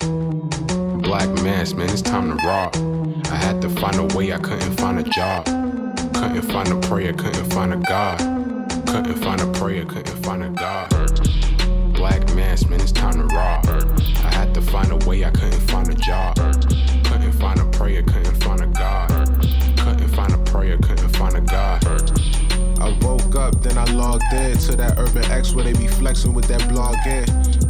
Black mass, man, it's time to rock. I had to find a way, I couldn't find a job. Couldn't find a prayer, couldn't find a God. Couldn't find a prayer, couldn't find a God. Black mass, man, it's time to rock. I had to find a way, I couldn't find a job. Couldn't find a prayer, couldn't find a God. Couldn't find a prayer, couldn't find a God. I woke up, then I logged in to that Urban X where they be flexing with that blog in.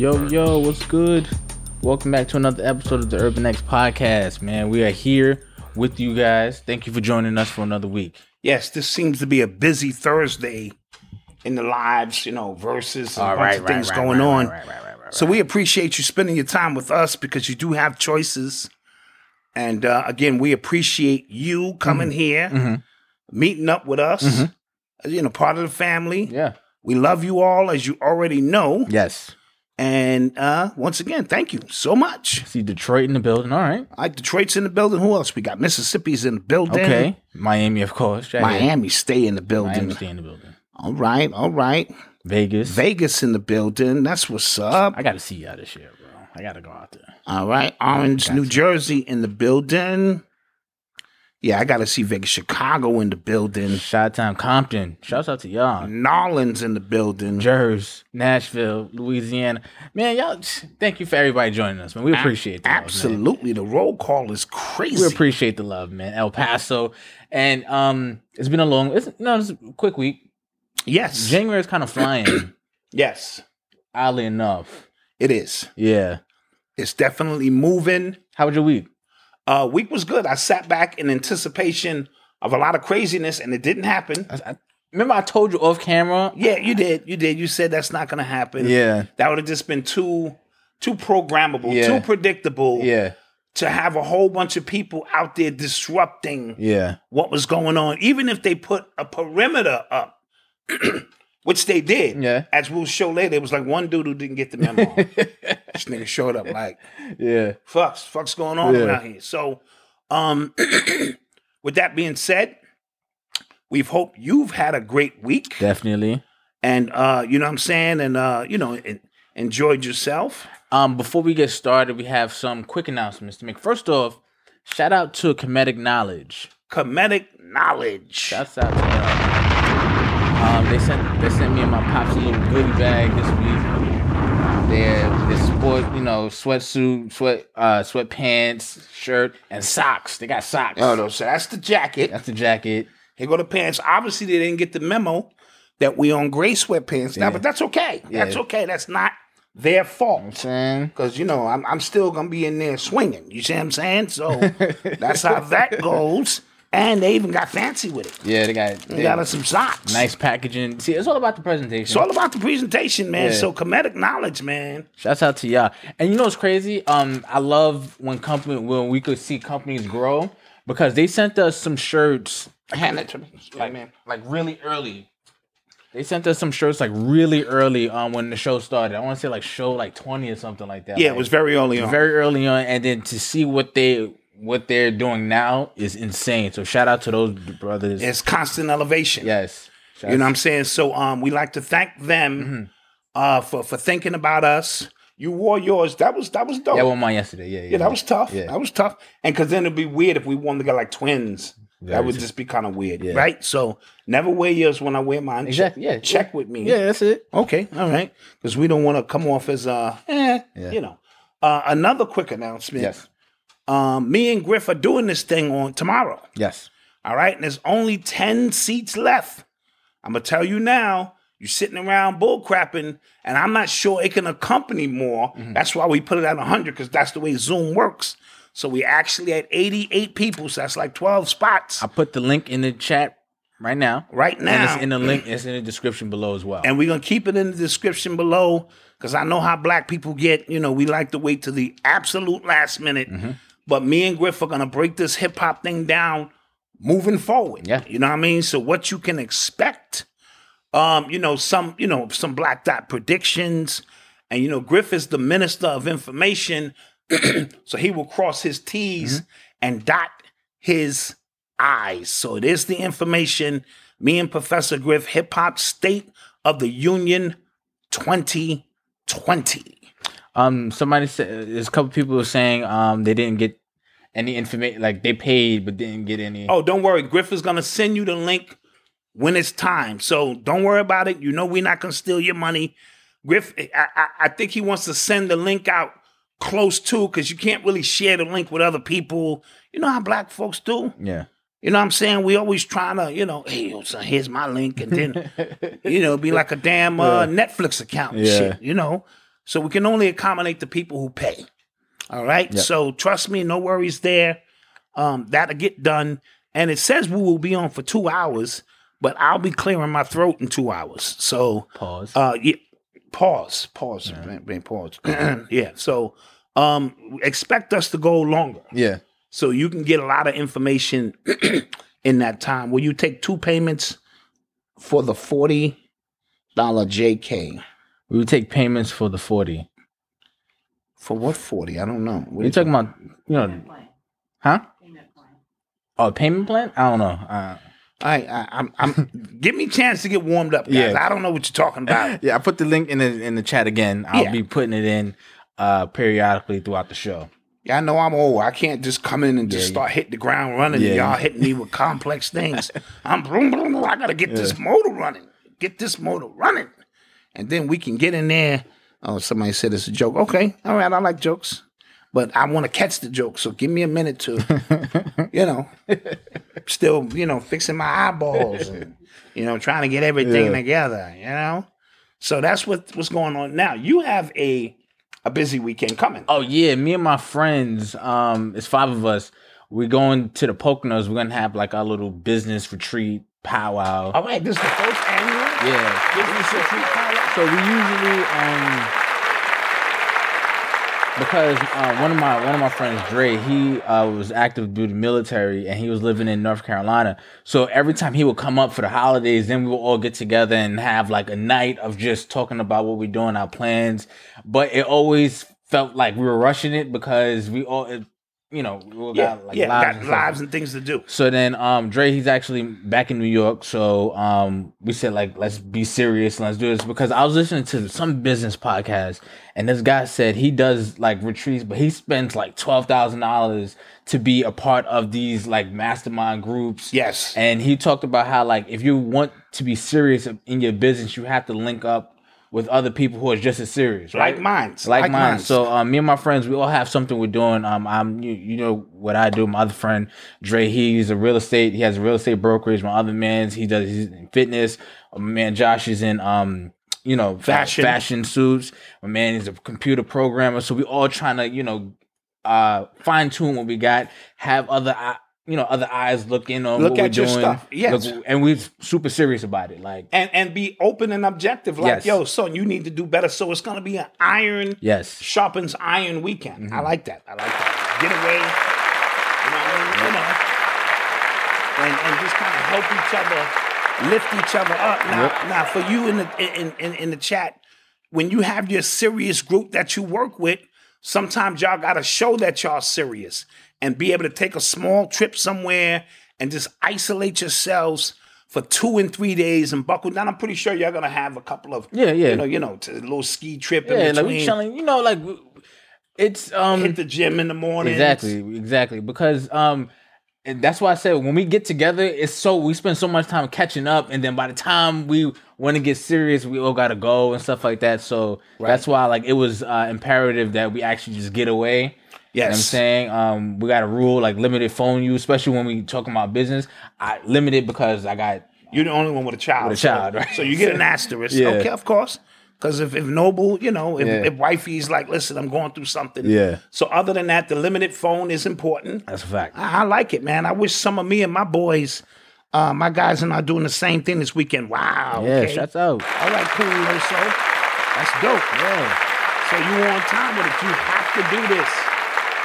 Yo, yo, what's good? Welcome back to another episode of the Urban X Podcast, man. We are here with you guys. Thank you for joining us for another week. Yes, this seems to be a busy Thursday in the lives, you know, versus a All bunch right, of things right, going on. So we appreciate you spending your time with us because you do have choices. And uh, again, we appreciate you coming Mm-hmm. here, meeting up with us, you know, part of the family. Yeah. We love you all, as you already know. Yes. And uh, once again, thank you so much. See Detroit in the building. All right. Right, Detroit's in the building. Who else? We got Mississippi's in the building. Okay. Miami, of course. Miami stay in the building. Miami stay in the building. All right, all right. Vegas. Vegas in the building. That's what's up. I got to see y'all this year, bro. I got to go out there. All right. Orange, New Jersey in the building. Yeah, I got to see Vegas. Chicago in the building. Shot Town, Compton. Shouts out to y'all. Nolans in the building. Jersey, Nashville, Louisiana. Man, y'all, thank you for everybody joining us, man. We appreciate love, man. Absolutely. The roll call is crazy. We appreciate the love, man. El Paso, and um, it's been a long. It's no, it's a quick week. yes. January is kind of flying, yes, oddly enough. it is. Yeah. It's definitely moving. How was your week? Uh, week was good. I sat back in anticipation of a lot of craziness, and it didn't happen. I, I, remember I told you off camera. Yeah, you did. You did. You said that's not going to happen. Yeah. That would have just been too, too programmable, Yeah. too predictable. Yeah. To have a whole bunch of people out there disrupting Yeah. what was going on, even if they put a perimeter up, which they did. Yeah. As we'll show later, it was like one dude who didn't get the memo. this nigga showed up like, Yeah. fucks, fuck's going on Yeah. around here. So, um, with that being said, we've hope you've had a great week Definitely. and uh, you know what I'm saying, and uh, you know, en- enjoyed yourself. Um, before we get started, we have some quick announcements to make. First off, shout out to Comedic Knowledge. Comedic knowledge. Shouts out to y'all. Um, they sent they sent me and my pops a little goodie bag this week. Their their sport, you know, sweatsuit, sweat uh sweatpants, shirt, and socks. They got socks. Oh no, so that's the jacket. That's the jacket. Here go the pants. Obviously, they didn't get the memo that we on gray sweatpants now, Yeah. but that's okay. That's okay. That's not their fault. I'm Saying Cause you know I'm I'm still gonna be in there swinging. You see what I'm saying? So that's how that goes. And they even got fancy with it. Yeah, they got They got us some socks. nice packaging. See, it's all about the presentation. It's all about the presentation, man. Yeah. So comedic knowledge, man. Shouts out to y'all. And you know what's crazy? Um, I love when company when we could see companies grow because they sent us some shirts Hand it to me. like man, like really early. They sent us some shirts like really early on when the show started. I want to say like show like twenty or something like that. Yeah, Like, it was very early on. very early on, and then to see what they what they're doing now is insane. So shout out to those brothers. it's constant elevation. Yes, You know what I'm saying? So um we like to thank them Mm-hmm. uh for for thinking about us. You wore yours. That was that was dope. Yeah, I won mine yesterday. Yeah, yeah, Yeah, that was tough. Yeah. That was tough. And because then it'd be weird if we wanted to get like twins. that would just be kind of weird, Yeah. right? So never wear yours when I wear mine. Exactly, Check, yeah. check with me. Yeah, that's it. Okay. All right. Because we don't want to come off as uh, eh, Yeah. you know. Uh, another quick announcement. Yes, Um, me and Griff are doing this thing on tomorrow. yes. All right. And there's only 10 seats left. I'm going to tell you now, you're sitting around bull crapping, and I'm not sure it can accompany more. That's why we put it at 100, because that's the way Zoom works. So we actually at 88 people. So that's like 12 spots I put the link in the chat right now. right now. And now. it's in the link. It's in the description below as well. and we're gonna keep it in the description below because I know how black people get. You know, we like to wait to the absolute last minute. Mm-hmm. But me and Griff are gonna break this hip hop thing down moving forward. Yeah. you know what I mean. So what you can expect, um, you know, some you know some black dot predictions, and you know Griff is the minister of information, so he will cross his T's and dot his eyes. So it is the information. Me and Professor Griff, Hip Hop State of the Union 2020. Um, somebody said there's a couple people were saying um they didn't get any information, like they paid but didn't get any. Oh, don't worry. Griff is going to send you the link when it's time. So don't worry about it. You know we're not going to steal your money. Griff, I, I, I think he wants to send the link out close to because you can't really share the link with other people. You know how black folks do? yeah, You know what I'm saying? We always trying to, you know, hey, yo, son, here's my link. And then, you know, be like a damn uh, Netflix account and Yeah. shit, you know? So we can only accommodate the people who pay. All right. Yep. So trust me, no worries there. Um, that'll get done. And it says we will be on for two hours, but I'll be clearing my throat in two hours. So pause. uh yeah, pause. Pause. Man, man, pause. yeah. So um expect us to go longer. yeah, So you can get a lot of information in that time. Will you take two payments for the forty dollar JK? We would take payments for the forty. For what forty? I don't know. What Are you talking about? You know, huh? Oh, payment plan? I don't know. Uh, I, I, I'm, I'm. give me a chance to get warmed up, guys. Yeah. I don't know what you're talking about. yeah, I put the link in the in the chat again. I'll Yeah. be putting it in uh periodically throughout the show. Yeah, I know I'm old. I can't just come in and just Yeah, start hitting the ground running. Yeah, y'all yeah. hitting me with complex things. I'm boom, boom, boom. I gotta get this motor running. Get this motor running, and then we can get in there. Oh, somebody said it's a joke. Okay, all right. I like jokes, but I want to catch the joke. So give me a minute to, you know, still, you know, fixing my eyeballs and you know, trying to get everything Yeah. together. You know, so that's what what's going on now. You have a a busy weekend coming. Oh yeah, me and my friends, um, it's five of us. We're going to the Poconos. We're gonna have like our little business retreat powwow. All right, this is the first annual. Yeah. So we usually um because uh, one of my one of my friends, Dre, he uh, was active duty military and he was living in North Carolina. So every time he would come up for the holidays, then we would all get together and have like a night of just talking about what we're doing, our plans. But it always felt like we were rushing it because we all, you know, Yeah, got like yeah, lives got and lives and things to do. So then um Dre he's actually back in New York. So um we said like let's be serious and let's do this because I was listening to some business podcast and this guy said he does like retreats, but he spends like twelve thousand dollars to be a part of these like mastermind groups. Yes. And he talked about how like if you want to be serious in your business, you have to link up with other people who are just as serious, right? Like minds. like, Like mine. minds. So um, me and my friends, we all have something we're doing. Um, I'm you, you know what I do. My other friend Dre, he's a real estate. He has a real estate brokerage. My other man's he does he's in fitness. My man Josh is in um you know Fashion. fashion suits. My man is a computer programmer. So we all trying to you know uh fine tune what we got. Have other uh, you know other eyes looking on Look what at we're your doing. stuff. Yes. Look- and we're super serious about it. Like and and be open and objective. Like, Yes. yo, son, you need to do better. So it's gonna be an iron yes, sharpens iron weekend. Mm-hmm. I like that. I like that. Get away. You know what I mean? You know. And and just kind of help each other, lift each other up. Now, now for you in the in, in in the chat, when you have your serious group that you work with, sometimes y'all gotta show that y'all serious and be able to take a small trip somewhere and just isolate yourselves for two and three days and buckle down. I'm pretty sure y'all gonna have a couple of Yeah, yeah. you know, you know, to a little ski trip yeah, in like we between. chilling. You know, like it's um hit the gym in the morning. Exactly, exactly. Because um and that's why I said when we get together, it's so we spend so much time catching up, and then by the time we want to get serious, we all gotta go and stuff like that. So that's why like it was uh, imperative that we actually just get away. You know what I'm saying? Um we got a rule like limited phone use, especially when we talking about business. I limited because I got You're the only one with a child. With a so- child, right. So you get an asterisk. Yeah. Okay, of course. Because if, if Noble, you know, if, Yeah. if wifey's like, listen, I'm going through something. Yeah. So other than that, the limited phone is important. that's a fact. I, I like it, man. I wish some of me and my boys, uh, my guys and I doing the same thing this weekend. Wow. Yeah, okay. out. All right, cool, Loso. That's dope. Yeah. So you on time with it. You have to do this.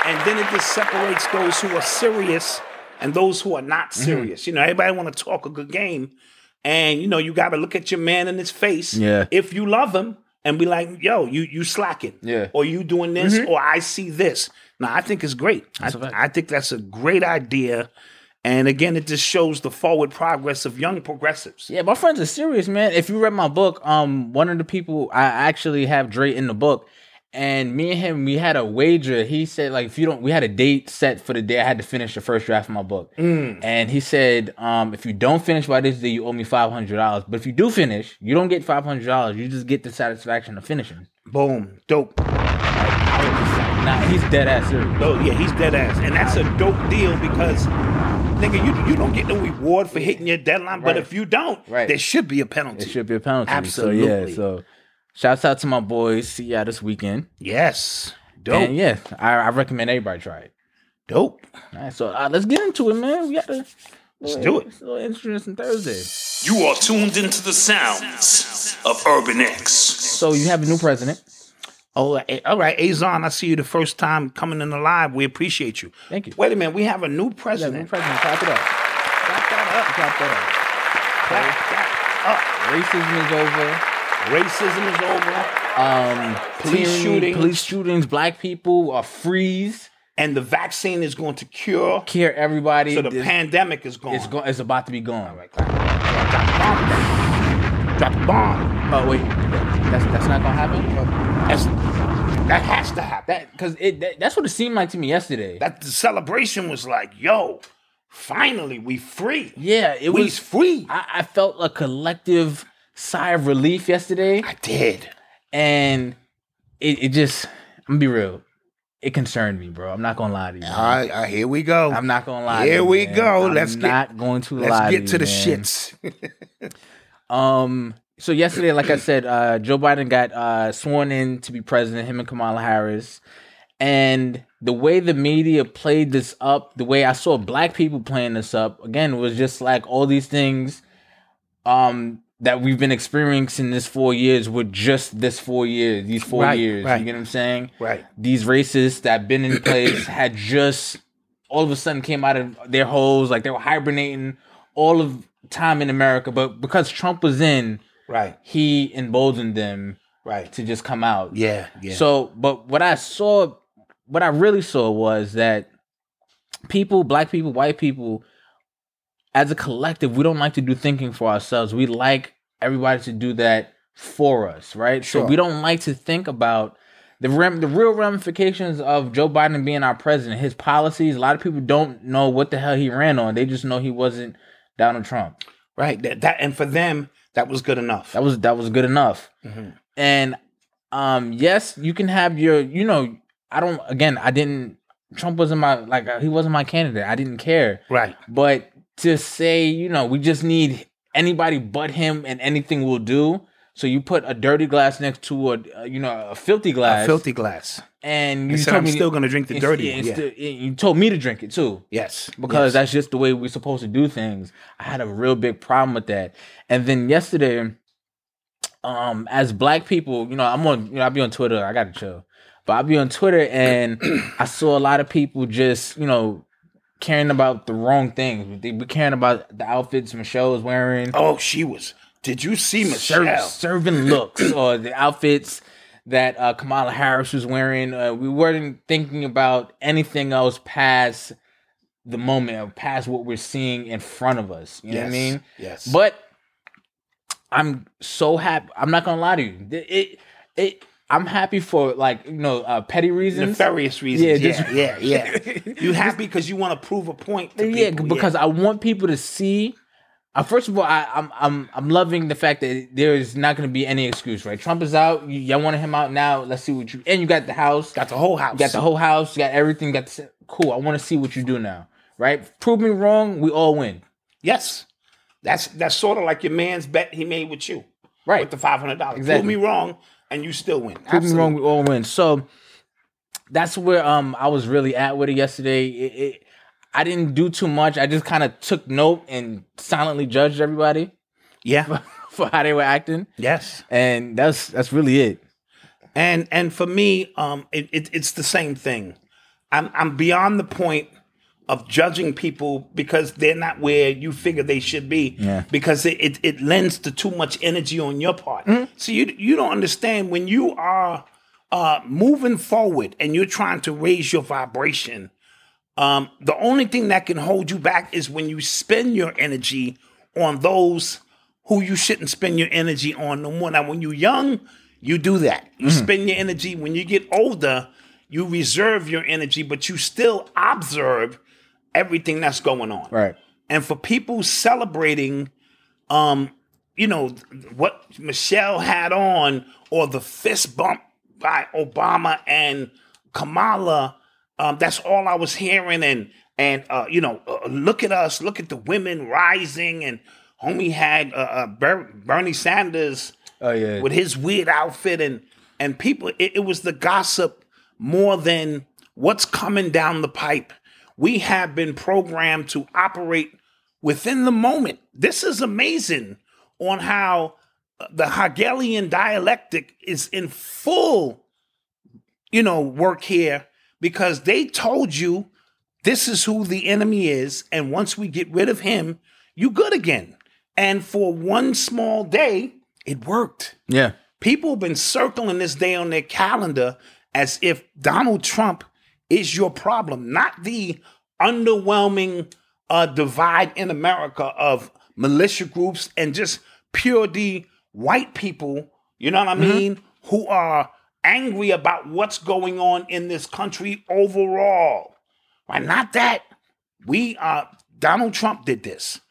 And then it just separates those who are serious and those who are not Mm-hmm. serious. You know, everybody want to talk a good game. And you know, you gotta look at your man in his face. Yeah. If you love him and be like, yo, you you slacking. Yeah. Or you doing this, or I see this. Now I think it's great. I. I think that's a great idea. And again, it just shows the forward progress of young progressives. Yeah, my friends are serious, man. If you read my book, um, one of the people I actually have Dre in the book, and me and him, we had a wager. He said, like, if you don't, we had a date set for the day I had to finish the first draft of my book, and he said, um, if you don't finish by this day, you owe me five hundred dollars. But if you do finish, you don't get five hundred dollars. You just get the satisfaction of finishing. Boom. Dope. Nah, he's dead ass serious. Oh yeah, he's dead ass, and that's a dope deal because, nigga, you you don't get no reward for hitting your deadline, but if you don't, Right. there should be a penalty. There should be a penalty. Absolutely. So yeah. So, shouts out to my boys. See y'all this weekend. Yes, dope, And yeah, I, I recommend everybody try it. dope. All right, so uh, let's get into it, man. We got to let's do it. It's a little interesting Thursday. You are tuned into the sounds of Urban X. So you have a new president. Oh, eh, all right, Azon, I see you the first time coming in the live. We appreciate you. Thank you. Wait a minute, we have a new Yeah, new president. president. Clap it up. Clap that up. Clap that Clap that up. up. Racism is over. Racism is over, Um, Police tyranny, shootings. police shootings. Black people are freeze. and the vaccine is going to cure. Care everybody. So the This- pandemic is gone. it's go- It's about to be gone. Drop the bomb. Drop the bomb. Oh wait, that's that's not gonna happen. That's, that has to happen. That because it that, that's what it seemed like to me yesterday. that the celebration was like, yo, finally we free. yeah, it We's was. free. I, I felt a collective sigh of relief yesterday. I did. and it, it just I'm gonna be real. It concerned me, bro. I'm not gonna lie to you. All right, here we go. I'm not gonna lie. Here you, we man. go. I'm Let's get- not going to Let's lie. get to, to the shits. Um. So yesterday, like I said, uh, Joe Biden got uh, sworn in to be president. Him and Kamala Harris, and the way the media played this up, the way I saw black people playing this up, again, was just like all these things, um, that we've been experiencing this four years with just this four years, these four Right, years. right. You get what I'm saying? right. these racists that been in place had just all of a sudden came out of their holes, like they were hibernating all of time in America, but because Trump was in, Right. he emboldened them Right. to just come out. Yeah. Yeah. So, but what I saw, what I really saw was that people, black people, white people, as a collective, we don't like to do thinking for ourselves. We like everybody to do that for us, right? Sure. So we don't like to think about the the real ramifications of Joe Biden being our president, his policies. A lot of people don't know what the hell he ran on. They just know he wasn't Donald Trump. right. That, that and for them, that was good enough. That was that was good enough. Mhm. And um, yes, you can have your, you know, I don't. Again, I didn't. Trump wasn't my like uh, he wasn't my candidate. I didn't care. Right. But to say, you know, we just need anybody but him and anything will do. So you put a dirty glass next to a uh, you know a filthy glass, A filthy glass. and you said, told "I'm me still gonna drink the dirty yeah, one," yeah. the- you told me to drink it too. Yes. because yes. that's just the way we're supposed to do things. I had a real big problem with that. And then yesterday, um, as black people, you know, I'm on, you know, I'll be on Twitter. I gotta chill, but I'll be on Twitter, and I saw a lot of people just, you know, caring about the wrong things. We, be caring about the outfits Michelle was wearing, Oh, she was. Did you see Michelle? serving looks, or the outfits that uh, Kamala Harris was wearing. Uh, we weren't thinking about anything else past the moment, or past what we're seeing in front of us. You know what I mean? yes. But I'm so happy. I'm not gonna lie to you. It, it I'm happy for like you know uh, petty reasons. Nefarious reasons. Yeah, Yeah, just- yeah, yeah. you happy because you want to prove a point to yeah, people. because I want people to see. Uh, first of all, I, I'm I'm I'm loving the fact that there is not going to be any excuse. Right, Trump is out. You, y'all want him out now. Let's see what you and you got the house. got the whole house. You got the whole house. You got everything. Got the, cool. I want to see what you do now. Right, prove me wrong. We all win. Yes. That's that's sort of like your man's bet he made with you. Right. With the five hundred dollars. Exactly. Prove me wrong and you still win. Prove me wrong, we all win. So that's where um I was really at with it yesterday. It, it, I didn't do too much. I just kind of took note and silently judged everybody Yeah. for how they were acting, yes. and that's that's really it. And and for me, um, it, it, it's the same thing. I'm I'm beyond the point of judging people because they're not where you figure they should be. Yeah. Because it, it, it lends to too much energy on your part. Mm-hmm. So you you don't understand when you are uh, moving forward and you're trying to raise your vibration. Um, the only thing that can hold you back is when you spend your energy on those who you shouldn't spend your energy on no more. Now, when you're young, you do that. You spend your energy. When you get older, you reserve your energy, but you still observe everything that's going on. Right. And for people celebrating, um, you know, what Michelle had on or the fist bump by Obama and Kamala, um, that's all I was hearing. And, and uh, you know, uh, look at us, look at the women rising. And homie had uh, uh, Ber- Bernie Sanders Oh yeah. with his weird outfit and and people it, it was the gossip more than what's coming down the pipe we have been programmed to operate within the moment. This is amazing on how uh, the hegelian dialectic is in full you know work here because they told you this is who the enemy is and once we get rid of him you good again. And for one small day it worked. Yeah. People have been circling this day on their calendar as if Donald Trump is your problem, not the underwhelming uh, divide in America of militia groups and just pure D white people, you know what I mean, who are angry about what's going on in this country overall. Right? Not that we uh Donald Trump did this.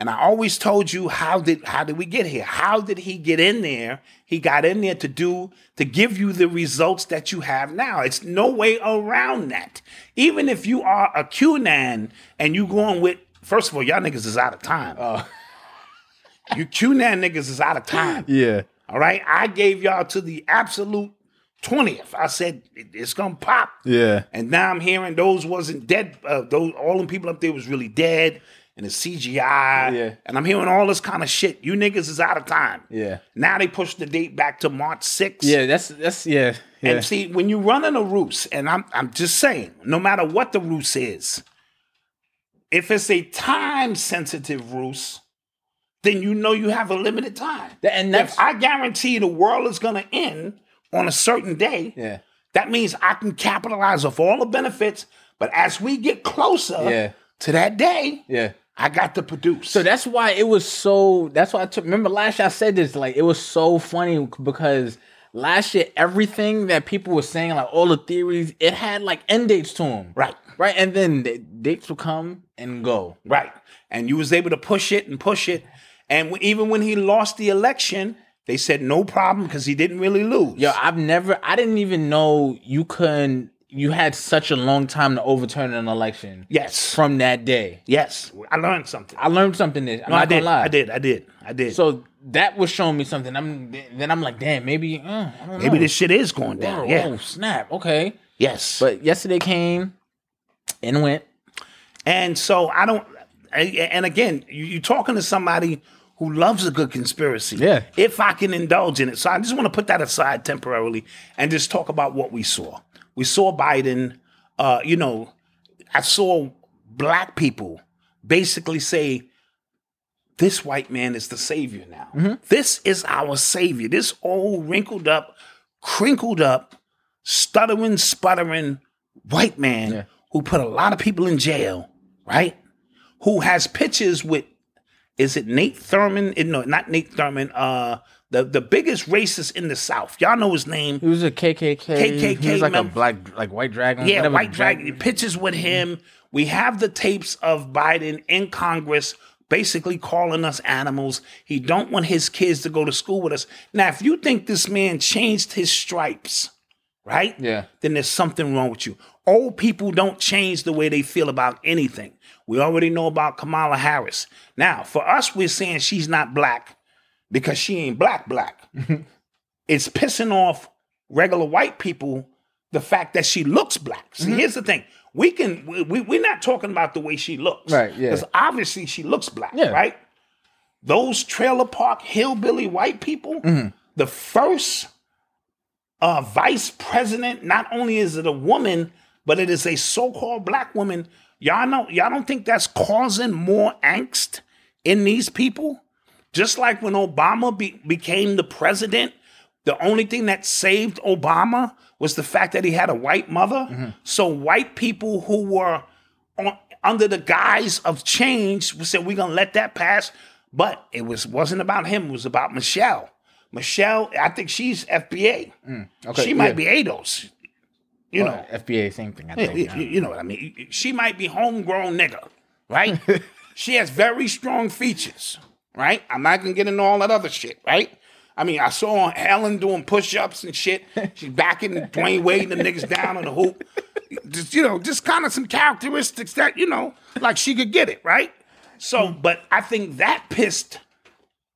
And I always told you how did how did we get here? How did he get in there? He got in there to do to give you the results that you have now. It's no way around that. Even if you are a QAnon and you going with first of all, y'all niggas is out of time. you QAnon niggas is out of time. Yeah. All right. I gave y'all to the absolute 20th. I said it's gonna pop. Yeah. And now I'm hearing those wasn't dead. Uh, those all them people up there was really dead, and the CGI. Yeah. And I'm hearing all this kind of shit. You niggas is out of time. Yeah. Now they push the date back to March 6th. Yeah. That's that's yeah. Yeah. And see, when you're running a roost, and I'm I'm just saying, no matter what the roost is, if it's a time sensitive roost, then you know you have a limited time. And that's- if I guarantee the world is gonna end on a certain day, yeah. that means I can capitalize off all the benefits. But as we get closer Yeah. to that day, Yeah. I got to produce. So that's why it was so. That's why I took. Remember last year I said this. Like it was so funny because last year everything that people were saying, like all the theories, it had like end dates to them. right, Right. And then the dates would come and go. right. And you was able to push it and push it. And even when he lost the election, they said no problem because he didn't really lose. Yo, I've never. I didn't even know you couldn't. You had such a long time to overturn an election yes, from that day. yes. I learned something. I learned something. This. I'm no, not I did. gonna lie. I did. I did. I did. So that was showing me something. I'm then I'm like, damn, maybe uh, I don't Maybe know. this shit is going down. Oh, yeah. oh, snap. Okay. Yes. But yesterday came and went. And so I don't. And again, you- you're talking to somebody who loves a good conspiracy. Yeah. If I can indulge in it, so I just want to put that aside temporarily and just talk about what we saw. We saw Biden. Uh, you know, I saw black people basically say, "This white man is the savior now. This is our savior. This old wrinkled up, crinkled up, stuttering, sputtering white man Yeah. who put a lot of people in jail, right? Who has pictures with is it Nate Thurman? Eh, No, not Nate Thurman. Uh the, the biggest racist in the South. Y'all know his name. He was a KKK. KKK He was like member. a black, like white dragon. Yeah, whatever White Dragon. Pictures with him. We have the tapes of Biden in Congress basically calling us animals. He don't want his kids to go to school with us. Now, if you think this man changed his stripes, right? Yeah. Then there's something wrong with you. Old people don't change the way they feel about anything. We already know about Kamala Harris. Now, for us, we're saying she's not black because she ain't black black. it's pissing off regular white people the fact that she looks black. See, here's the thing. We can we, we we're not talking about the way she looks. Right, yeah. Because obviously she looks black, Yeah. right? Those trailer park hillbilly white people, Mm-hmm. the first uh, vice president, not only is it a woman, but it is a so-called black woman. Y'all know, y'all don't think that's causing more angst in these people? Just like when Obama be, became the president, the only thing that saved Obama was the fact that he had a white mother. Mm-hmm. So white people who were on, under the guise of change said we're gonna let that pass. But it was wasn't about him. It was about Michelle. Michelle, I think she's FBA. Mm, okay, she might yeah. be ADOS. You know, FBA, same thing. I think. you, yeah. you- you know what I mean. She might be homegrown nigga, right? she has very strong features, right? I'm not gonna get into all that other shit, right? I mean, I saw Helen doing push-ups and shit. She's backing Dwyane Wade and the niggas down on the hoop. Just you know, just kind of some characteristics that you know, like she could get it, right? So, hmm. but I think that pissed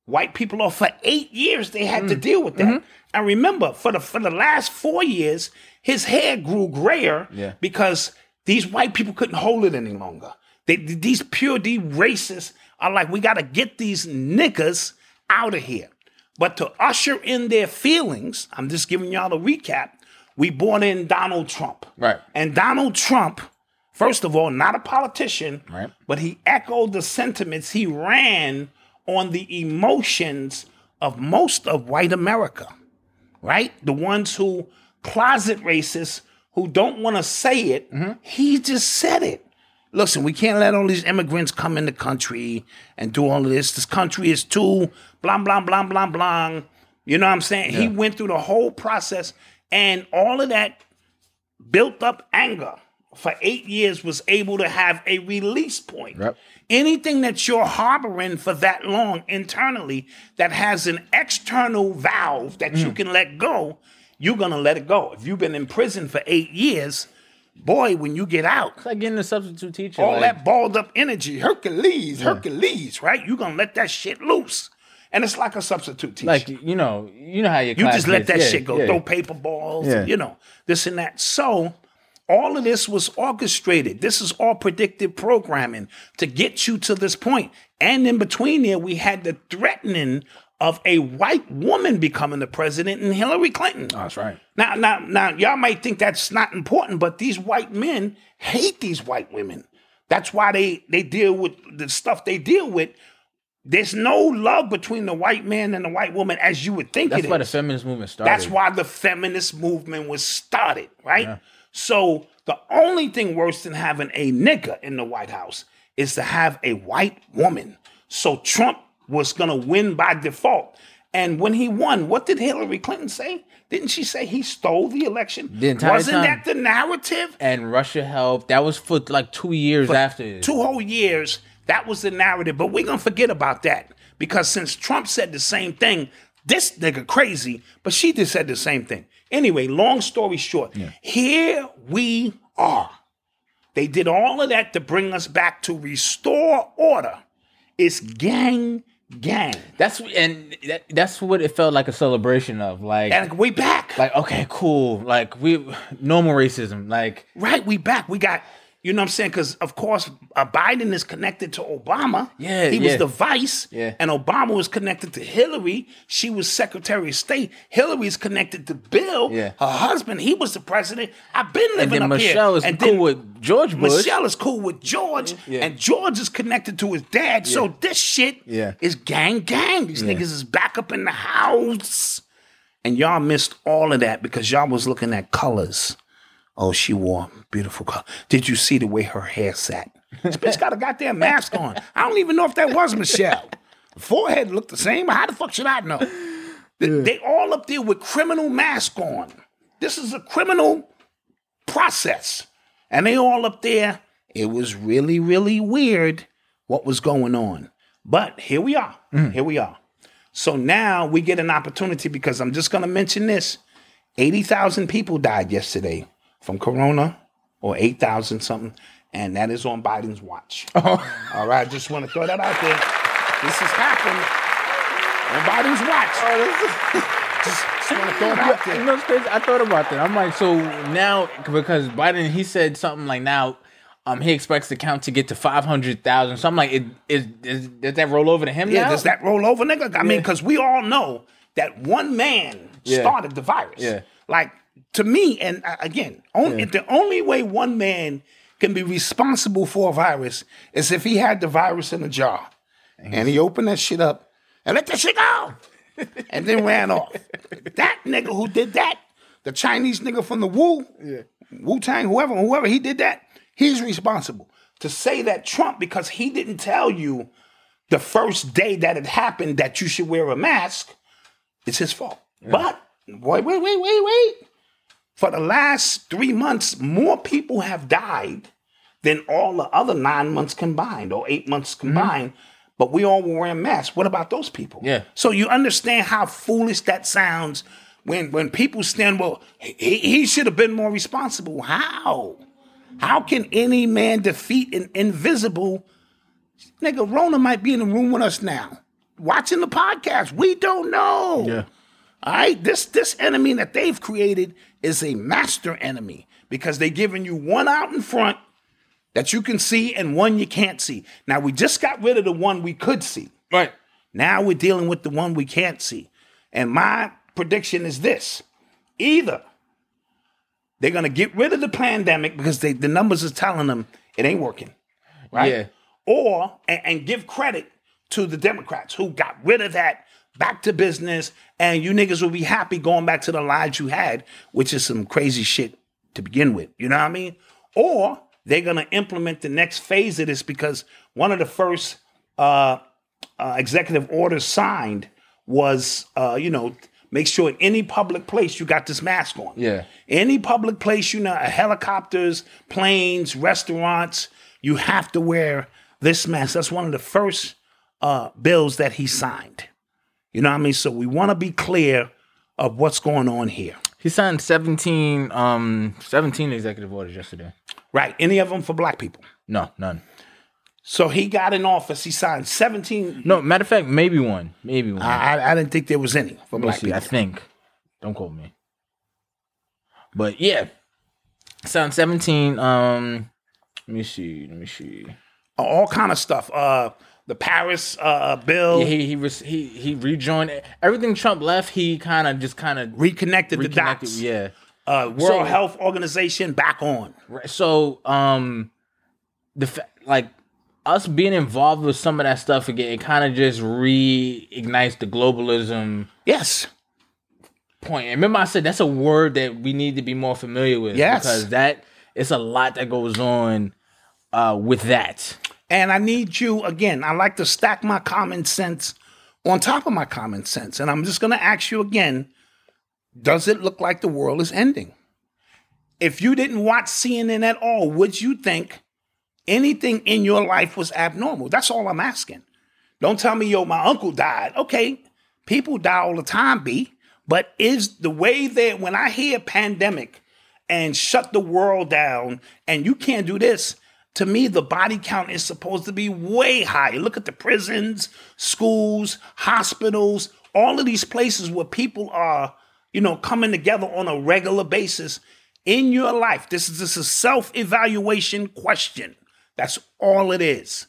white people off for eight years. They had to hmm. deal with that. Mm-hmm. And remember, for the for the last four years, his hair grew grayer Yeah. because these white people couldn't hold it any longer. They, these pure D racists are like, we got to get these niggas out of here. But to usher in their feelings, I'm just giving y'all a recap. We brought in Donald Trump. Right. And Donald Trump, first of all, not a politician, Right. but he echoed the sentiments. He ran on the emotions of most of white America, right? The ones who closet racists who don't want to say it. Mm-hmm. He just said it. Listen, we can't let all these immigrants come in the country and do all of this. This country is too blah blah blah blah blah. You know what I'm saying? He went through the whole process, and all of that built up anger for eight years was able to have a release point. Yep. Anything that you're harboring for that long internally that has an external valve that you mm. can let go, you're gonna let it go. If you've been in prison for eight years, boy, when you get out, It's like getting a substitute teacher. all like, that balled up energy, Hercules, Hercules, right? You're gonna let that shit loose. And it's like a substitute teacher. like you know, you know how your You just let that yeah, shit go. yeah. Throw paper balls, Yeah. you know, this and that. So all of this was orchestrated. This is all predictive programming to get you to this point. And in between there, we had the threatening of a white woman becoming the president and Hillary Clinton. Oh, that's right. Now, now, now, y'all might think that's not important, but these white men hate these white women. That's why they they deal with the stuff they deal with. There's no love between the white man and the white woman as you would think That's why the feminist movement started. That's why the feminist movement was started, right? So the only thing worse than having a nigger in the White House is to have a white woman. So Trump was gonna win by default. And when he won, what did Hillary Clinton say? Didn't she say he stole the election? The entire Wasn't time. that the narrative? and Russia helped. That was for like two years after. Two whole years, that was the narrative. But we're gonna forget about that. Because since Trump said the same thing, this nigga crazy, but she just said the same thing. Anyway, long story short, here we are. They did all of that to bring us back to restore order. It's gang gang. That's and that, that's what it felt like a celebration of. Like, And we back. like okay, cool. Like we normal racism. Like right, we back. We got, you know what I'm saying? Because, of course, uh, Biden is connected to Obama. Yeah, He was the vice. Yeah. And Obama was connected to Hillary. She was Secretary of State. Hillary's connected to Bill. Yeah. Her husband, he was the president. I've been and living then up here. Michelle is And cool with George Bush. Michelle is cool with George. Yeah. And George is connected to his dad. So this shit Yeah. is gang gang. These Yeah. niggas is back up in the house. And y'all missed all of that because y'all was looking at colors. Oh, she wore beautiful color. Did you see the way her hair sat? This bitch got a goddamn mask on. I don't even know if that was Michelle. The forehead looked the same. How the fuck should I know? They, they all up there with criminal mask on. This is a criminal process. And they all up there. It was really, really weird what was going on. But here we are. Mm. Here we are. So now we get an opportunity because I'm just going to mention this 80,000 people died yesterday from corona or 8,000 something. And that is on Biden's watch. All right. Just want to throw that out there. This has happened on Biden's watch. just just want to throw it out You there. know, crazy. I thought about that. I'm like, so now because Biden, he said something like now, um, he expects the count to get to five hundred thousand. So I'm like, it, is, is does that roll over to him Yeah, now? does that roll over, nigga? I mean, because we all know that one man Yeah. started the virus. Yeah. Like to me, and uh, again, only the only way one man can be responsible for a virus is if he had the virus in a jar and he opened that shit up and let that shit go, and then ran off. That nigga who did that, the Chinese nigga from the Wu, Wu Tang, whoever, whoever he did that, he's responsible. To say that Trump, because he didn't tell you the first day that it happened that you should wear a mask, it's his fault. But wait, wait, wait, wait, wait. For the last three months, more people have died than all the other nine months combined or eight months mm-hmm. combined. But we all were wearing masks. What about those people? Yeah. So you understand how foolish that sounds when when people stand. Well, he, he should have been more responsible. How? How can any man defeat an invisible nigga? Rona might be in the room with us now, watching the podcast. We don't know. Yeah. All right, this this enemy that they've created is a master enemy because they're giving you one out in front that you can see and one you can't see. Now we just got rid of the one we could see. right. Now we're dealing with the one we can't see. And my prediction is this: either they're gonna get rid of the pandemic because they, the numbers are telling them it ain't working, right? Yeah. Or and, and give credit to the Democrats who got rid of that, back to business, and you niggas will be happy going back to the lives you had, which is some crazy shit to begin with. You know what I mean? Or they're gonna implement the next phase of this because one of the first uh, uh, executive orders signed was, uh, you know, make sure in any public place you got this mask on. Yeah. Any public place, you know, helicopters, planes, restaurants, you have to wear this mask. That's one of the first uh, bills that he signed. You know what I mean? So we want to be clear of what's going on here. He signed 17, um, 17 executive orders yesterday. Right. Any of them for black people. No, none. So he got in office. He signed 17. No, matter of fact, maybe one. Maybe one. I, I- I didn't think there was any for black see. people. I think. Don't quote me. But yeah, signed seventeen. Um, let me see. Let me see. all kind of stuff. Uh, the Paris uh, bill Yeah, he he re- he he rejoined everything Trump left. He kind of just kind of reconnected, the dots. Yeah. Uh, World So- Health Organization back on. Right. So um, the fa- like us being involved with some of that stuff again, it kind of just reignites the globalism Yes. point. And remember, I said that's a word that we need to be more familiar with. Yes. because that it's a lot that goes on uh, with that. And I need you again. I like to stack my common sense on top of my common sense. And I'm just going to ask you again Does it look like the world is ending? If you didn't watch CNN at all, would you think anything in your life was abnormal? That's all I'm asking. Don't tell me, yo, my uncle died. Okay, people die all the time, B. But is the way that when I hear pandemic and shut the world down and you can't do this, to me, the body count is supposed to be way high. Look at the prisons, schools, hospitals, all of these places where people are, you know, coming together on a regular basis in your life. This is this is a self-evaluation question. That's all it is.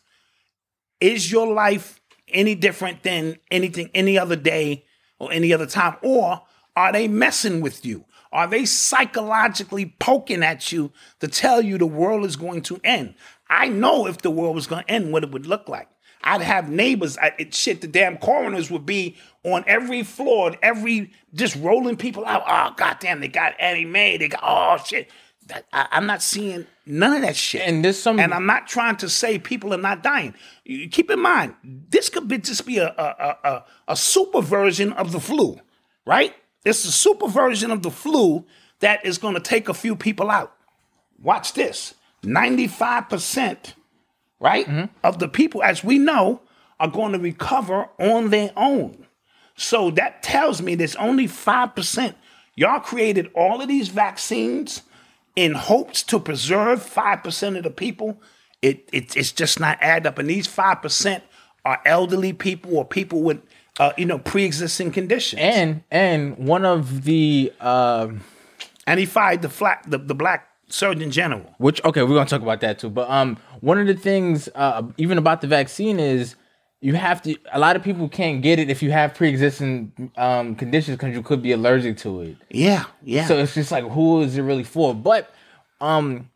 Is your life any different than anything any other day or any other time? Or are they messing with you? Are they psychologically poking at you to tell you the world is going to end? I know if the world was going to end, what it would look like. I'd have neighbors. I, it, shit, the damn coroners would be on every floor, every just rolling people out. Oh, goddamn, they got Annie Mae. They got oh shit. I, I'm not seeing none of that shit. And there's some- And I'm not trying to say people are not dying. You- Keep in mind, this could be just be a, a, a, a super version of the flu, right? It's a super version of the flu that is going to take a few people out. Watch this 95%, right, mm-hmm. of the people, as we know, are going to recover on their own. So that tells me there's only 5%. Y'all created all of these vaccines in hopes to preserve 5% of the people. It, it, it's just not add up. And these 5% are elderly people or people with, uh, you know, pre-existing conditions. And and one of the um and he fired the, flat, the, the black surgeon general. which okay, we're gonna talk about that too. But um one of the things uh even about the vaccine is you have to a lot of people can't get it if you have pre-existing um conditions because you could be allergic to it. Yeah, yeah. So it's just like who is it really for? But um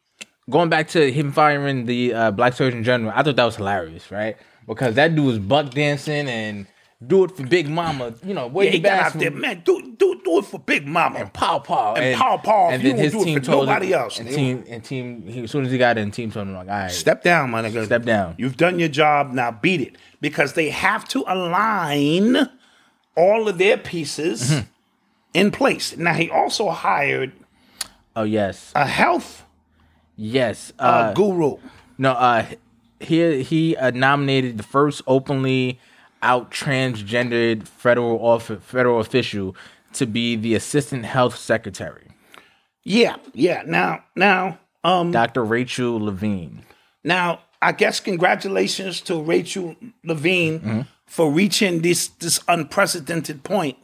going back to him firing the uh, black surgeon general, I thought that was hilarious, right? Because that dude was buck dancing and do it for Big Mama, you know, yeah, wave he got out there, man. Do do do it for Big Mama. Pow Pow And Pow Pow, if you won't do it for told him- nobody else, And team and team, he, as soon as he got in, team told him like, all right, Step down, my nigga. Step down. You've done your job. Now beat it because they have to align all of their pieces Mm-hmm. in place. Now he also hired Oh yes, a health yes. uh, Uh, guru. no, uh, he he uh, nominated the first openly out transgendered federal office, federal official to be the assistant health secretary, Yeah, yeah. Now, now, um, Dr. Rachel Levine. Now, I guess congratulations to Rachel Levine for reaching this this unprecedented point.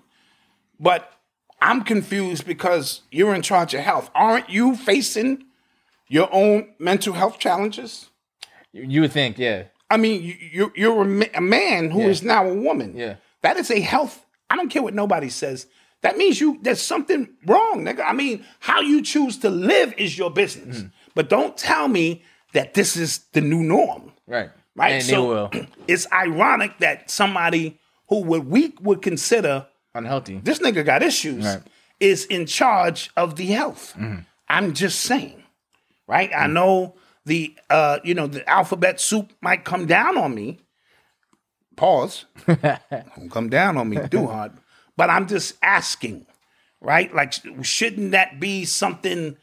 But I'm confused because you're in charge of health. Aren't you facing your own mental health challenges? You, you would think, yeah, I mean, you, you're, you're a, man who is Yeah. now a woman. Yeah. That is a health. I don't care what nobody says. That means you there's something wrong, nigga. I mean, how you choose to live is your business. Mm-hmm. But don't tell me that this is the new norm. right, Right. And so it's ironic that somebody who would we would consider unhealthy. this nigga got issues Right. is in charge of the health. I'm just saying. Right? I know the uh, you know, the alphabet soup might come down on me. Pause. Don't come down on me too hard. But I'm just asking, right? Like, shouldn't that be something?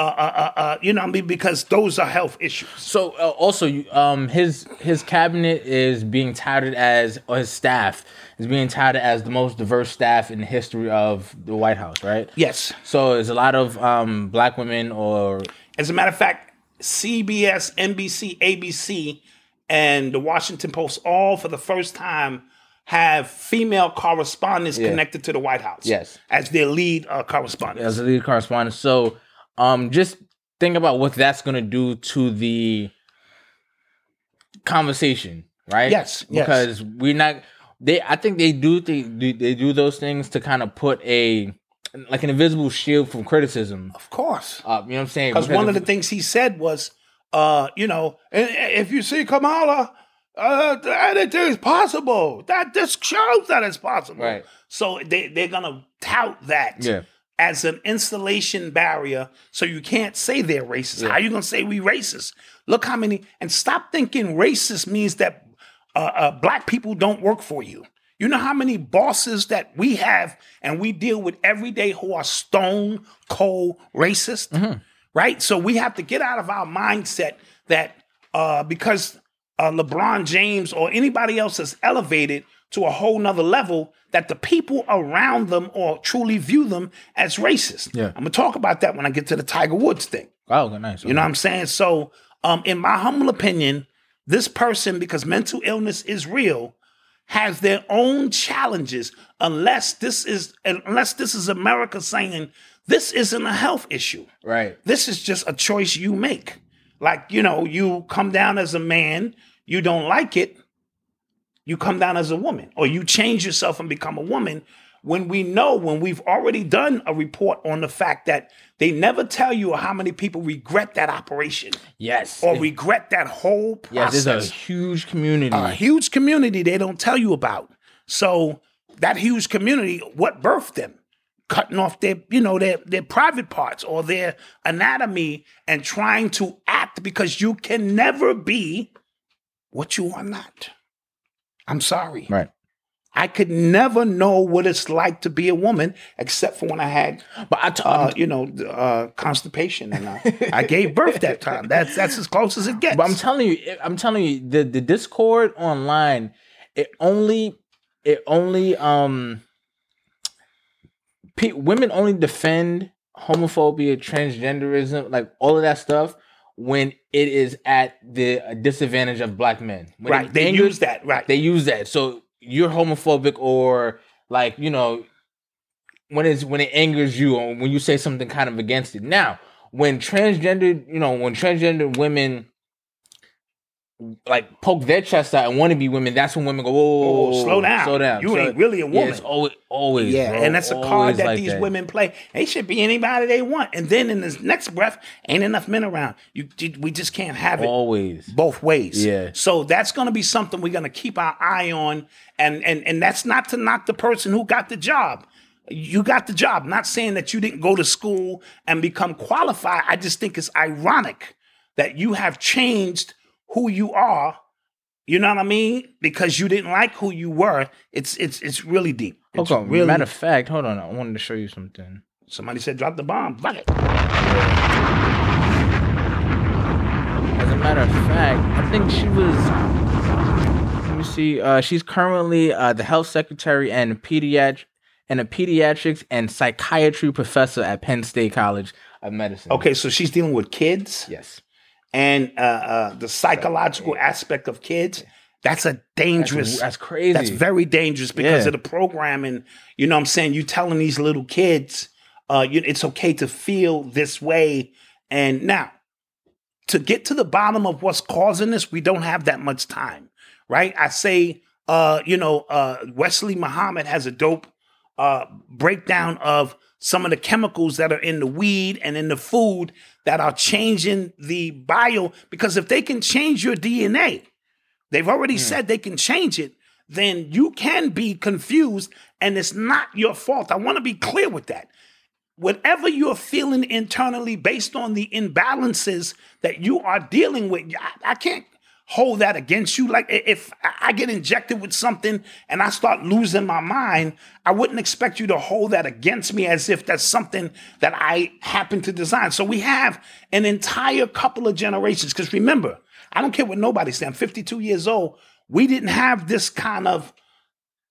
Uh, uh, uh, uh, you know, what I mean, because those are health issues. So uh, also, um, his his cabinet is being touted as, or his staff is being touted as the most diverse staff in the history of the White House, right? Yes. So there's a lot of um, black women or As a matter of fact, CBS, NBC, ABC, and the Washington Post all for the first time have female correspondents Yeah. connected to the White House. Yes. As their lead uh, correspondents. as a lead correspondent. So um, just think about what that's going to do to the conversation, right? Yes, yes. Because we're not. They, I think they do. They do. They do those things to kind of put a like an invisible shield from criticism. Of course. Uh, you know what I'm saying? Because one of the things he said was, uh, you know, if you see Kamala, uh, anything is possible. That this shows that it's possible. Right. So they, they're going to tout that Yeah. as an installation barrier so you can't say they're racist. How you going to say we racist? Look how many, and stop thinking racist means that uh, uh, black people don't work for you. You know how many bosses that we have and we deal with every day who are stone cold racist, right? So we have to get out of our mindset that uh, because uh, LeBron James or anybody else is elevated to a whole nother level, that the people around them or truly view them as racist. Yeah. I'm gonna talk about that when I get to the Tiger Woods thing. Oh, okay, nice. You know what I'm saying? So Um, in my humble opinion, this person, because mental illness is real, has their own challenges. Unless this is unless this is America saying this isn't a health issue. Right. This is just a choice you make. Like, you know, you come down as a man, you don't like it, you come down as a woman, or you change yourself and become a woman. When we know, when we've already done a report on the fact that they never tell you how many people regret that operation Yes. or regret that whole process. yes, there's a huge community. a huge community they don't tell you about. So that huge community, what birthed them? Cutting off their, you know, their their private parts or their anatomy and trying to act because you can never be what you are not. I'm sorry. right. I could never know what it's like to be a woman except for when I had But I t- uh, you know, uh, constipation, and I, I gave birth that time. That's that's as close as it gets. But I'm telling you, I'm telling you, the the Discord online, it only, it only, um, pe- women only defend homophobia, transgenderism, like all of that stuff when it is at the disadvantage of black men. When right? They angers- use that. Right. They use that. So you're homophobic or like you know when it's when it angers you or when you say something kind of against it. Now, when transgender, you know, when transgender women like poke their chest out and want to be women, that's when women go, "Whoa, Oh, slow down. slow down." You ain't really a Yeah, woman. it's always, always, Yeah, bro, and that's a card that like these that. women play. They should be anybody they want, and then in this next breath, ain't enough men around. You, you- we just can't have it always. both ways. Yeah. So that's going to be something we're going to keep our eye on, and and and that's not to knock the person who got the job. You got the job. Not saying that you didn't go to school and become qualified. I just think it's ironic that you have changed who you are. You know what I mean? Because you didn't like who you were. It's it's it's really deep. It's Hold on. really. Matter of fact, hold on. I wanted to show you something. Somebody said drop the bomb. Fuck it. As a matter of fact, I think she was. Let me see. Uh, she's currently uh, the health secretary and pediatric and a pediatrics and psychiatry professor at Penn State College of Medicine. Okay, so she's dealing with kids. Yes. And uh, uh, the psychological aspect of kids. That's a dangerous. That's crazy. That's very dangerous because Yeah. of the programming. You know what I'm saying? You telling these little kids, uh, you, it's okay to feel this way. And now, to get to the bottom of what's causing this, we don't have that much time, right? I say, uh, you know, uh, Wesley Muhammad has a dope uh, breakdown of some of the chemicals that are in the weed and in the food that are changing the bio. Because if they can change your DNA, they've already hmm. said they can change it, then you can be confused and it's not your fault. I want to be clear with that. Whatever you're feeling internally based on the imbalances that you are dealing with, I, I can't hold that against you. Like if I get injected with something and I start losing my mind, I wouldn't expect you to hold that against me as if that's something that I happen to design. So we have an entire couple of generations. Because remember, I don't care what nobody says. I'm 52 years old. We didn't have this kind of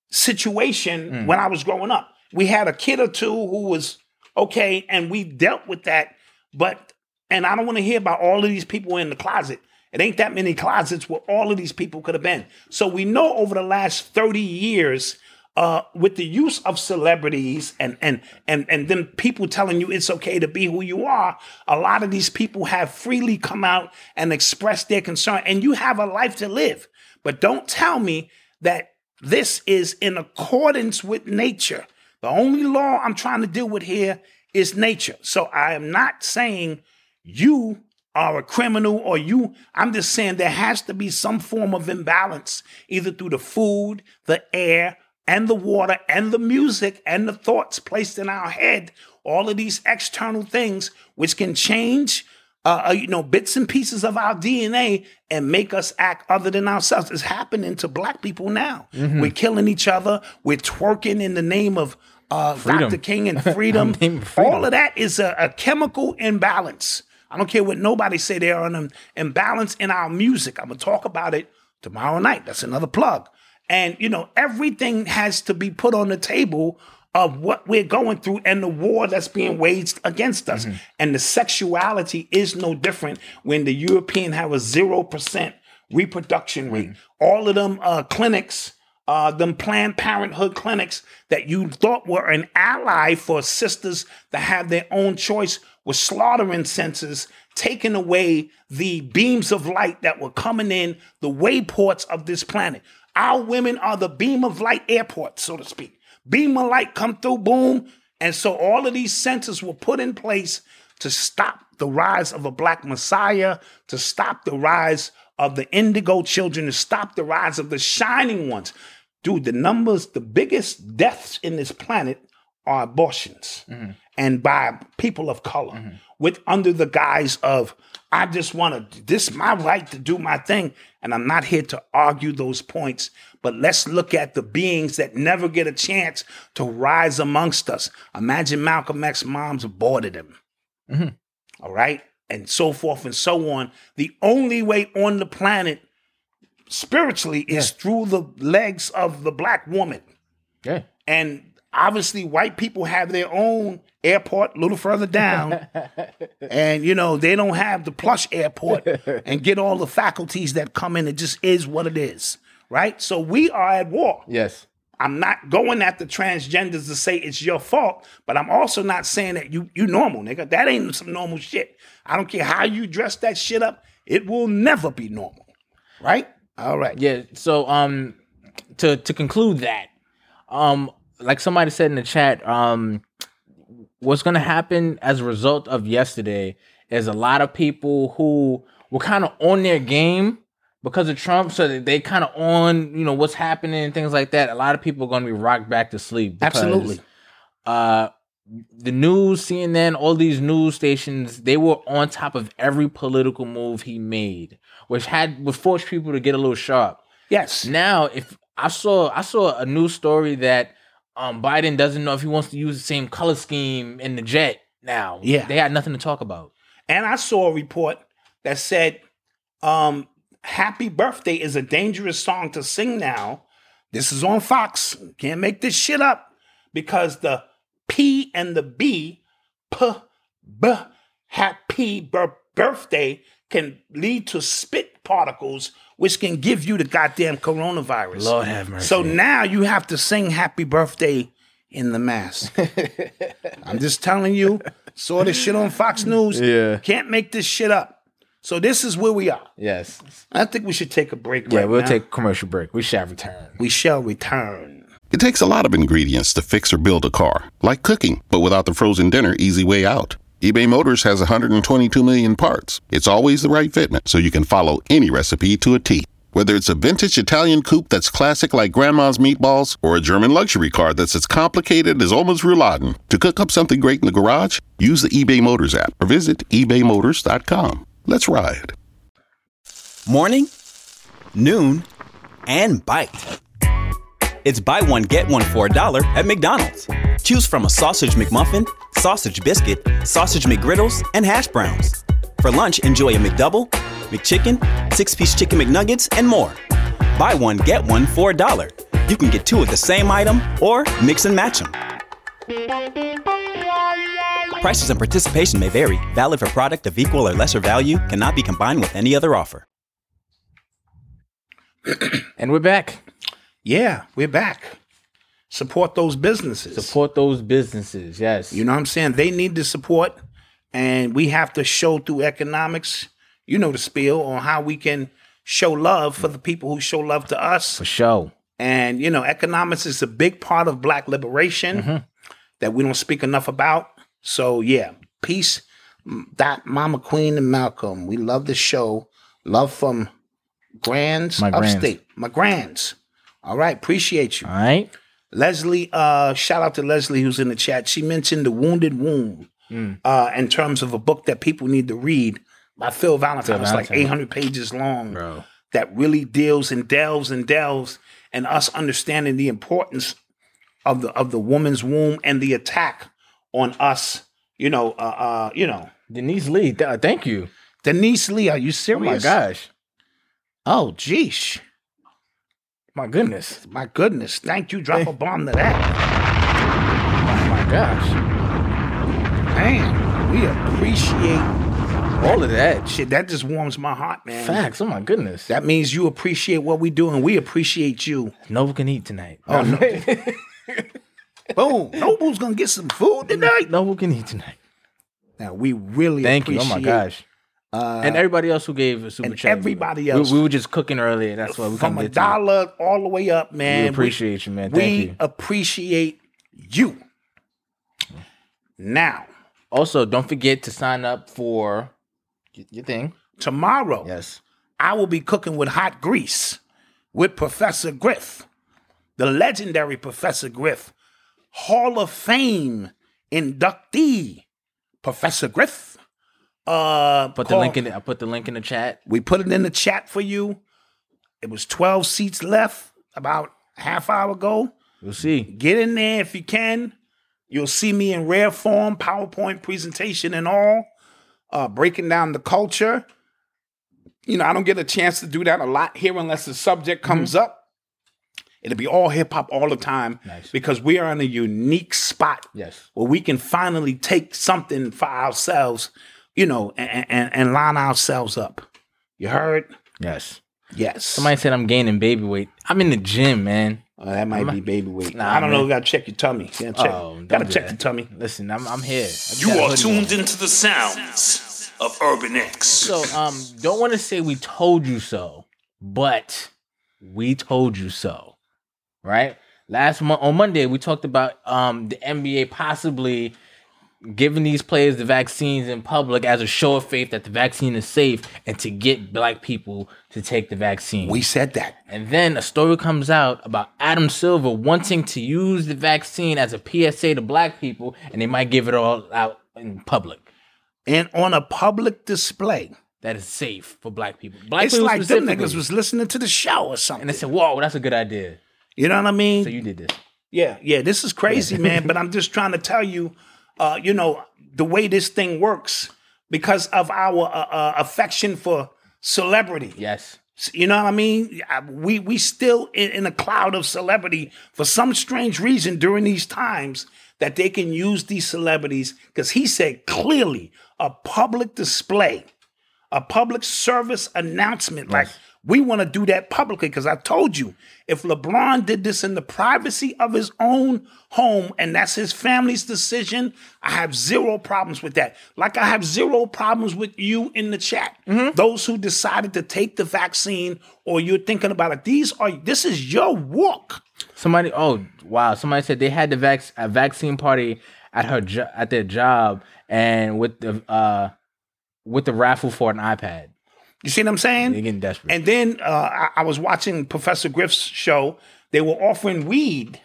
situation hmm. when I was growing up. We had a kid or two who was okay, and we dealt with that. But and I don't want to hear about all of these people in the closet. It ain't that many closets where all of these people could have been. So we know over the last 30 years, uh, with the use of celebrities and and and and then people telling you it's okay to be who you are, a lot of these people have freely come out and expressed their concern, and you have a life to live. But don't tell me that this is in accordance with nature. The only law I'm trying to deal with here is nature. So I am not saying you are a criminal or you, I'm just saying there has to be some form of imbalance, either through the food, the air, and the water, and the music, and the thoughts placed in our head, all of these external things which can change uh, uh, you know, bits and pieces of our DNA and make us act other than ourselves. It's happening to black people now. We're killing each other. We're twerking in the name of uh, Dr. King and freedom. freedom. All of that is a, a chemical imbalance. I don't care what nobody say. There are an imbalance in our music. I'm gonna talk about it tomorrow night. That's another plug. And you know, everything has to be put on the table of what we're going through and the war that's being waged against us. And the sexuality is no different when the European have a 0% reproduction rate. All of them uh, clinics, uh, them Planned Parenthood clinics that you thought were an ally for sisters that have their own choice were slaughtering centers, taking away the beams of light that were coming in the wayports of this planet. Our women are the beam of light airport, so to speak. Beam of light come through, boom. And so all of these centers were put in place to stop the rise of a black messiah, to stop the rise of the indigo children, to stop the rise of the shining ones. Dude, the numbers, the biggest deaths in this planet are abortions mm-hmm. and by people of color mm-hmm. with under the guise of I just want to this is my right to do my thing. And I'm not here to argue those points but let's look at the beings that never get a chance to rise amongst us. Imagine Malcolm X moms aborted him. Mm-hmm. All right? And so forth and so on. The only way on the planet spiritually is through the legs of the black woman. Yeah. and obviously white people have their own airport a little further down. And you know they don't have the plush airport and get all the faculties that come in. It just is what it is right? So we are at war. Yes. i'm not going at the transgenders to say it's your fault but i'm also not saying that you you normal nigga. That ain't some normal shit. I don't care how you dress that shit up. It will never be normal right all right Yeah. So um to to conclude that, um like somebody said in the chat, um what's gonna happen as a result of yesterday is a lot of people who were kind of on their game because of Trump, so they kind of on, you know, what's happening and things like that. A lot of people are gonna be rocked back to sleep. because, Absolutely. Uh the news, CNN, all these news stations, they were on top of every political move he made, which had would force people to get a little sharp. yes Now, if I saw I saw a news story that um Biden doesn't know if he wants to use the same color scheme in the jet now. Yeah. They had nothing to talk about. And I saw a report that said, um, Happy Birthday is a dangerous song to sing now. This is on Fox. Can't make this shit up because the P and the B, P, B, happy bir- birthday can lead to spit particles, which can give you the goddamn coronavirus. Lord have mercy. So now you have to sing happy birthday in the mask. I'm just telling you, saw this shit on Fox News. Yeah. Can't make this shit up. So this is where we are. Yes. I think we should take a break Yeah, right we'll now. take a commercial break. We shall return. we shall return. It takes a lot of ingredients to fix or build a car, like cooking, but without the frozen dinner easy way out. eBay Motors has 122 million parts. It's always the right fitment, so you can follow any recipe to a T. Whether it's a vintage Italian coupe that's classic like grandma's meatballs, or a German luxury car that's as complicated as Oma's rouladen, to cook up something great in the garage, use the eBay Motors app or visit ebaymotors.com. Let's ride. Morning, noon, and bite. It's buy one, get one for a dollar at McDonald's. Choose from a sausage McMuffin, sausage biscuit, sausage McGriddles, and hash browns. For lunch, enjoy a McDouble, McChicken, six piece chicken McNuggets, and more. Buy one, get one for a dollar. You can get two of the same item or mix and match them. Prices and participation may vary. Valid for product of equal or lesser value, cannot be combined with any other offer. And we're back. Yeah, we're back. Support those businesses. Support those businesses. Yes. You know what I'm saying? They need the support, and we have to show through economics, you know, the spiel on how we can show love for the people who show love to us. for sure. And, you know, economics is a big part of black liberation Mm-hmm. that we don't speak enough about. So, yeah, peace. That Mama Queen and Malcolm. We love the show. Love from Grands My grands. upstate. My grands. All right, appreciate you. All right. Leslie, uh, shout out to Leslie who's in the chat. She mentioned The Wounded Womb uh, in terms of a book that people need to read by Phil Valentine. it's like 800 pages long Bro. that really deals and delves and delves and us understanding the importance of the of the woman's womb and the attack on us. You know, uh, uh, you know, Denise Lee, th- thank you. Denise Lee. Are you Oh serious? my gosh. Oh, geesh. My goodness. My goodness. Thank you. Drop a bomb to that. Oh my gosh. Man, we appreciate All of that. shit. That just warms my heart, man. Facts. Oh my goodness. That means you appreciate what we do, and we appreciate you. Nova can eat tonight. Oh, no. Boom. Noble's gonna get some food tonight. Nova can eat tonight. Now we really Thank you. Oh my gosh. Uh, and everybody else who gave a super and chat. everybody We- else. We, were just cooking earlier. That's why we from a dollar all the way up, man. We appreciate you, man. We Thank you. appreciate you. Now, Also, don't forget to sign up for your thing. tomorrow, Yes. I will be cooking with hot grease with Professor Griff, the legendary Professor Griff, Hall of Fame inductee, Professor Griff. Uh, Put the called- link in. The, I put the link in the chat. We put it in the chat for you. It was 12 seats left about half hour ago. You'll see. Get in there if you can. You'll see me in rare form, PowerPoint presentation and all, uh, breaking down the culture. You know, I don't get a chance to do that a lot here unless the subject comes up. It'll be all hip hop all the time Nice. because we are in a unique spot Yes. where we can finally take something for ourselves, you know, and, and, and line ourselves up. You heard? Yes. Yes. Somebody said I'm gaining baby weight. I'm in the gym, man. Oh, that might be baby weight. Nah, I don't know. man. You gotta check your tummy. Gotta check, Oh, gotta check that. your tummy. Listen, I'm I'm here. You are hoodie on. tuned into the sounds of Urban X. So, um, don't want to say we told you so, but we told you so, right? Last month on Monday, we talked about um the NBA possibly giving these players the vaccines in public as a show of faith that the vaccine is safe and to get black people to take the vaccine. We said that. and then a story comes out about Adam Silver wanting to use the vaccine as a PSA to black people, and they might give it all out in public. And on a public display. That is safe for black people. Black It's people like them niggas was listening to the show or something. And they said, "Whoa, that's a good idea." you know what I mean? So you did this. Yeah, yeah, this is crazy, man. But I'm just trying to tell you, uh, you know, the way this thing works because of our uh, uh, affection for celebrity. Yes. You know what I mean? Uh, We we still in, in a cloud of celebrity for some strange reason during these times that they can use these celebrities because he said clearly a public display, a public service announcement. Like we want to do that publicly because I told you if LeBron did this in the privacy of his own home and that's his family's decision, I have zero problems with that. Like I have zero problems with you in the chat. Those who decided to take the vaccine or you're thinking about it, these are this is your walk. Somebody. Oh wow. Somebody said they had the vac- a vaccine party at her jo- at their job, and with the uh with the raffle for an iPad. You see what I'm saying? They're getting desperate. And then uh, I, I was watching Professor Griff's show. They were offering weed,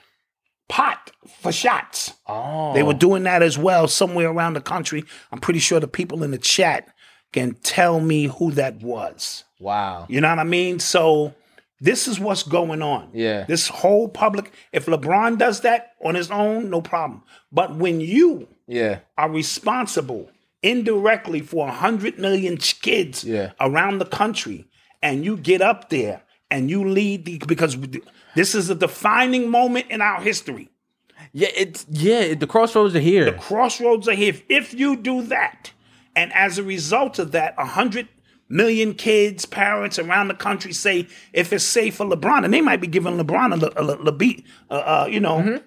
pot for shots. oh, They were doing that as well somewhere around the country. I'm pretty sure the people in the chat can tell me who that was. wow. You know what I mean? So this is what's going on. Yeah. This whole public, if LeBron does that on his own, no problem. But when you Yeah. are responsible indirectly for 100 million kids Yeah. around the country and you get up there and you lead the because this is a defining moment in our history Yeah. It's yeah. The crossroads are here. the crossroads are here if, if you do that and as a result of that 100 million kids parents around the country say if it's safe for lebron and they might be giving lebron a, a, le- lebeat, uh, uh, you know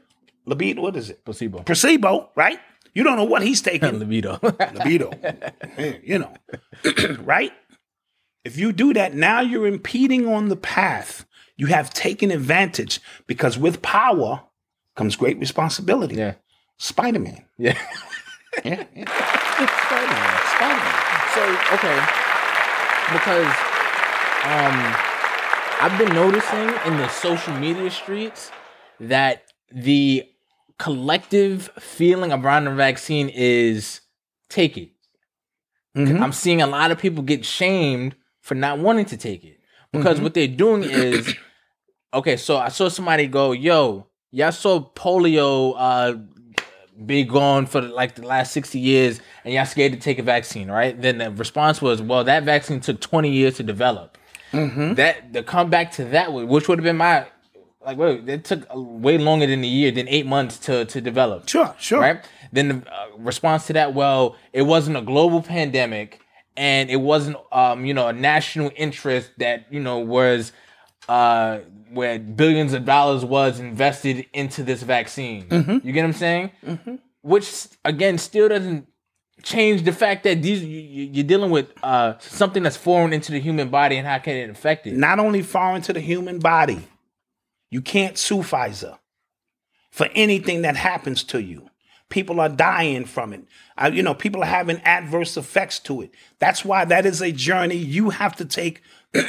lebeat, what is it Placebo. placebo right you don't know what he's taking Libido. libido. you know, right? If you do that, now you're impeding on the path. You have taken advantage because with power comes great responsibility. yeah. Spider Man. Yeah. Yeah. yeah. Spider-Man. So okay, because um, I've been noticing in the social media streets that the collective feeling around the vaccine is take it. Mhm. I'm seeing a lot of people get shamed for not wanting to take it because what they're doing is okay. So I saw somebody go, "Yo, y'all saw polio uh, be gone for like the last 60 years and y'all scared to take a vaccine, right? Then the response was, well, that vaccine took 20 years to develop. That the comeback to that, which would have been my like wait, it took way longer than a year, than eight months to to develop. Sure, sure. Right. Then the uh, response to that, well, it wasn't a global pandemic, and it wasn't, um, you know, a national interest that you know was, uh, where billions of dollars was invested into this vaccine. You get what I'm saying? Which again still doesn't change the fact that these you, you're dealing with uh something that's foreign into the human body and how can it affect it? Not only foreign to the human body, you can't sue Pfizer for anything that happens to you. People are dying from it. Uh, you know, people are having adverse effects to it. That's why that is a journey you have to take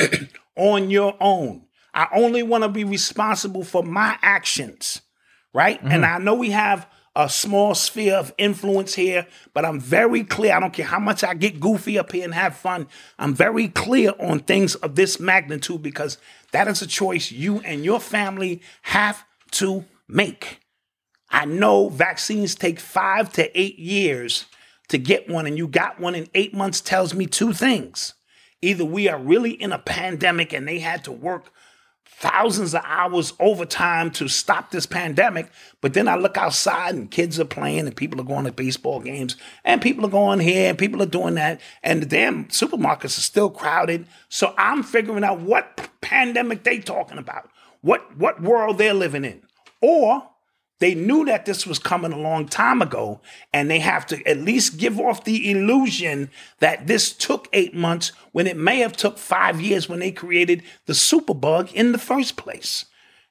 on your own. I only want to be responsible for my actions, right? And I know we have a small sphere of influence here, but I'm very clear. I don't care how much I get goofy up here and have fun. I'm very clear on things of this magnitude because that is a choice you and your family have to make. I know vaccines take five to eight years to get one, and you got one in eight months tells me two things. Either we are really in a pandemic and they had to work thousands of hours overtime to stop this pandemic, but then I look outside and kids are playing and people are going to baseball games and people are going here and people are doing that, and the damn supermarkets are still crowded. So I'm figuring out what pandemic they talking about, what what world they're living in. Or they knew that this was coming a long time ago, and they have to at least give off the illusion that this took eight months when it may have took five years when they created the superbug in the first place.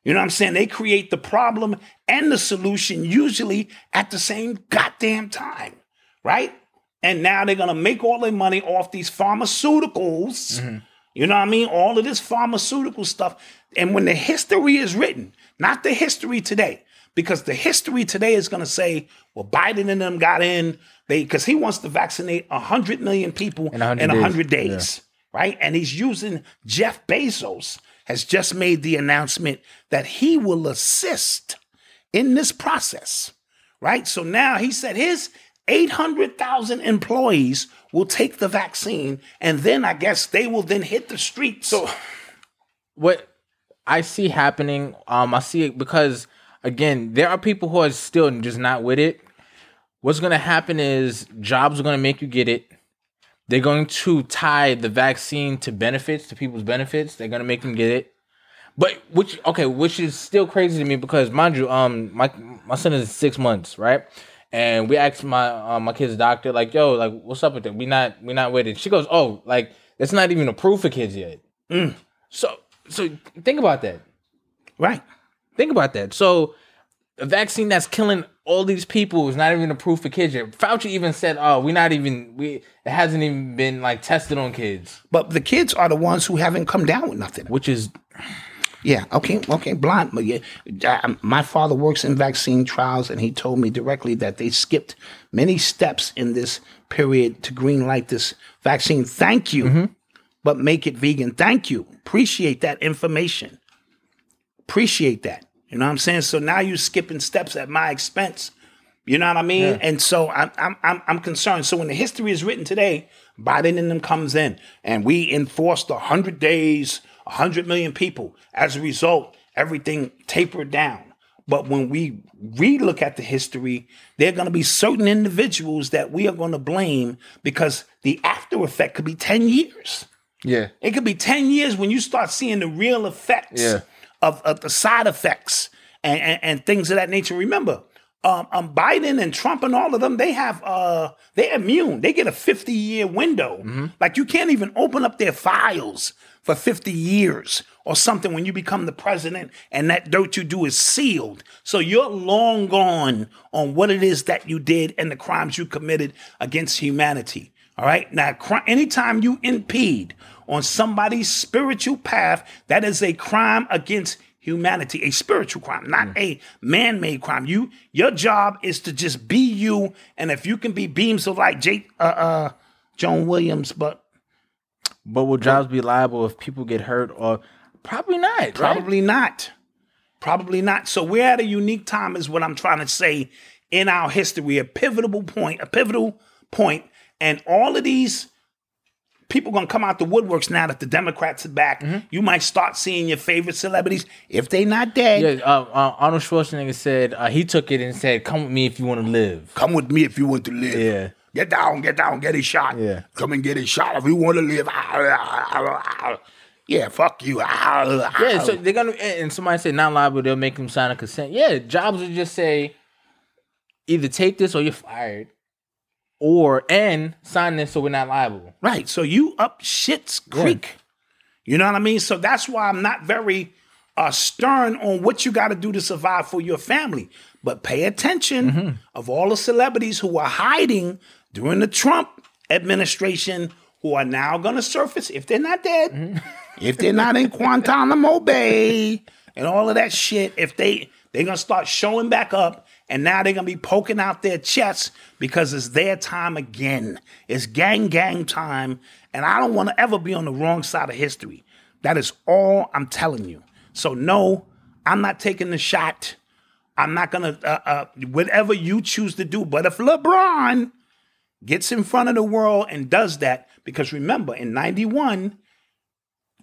You know what I'm saying? They create the problem and the solution usually at the same goddamn time, right? And now they're gonna make all their money off these pharmaceuticals. Mm-hmm. You know what I mean? All of this pharmaceutical stuff. And when the history is written, not the history today, because the history today is going to say, well, Biden and them got in, they because he wants to vaccinate 100 million people in 100 100 days. days, right? And he's using Jeff Bezos has just made the announcement that he will assist in this process, right? So now he said his 800,000 employees will take the vaccine, and then I guess they will then hit the streets. So what I see happening, um, I see it because again, there are people who are still just not with it. What's gonna happen is jobs are gonna make you get it. They're going to tie the vaccine to benefits, to people's benefits. They're gonna make them get it. But which okay, which is still crazy to me because mind you, um, my my son is six months, right? And we asked my uh, my kid's doctor, like, yo, like, what's up with it? We not we not with it. She goes, oh, like, it's not even approved for kids yet. So so think about that. right. Think about that. So a vaccine that's killing all these people is not even approved for kids yet. Fauci even said, "Oh, we're not even we. It hasn't even been like tested on kids," But the kids are the ones who haven't come down with nothing. which is Yeah, okay, okay, blind. My father works in vaccine trials, and he told me directly that they skipped many steps in this period to green light this vaccine. Thank you, mm-hmm. but make it vegan. Thank you. Appreciate that information. Appreciate that. You know what I'm saying? So now you're skipping steps at my expense. You know what I mean? And so I'm, I'm I'm I'm concerned. So when the history is written today, Biden and them comes in, and we enforced hundred days, hundred million people. As a result, everything tapered down. But when we relook at the history, there are going to be certain individuals that we are going to blame because the after effect could be ten years. yeah, It could be 10 years when you start seeing the real effects Yeah. Of, of the side effects and, and, and things of that nature. Remember, um, um, Biden and Trump and all of them, they have uh, they're immune. They get a 50 year window. Like you can't even open up their files for 50 years or something when you become the president and that dirt you do is sealed. So you're long gone on what it is that you did and the crimes you committed against humanity. All right. Now, cri- anytime you impede on somebody's spiritual path, that is a crime against humanity, a spiritual crime, not a man-made crime. You, your job is to just be you, and if you can be beams of light, Jake, uh, uh, Joan Williams, but but will jobs be liable if people get hurt or probably not? right? Probably not. Probably not. So we're at a unique time, is what I'm trying to say in our history, a pivotal point, a pivotal point, and all of these people gonna come out the woodworks now that the Democrats are back. You might start seeing your favorite celebrities if they not dead. Yeah, uh, uh, Arnold Schwarzenegger said uh, he took it and said, "Come with me if you want to live." Come with me if you want to live. Yeah. Get down, get down, get a shot. Yeah. Come and get a shot if you want to live. Yeah, fuck you. Yeah, so they're gonna and and somebody said not liable. They'll make them sign a consent. Yeah, Jobs would just say, either take this or you're fired, or and sign this so we're not liable. Right. So you up shit's creek. You know what I mean? So that's why I'm not very uh, stern on what you got to do to survive for your family. But pay attention Mm-hmm. of all the celebrities who are hiding during the Trump administration who are now going to surface if they're not dead, Mm-hmm. if they're not in Guantanamo Bay and all of that shit, if they they're going to start showing back up and now they're going to be poking out their chests because it's their time again. It's gang gang time and I don't want to ever be on the wrong side of history. That is all I'm telling you. So no, I'm not taking the shot. I'm not gonna uh, uh, whatever you choose to do. But if LeBron gets in front of the world and does that, because remember in '91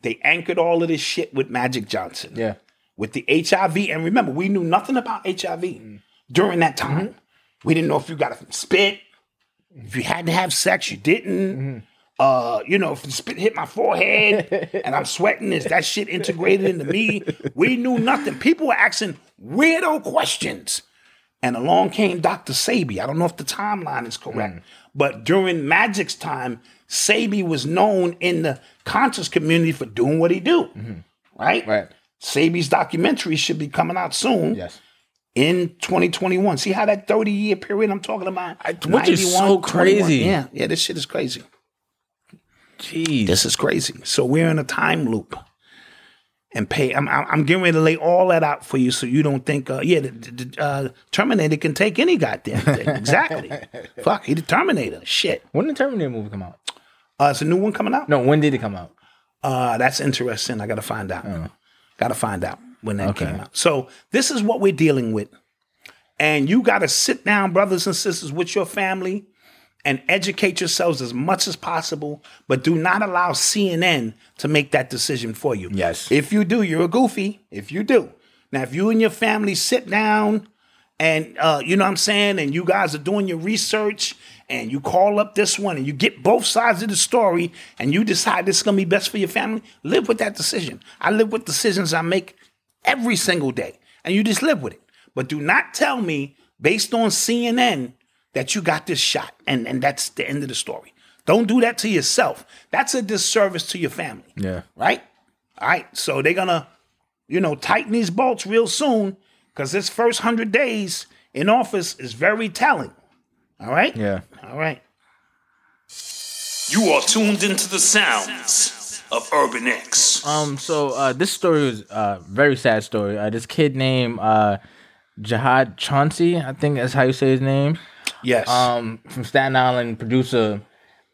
they anchored all of this shit with Magic Johnson, Yeah. with the HIV. And remember, we knew nothing about HIV during that time. We didn't know if you got to spit, if you had to have sex, you didn't. Mm-hmm. Uh, you know, if the spit hit my forehead and I'm sweating, is that shit integrated into me? We knew nothing. People were asking weirdo questions. And along came Dr. Sebi. I don't know if the timeline is correct, mm. but during Magic's time, Sebi was known in the conscious community for doing what he do. Mm-hmm. Right? Right. Sebi's documentary should be coming out soon Yes. In 2021. See how that 30 year period I'm talking about? which is so 91, crazy. Yeah, yeah, this shit is crazy. Jeez. This is crazy. So we're in a time loop. And pay. I'm, I'm getting ready to lay all that out for you, so you don't think, uh, yeah, the, the, uh, Terminator can take any goddamn thing. exactly. Fuck, he the Terminator. Shit. when did the Terminator movie come out? Uh, it's a new one coming out. No, when did it come out? Uh, that's interesting. I got to find out. Got to find out when that Okay. came out. So this is what we're dealing with, and you got to sit down, brothers and sisters, with your family, and educate yourselves as much as possible. But do not allow CNN to make that decision for you. Yes. If you do, you're a goofy. If you do, now if you and your family sit down and uh, you know what I'm saying, and you guys are doing your research, and you call up this one, and you get both sides of the story, and you decide this is gonna be best for your family, live with that decision. I live with decisions I make every single day, and you just live with it. But do not tell me based on CNN that you got this shot, and and that's the end of the story. Don't do that to yourself. That's a disservice to your family Yeah. right? All right. So they're gonna, you know, tighten these bolts real soon because this first hundred days in office is very telling. All right. Yeah. All right. You are tuned into the sounds of Urban X. Um. So uh, this story was uh very sad story. Uh, this kid named uh Jihad Chauncey, I think that's how you say his name. Yes. Um, from Staten Island, producer.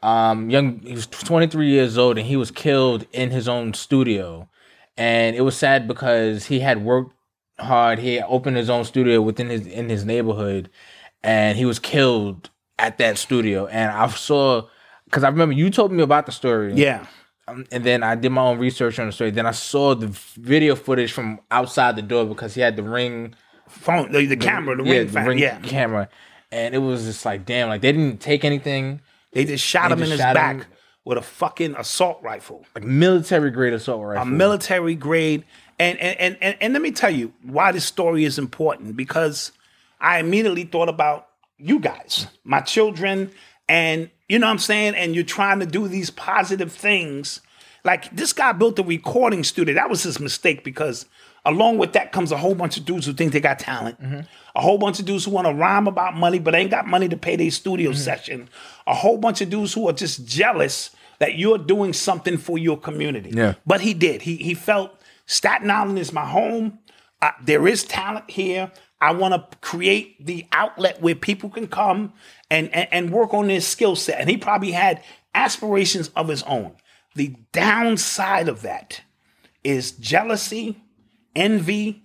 Um, young. He was 23 years old, and he was killed in his own studio. And it was sad because he had worked hard. He opened his own studio within his in his neighborhood, and he was killed at that studio. And I saw because I remember you told me about the story. yeah. Um, and then I did my own research on the story. Then I saw the video footage from outside the door because he had the ring, Phone. The, the camera. The ring. the ring yeah. camera, and it was just like, damn, like they didn't take anything, They just shot They him in just his back him. with a fucking assault rifle. like military grade assault rifle. a military grade. And and, and and and let me tell you why this story is important because I immediately thought about you guys, my children, and you know what I'm saying, and you're trying to do these positive things. Like this guy built a recording studio. That was his mistake because along with that comes a whole bunch of dudes who think they got talent. A whole bunch of dudes who want to rhyme about money but ain't got money to pay their studio session. A whole bunch of dudes who are just jealous that you're doing something for your community. Yeah. But he did. He he felt Staten Island is my home. Uh, there is talent here. I want to create the outlet where people can come and, and, and work on their skill set. And he probably had aspirations of his own. The downside of that is jealousy, envy,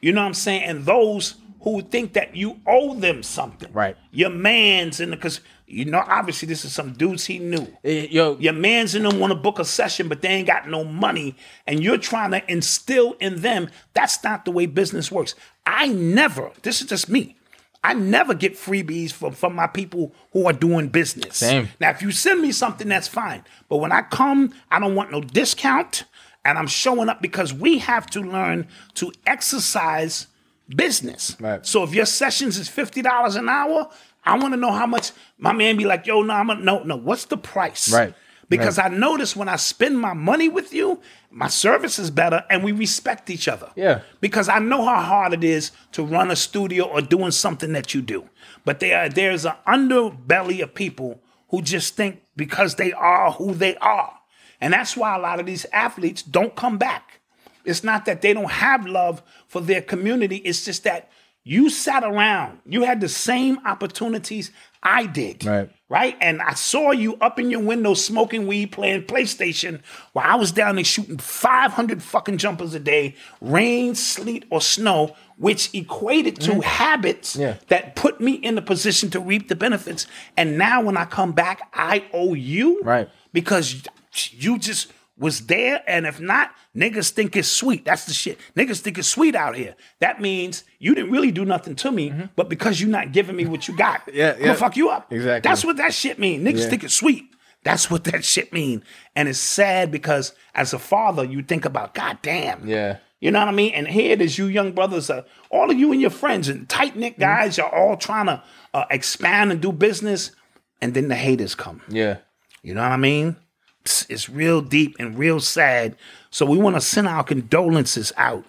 you know what I'm saying? And those who think that you owe them something. Right. Your man's in the because you know obviously this is some dudes he knew. Eh, Yo, Your man's in them want to book a session, but they ain't got no money, and you're trying to instill in them that's not the way business works. I never, this is just me. I never get freebies from, from my people who are doing business. Same. Now, if you send me something, that's fine. But when I come, I don't want no discount, and I'm showing up because we have to learn to exercise business. Right. So if your sessions is fifty dollars an hour, I want to know how much. My man be like, "Yo, no, I'm a, no, no. What's the price?" Right. Because I notice when I spend my money with you, my service is better, and we respect each other. Yeah. Because I know how hard it is to run a studio or doing something that you do. But there, there's an underbelly of people who just think because they are who they are, and that's why a lot of these athletes don't come back. It's not that they don't have love for their community. It's just that you sat around. You had the same opportunities I did. Right. Right. And I saw you up in your window smoking weed, playing PlayStation, while I was down there shooting 500 fucking jumpers a day, rain, sleet, or snow, which equated to mm. habits Yeah. that put me in the position to reap the benefits. And now when I come back, I owe you. Right. Because you just was there, and if not, niggas think it's sweet. That's the shit. Niggas think it's sweet out here. That means you didn't really do nothing to me, but because you're not giving me what you got, Mm-hmm. Yeah, I'm gonna fuck you up. Exactly. That's what that shit mean. Niggas Yeah. think it's sweet. That's what that shit mean. And it's sad because as a father, you think about, God damn. Yeah. You know what I mean? And here it is, you young brothers, uh, all of you and your friends and tight knit Mm-hmm. guys, you're all trying to uh, expand and do business. And then the haters come. yeah. You know what I mean? It's, real deep and real sad. So we want to send our condolences out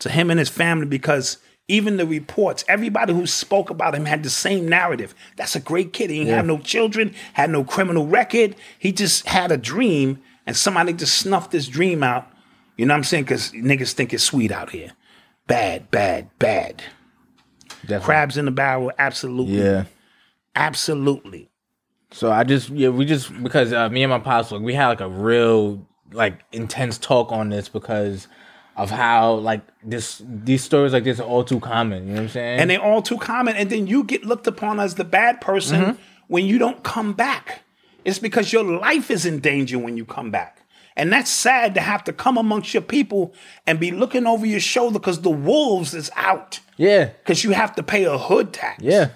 to him and his family because even the reports, everybody who spoke about him had the same narrative. That's a great kid. He didn't have no children, had no criminal record. He just had a dream, and somebody just snuffed this dream out. You know what I'm saying? Because niggas think it's sweet out here. Bad, bad, bad. Definitely. Crabs in the barrel, absolutely. Yeah. Absolutely. So I just yeah we just because uh, me and my pops like we had like a real like intense talk on this because of how like this these stories like this are all too common. You know what I'm saying? and they're all too common. And then you get looked upon as the bad person Mm-hmm. when you don't come back. It's because your life is in danger when you come back. And that's sad to have to come amongst your people and be looking over your shoulder because the wolves is out. yeah, Because you have to pay a hood tax. yeah,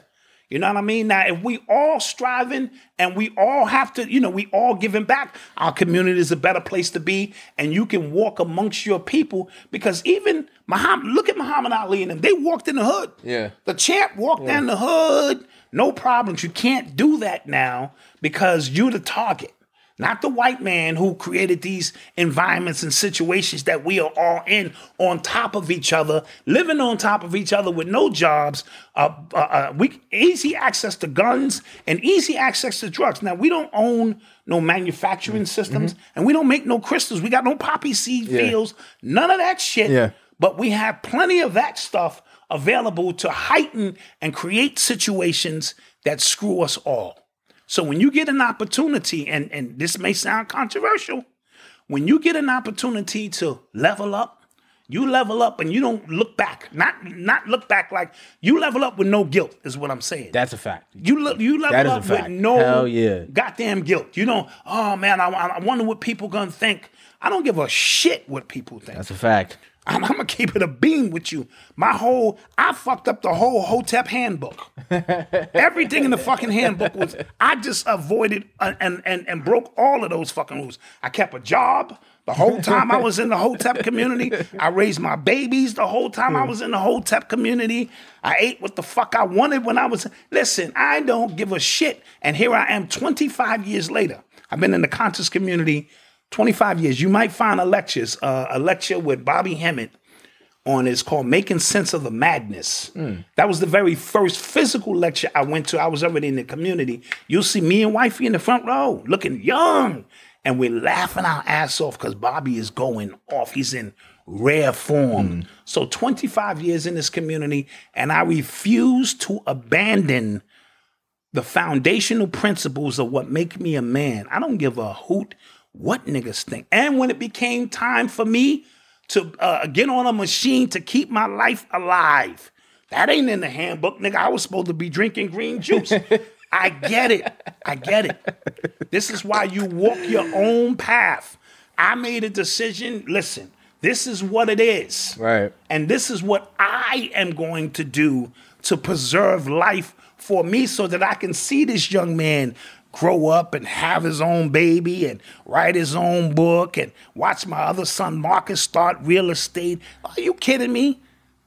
You know what I mean? Now, if we all striving and we all have to, you know, we all giving back, our community is a better place to be, and you can walk amongst your people because even Muhammad, look at Muhammad Ali and them, they walked in the hood. Yeah. The champ walked down the hood, no problems. You can't do that now because you're the target. Not the white man who created these environments and situations that we are all in on top of each other, living on top of each other with no jobs, uh, uh, uh, we, easy access to guns and easy access to drugs. Now, we don't own no manufacturing systems and we don't make no crystals. We got no poppy seed fields, none of that shit. Yeah. But we have plenty of that stuff available to heighten and create situations that screw us all. So when you get an opportunity, and, and this may sound controversial, when you get an opportunity to level up, you level up and you don't look back. Not not look back like you level up with no guilt, is what I'm saying. that's a fact. You look, you level That is a up with no Hell yeah. goddamn guilt. You don't. Oh man, I, I wonder what people gonna think. I don't give a shit what people think. That's a fact. I'm, I'm gonna keep it a beam with you. My whole, I fucked up the whole Hotep handbook. Everything in the fucking handbook was, I just avoided and and and broke all of those fucking rules. I kept a job the whole time I was in the Hotep community. I raised my babies the whole time I hmm. was in the Hotep community. I ate what the fuck I wanted when I was. Listen, I don't give a shit. And here I am, 25 years later. I've been in the conscious community 25 years. You might find a lectures, uh, a lecture with Bobby Hemmitt on it's called Making Sense of the Madness. That was the very first physical lecture I went to. I was already in the community. You'll see me and wifey in the front row, looking young, and we're laughing our ass off because Bobby is going off. He's in rare form. So 25 years in this community, and I refuse to abandon the foundational principles of what make me a man. I don't give a hoot what niggas think. And when it became time for me to uh, get on a machine to keep my life alive, That ain't in the handbook, nigga. I was supposed to be drinking green juice. I get it. I get it. This is why you walk your own path. I made a decision. Listen, this is what it is. Right. And this is what I am going to do to preserve life for me so that I can see this young man grow up and have his own baby and write his own book and watch my other son Marcus start real estate. Are you kidding me?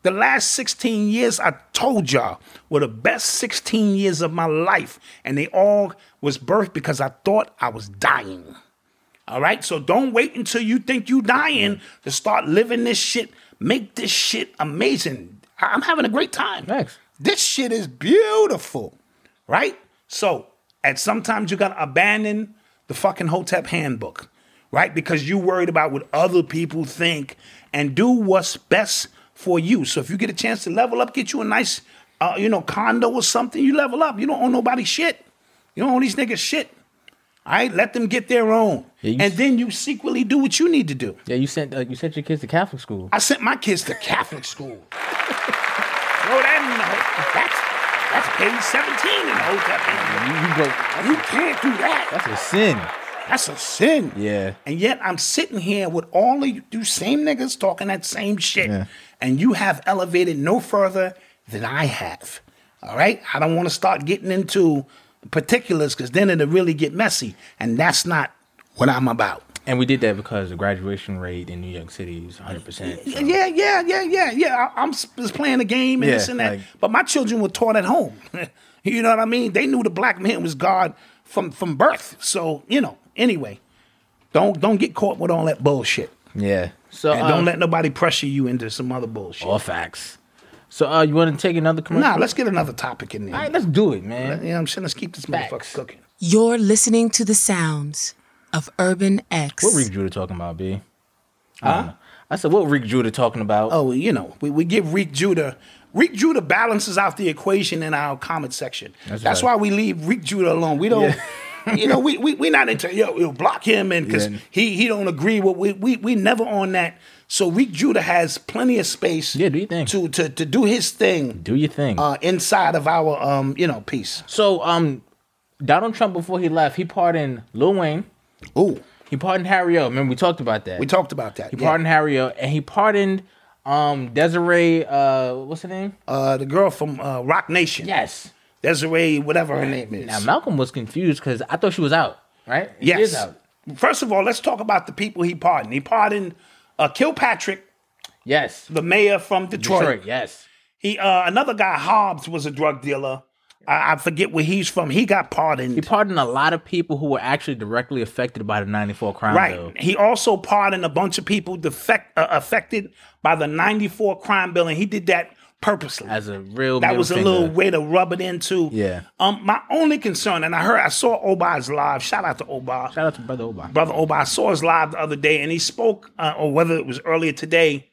The last 16 years, I told y'all, were the best 16 years of my life. And they all was birthed because I thought I was dying. All right. So don't wait until you think you dying mm. to start living this shit. Make this shit amazing. I'm having a great time. Thanks. This shit is beautiful. Right? So at sometimes you gotta abandon the fucking Hotep handbook, right? Because you worried about what other people think and do what's best for you. So if you get a chance to level up, get you a nice uh, you know, condo or something, you level up. You don't own nobody shit. You don't own these niggas shit. All right, let them get their own, Yeah, and then you secretly do what you need to do. Yeah, you sent uh, you sent your kids to Catholic school. I sent my kids to Catholic school. Throw that in the ho- that's that's page seventeen in the hotel. You, you broke. You can't do that. That's a sin. That's a sin. Yeah. And yet I'm sitting here with all of you same niggas talking that same shit. Yeah. And you have elevated no further than I have. All right? I don't want to start getting into particulars because then it'll really get messy. And that's not what I'm about. And we did that because the graduation rate in New York City is 100. percent Yeah, yeah, yeah, yeah, yeah. I, I'm just playing the game and Yeah, this and that. like- but my children were taught at home. you know what I mean? They knew the black man was God from from birth. So you know. Anyway, don't don't get caught with all that bullshit. Yeah. So And uh, don't let nobody pressure you into some other bullshit. all facts. So uh, you want to take another commercial? Nah, let's get another topic in there. All right, let's do it, man. you know what I'm saying? Let's keep this Facts. motherfucker cooking. You're listening to the sounds of Urban X. What Rick Judah talking about, B? Huh? I said, what Rick Judah talking about? Oh, you know, we, we give Reek Judah. Reek Judah balances out the equation in our comment section. That's, That's why we leave Reek Judah alone. We don't, you know, we we we not into yo, we'll block him and because Yeah. he he don't agree with we we we never on that. So Reek Judah has plenty of space. Yeah, do you think to to to do his thing Do your thing. uh, inside of our um you know piece. so, um, Donald Trump before he left, he pardoned Lil Wayne. Ooh, He pardoned Harry O. Remember we talked about that. we talked about that. He yeah. pardoned Harry O. And he pardoned um Desiree. Uh, what's her name? uh, the girl from uh, Roc Nation. Yes. Desiree, whatever her name is. Now Malcolm was confused because I thought she was out. Right? She Yes. is out. First of all, let's talk about the people he pardoned. He pardoned uh, Kilpatrick, Yes. the mayor from Detroit. Detroit. Yes. He uh, another guy, Hobbs, was a drug dealer. I, I forget where he's from. He got pardoned. He pardoned a lot of people who were actually directly affected by the '94 crime right. bill. He also pardoned a bunch of people defect, uh, affected by the '94 crime bill, and he did that purposely. As a real that was a finger. little way to rub it into. Yeah. Um, my only concern, and I heard, I saw Obar's live. Shout out to Obar. Shout out to Brother Oba. Brother Oba, I saw his live the other day, and he spoke, uh, or whether it was earlier today,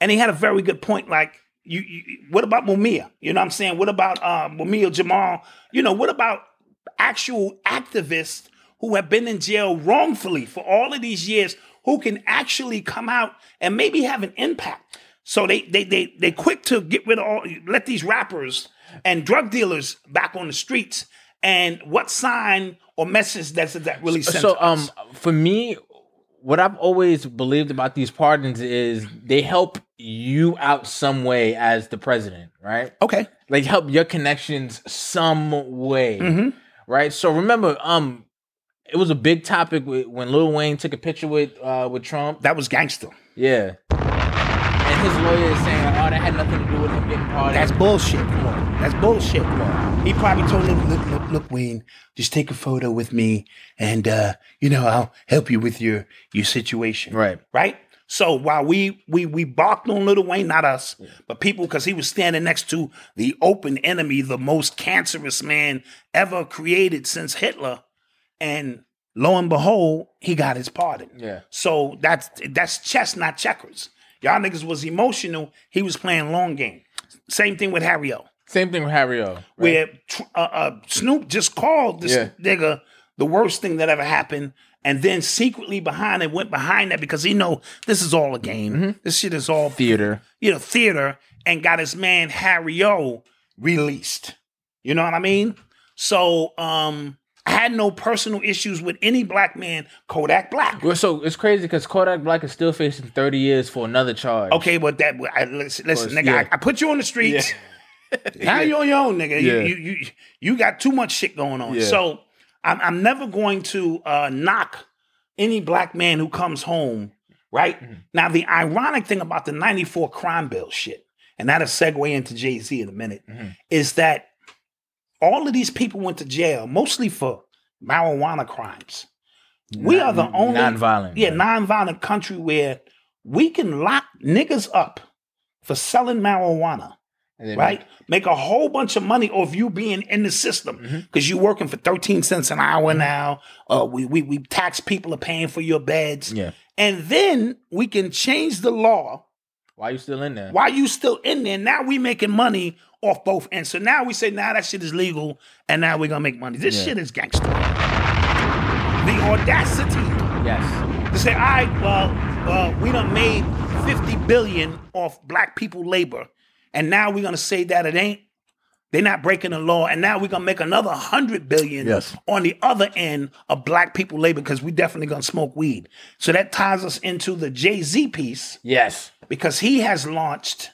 and he had a very good point. Like, you, you what about Mumia? You know what I'm saying? What about uh, Mumia Jamal? You know, what about actual activists who have been in jail wrongfully for all of these years, who can actually come out and maybe have an impact? So they they they they quick to get rid of all, let these rappers and drug dealers back on the streets. And what sign or message does that really send? So, um, for me, what I've always believed about these pardons is they help you out some way as the president, right? Okay. Like help your connections some way, Mm-hmm. right? So remember, um, it was a big topic with, when Lil Wayne took a picture with uh with Trump. That was gangster. Yeah, and his lawyer is saying, "Oh, that had nothing to do with him getting pardoned." That's bullshit. Come on. That's bullshit. Come on. He probably told him, look, look, look, Wayne, just take a photo with me and uh, you know, I'll help you with your your situation. Right. Right? So while we we we barked on Little Wayne, not us, but people because he was standing next to the open enemy, the most cancerous man ever created since Hitler, and lo and behold, he got his pardon. Yeah. So that's that's chess, not checkers. Y'all niggas was emotional. He was playing long game. Same thing with Harry O. Same thing with Harry O. right? Where uh, uh, Snoop just called this Yeah. nigga the worst thing that ever happened and then secretly behind it went behind that because he know this is all a game. This shit is all Theater. you know, theater, and got his man Harry O released. You know what I mean? So um I had no personal issues with any black man, Kodak Black. Well, so it's crazy because Kodak Black is still facing 30 years for another charge. Okay, but that I, listen, listen course, nigga, yeah. I, I put you on the streets. now you're on your own, nigga. Yeah. You, you you you got too much shit going on. Yeah. So I'm I'm never going to uh, knock any black man who comes home. Right Mm-hmm. now, the ironic thing about the '94 crime bill shit, and that'll segue into Jay Z in a minute, Mm-hmm. is that all of these people went to jail mostly for marijuana crimes. we are the only non-violent, yeah, right. non-violent country where we can lock niggas up for selling marijuana, right? Make a whole bunch of money off you being in the system Mm-hmm. because you're working for 13 cents an hour now. Uh, we, we we tax people are paying for your beds, Yeah. and then we can change the law Why you still in there? while you still in there. Now we making money off both ends. So now we say, now that shit is legal, and now we're gonna make money. This Yeah. shit is gangster. The audacity Yes. to say, all right, well, well, we done made 50 billion off black people labor, and now we're gonna say that it ain't. They're not breaking the law, and now we're gonna make another hundred billion Yes. on the other end of black people labor because we definitely gonna smoke weed. So that ties us into the Jay Z piece Yes. because he has launched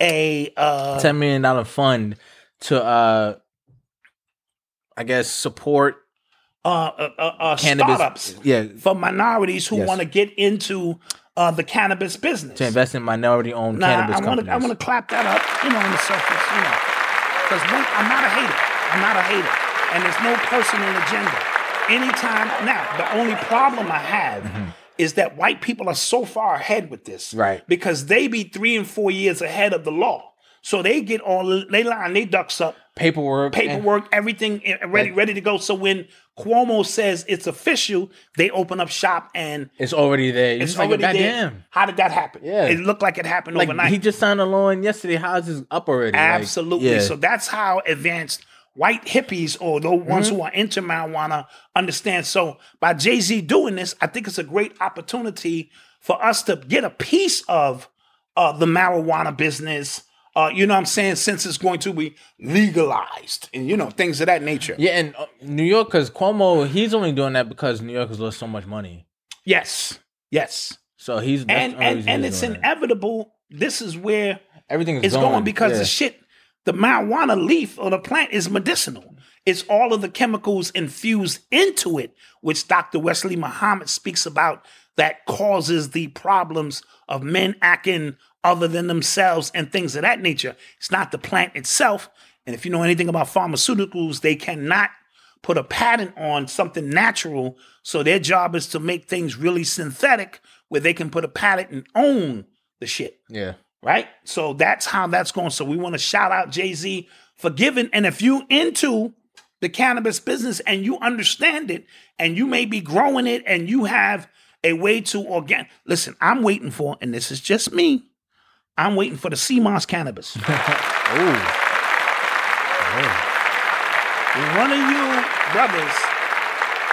a uh, $10 million fund to, uh, I guess, support uh, uh, uh, uh, cannabis. startups Yeah. for minorities who Yes. want to get into uh, the cannabis business. To invest in minority owned cannabis I want companies. I want to clap that up, you know, on the surface, you know, because I'm not a hater. I'm not a hater, and there's no personal agenda. Anytime now, the only problem I have is that white people are so far ahead with this, Mm-hmm. Right. Because they be three and four years ahead of the law, so they get all they line they ducks up, paperwork. paperwork, everything ready, ready to go. So when Cuomo says it's official, they open up shop and It's already there. You're it's just like, already there. How did that happen? Yeah. it looked like it happened Like overnight. he just signed a loan yesterday. How is this up already? Like, Absolutely. yeah. So that's how advanced white hippies or the ones Mm-hmm. who are into marijuana understand. So by Jay Z doing this, I think it's a great opportunity for us to get a piece of uh, the marijuana business. Uh, you know what I'm saying? Since it's going to be legalized and, you know, things of that nature. Yeah, and uh, New York, because Cuomo, he's only doing that because New York has lost so much money. Yes. Yes. So he's and and, and it's inevitable. This is where Everything is it's going, going, because yeah. the shit, the marijuana leaf or the plant is medicinal. It's all of the chemicals infused into it, which Dr. Wesley Muhammad speaks about, that causes the problems of men acting other than themselves and things of that nature. It's not the plant itself. And if you know anything about pharmaceuticals, they cannot put a patent on something natural. So their job is to make things really synthetic where they can put a patent and own the shit Yeah. right? So that's how that's going. So we want to shout out Jay Z for giving. And if you into the cannabis business and you understand it, and you may be growing it, and you have a way to organ. Listen, I'm waiting for, and this is just me. I'm waiting for the sea moss cannabis. When oh. oh. one of you brothers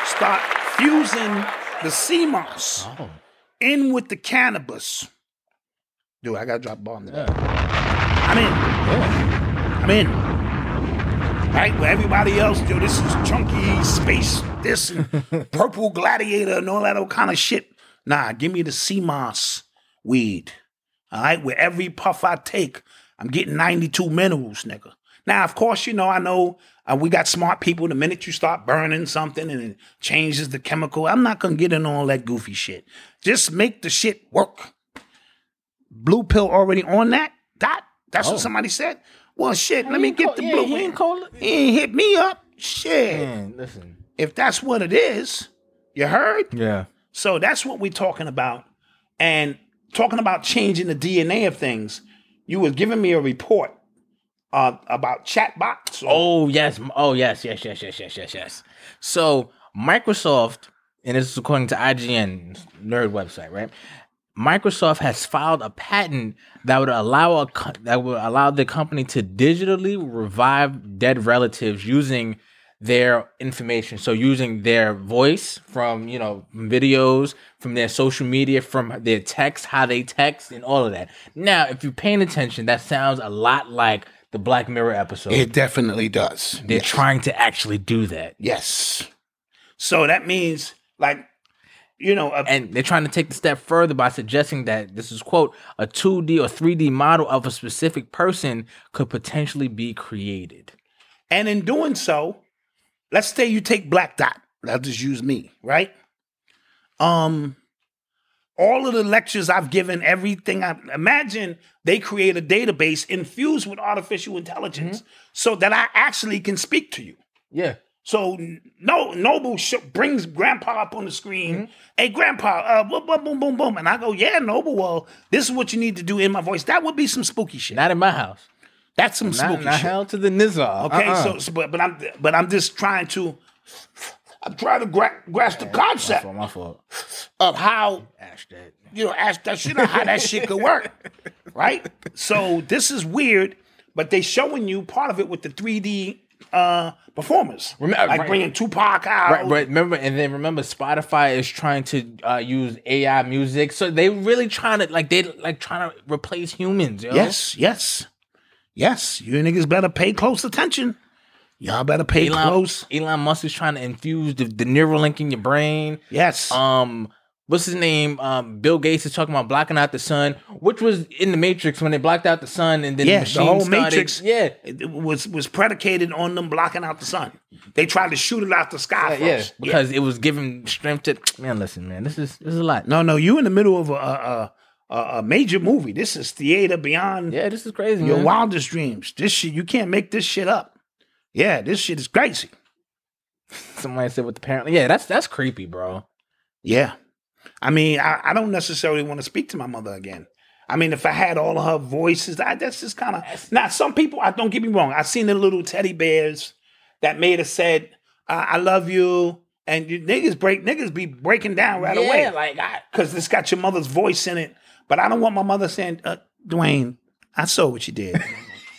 start fusing the sea moss Oh. in with the cannabis. Dude, I gotta drop a bomb there. I'm in. I'm in. Right? Where everybody else, yo, this is chunky space, this purple gladiator and all that old kind of shit. Nah, give me the sea moss weed. All right, with every puff I take, I'm getting 92 minerals, nigga. Now, of course, you know, I know uh, we got smart people. The minute you start burning something and it changes the chemical, I'm not gonna get in all that goofy shit. Just make the shit work. Blue pill already on that? That? That's what somebody said? Well, shit, let me get call- the yeah, blue. he ain't call- He ain't hit me up. Shit. Man, listen. If that's what it is, you heard? Yeah. So that's what we're talking about. And talking about changing the DNA of things, you was giving me a report uh, about chatbots. or- Oh yes. Oh yes. Yes. Yes. Yes. Yes. Yes. Yes. So Microsoft, and this is according to IGN nerd website, right? Microsoft has filed a patent that would allow a co- that would allow the company to digitally revive dead relatives using their information. So using their voice from, you know, videos, from their social media, from their text, how they text, and all of that. Now, if you're paying attention, that sounds a lot like the Black Mirror episode. It definitely does. They're Yes. trying to actually do that. Yes. So that means like you know, a, and they're trying to take the step further by suggesting that this is quote a 2D or 3D model of a specific person could potentially be created. And in doing so, let's say you take Black Dot. I'll just use me, right? Um, all of the lectures I've given, everything I imagine they create a database infused with artificial intelligence so that I actually can speak to you. Yeah. So no, Noble sh- brings Grandpa up on the screen. Hey, Grandpa, uh, boom, boom, boom, boom, boom, and I go, yeah, Noble. Well, this is what you need to do in my voice. That would be some spooky shit. Not in my house. That's some Not, spooky not shit. hell to the Nizar. Okay, Uh-uh. so, so but but I'm but I'm just trying to I'm trying to gra- grasp the concept my fault, my fault. of how you know ask that shit of how that shit could work, right? So this is weird, but they showing you part of it with the 3D uh performers, Remember- like right. bringing Tupac out. Right, right. Remember, and then remember, Spotify is trying to uh, use AI music, so they really trying to like they like trying to replace humans. Yo. Yes, yes, yes. You niggas better pay close attention. Y'all better pay Elon, close. Elon Musk is trying to infuse the, the Neuralink in your brain. Yes. Um, what's his name? Um, Bill Gates is talking about blocking out the sun, which was in the Matrix when they blocked out the sun, and then yeah, the the whole started. Matrix Yeah, it was was predicated on them blocking out the sun. They tried to shoot it out the sky yeah, yeah, first. because it was giving strength to man. Listen, man, this is this is a lot. No, no, you in the middle of a a, a, a major movie. This is theater beyond Yeah, this is crazy. your man. wildest dreams. This shit, you can't make this shit up. Yeah, this shit is crazy. Somebody said with the parent. Yeah, that's that's creepy, bro. Yeah. I mean, I, I don't necessarily want to speak to my mother again. I mean, if I had all of her voices, I, that's just kind of. Now, some people, I don't get me wrong. I've seen the little teddy bears that made have said, I, I love you. And you niggas break, niggas be breaking down right yeah, away. like because it's got your mother's voice in it. But I don't want my mother saying, uh, Dwayne, I saw what you did.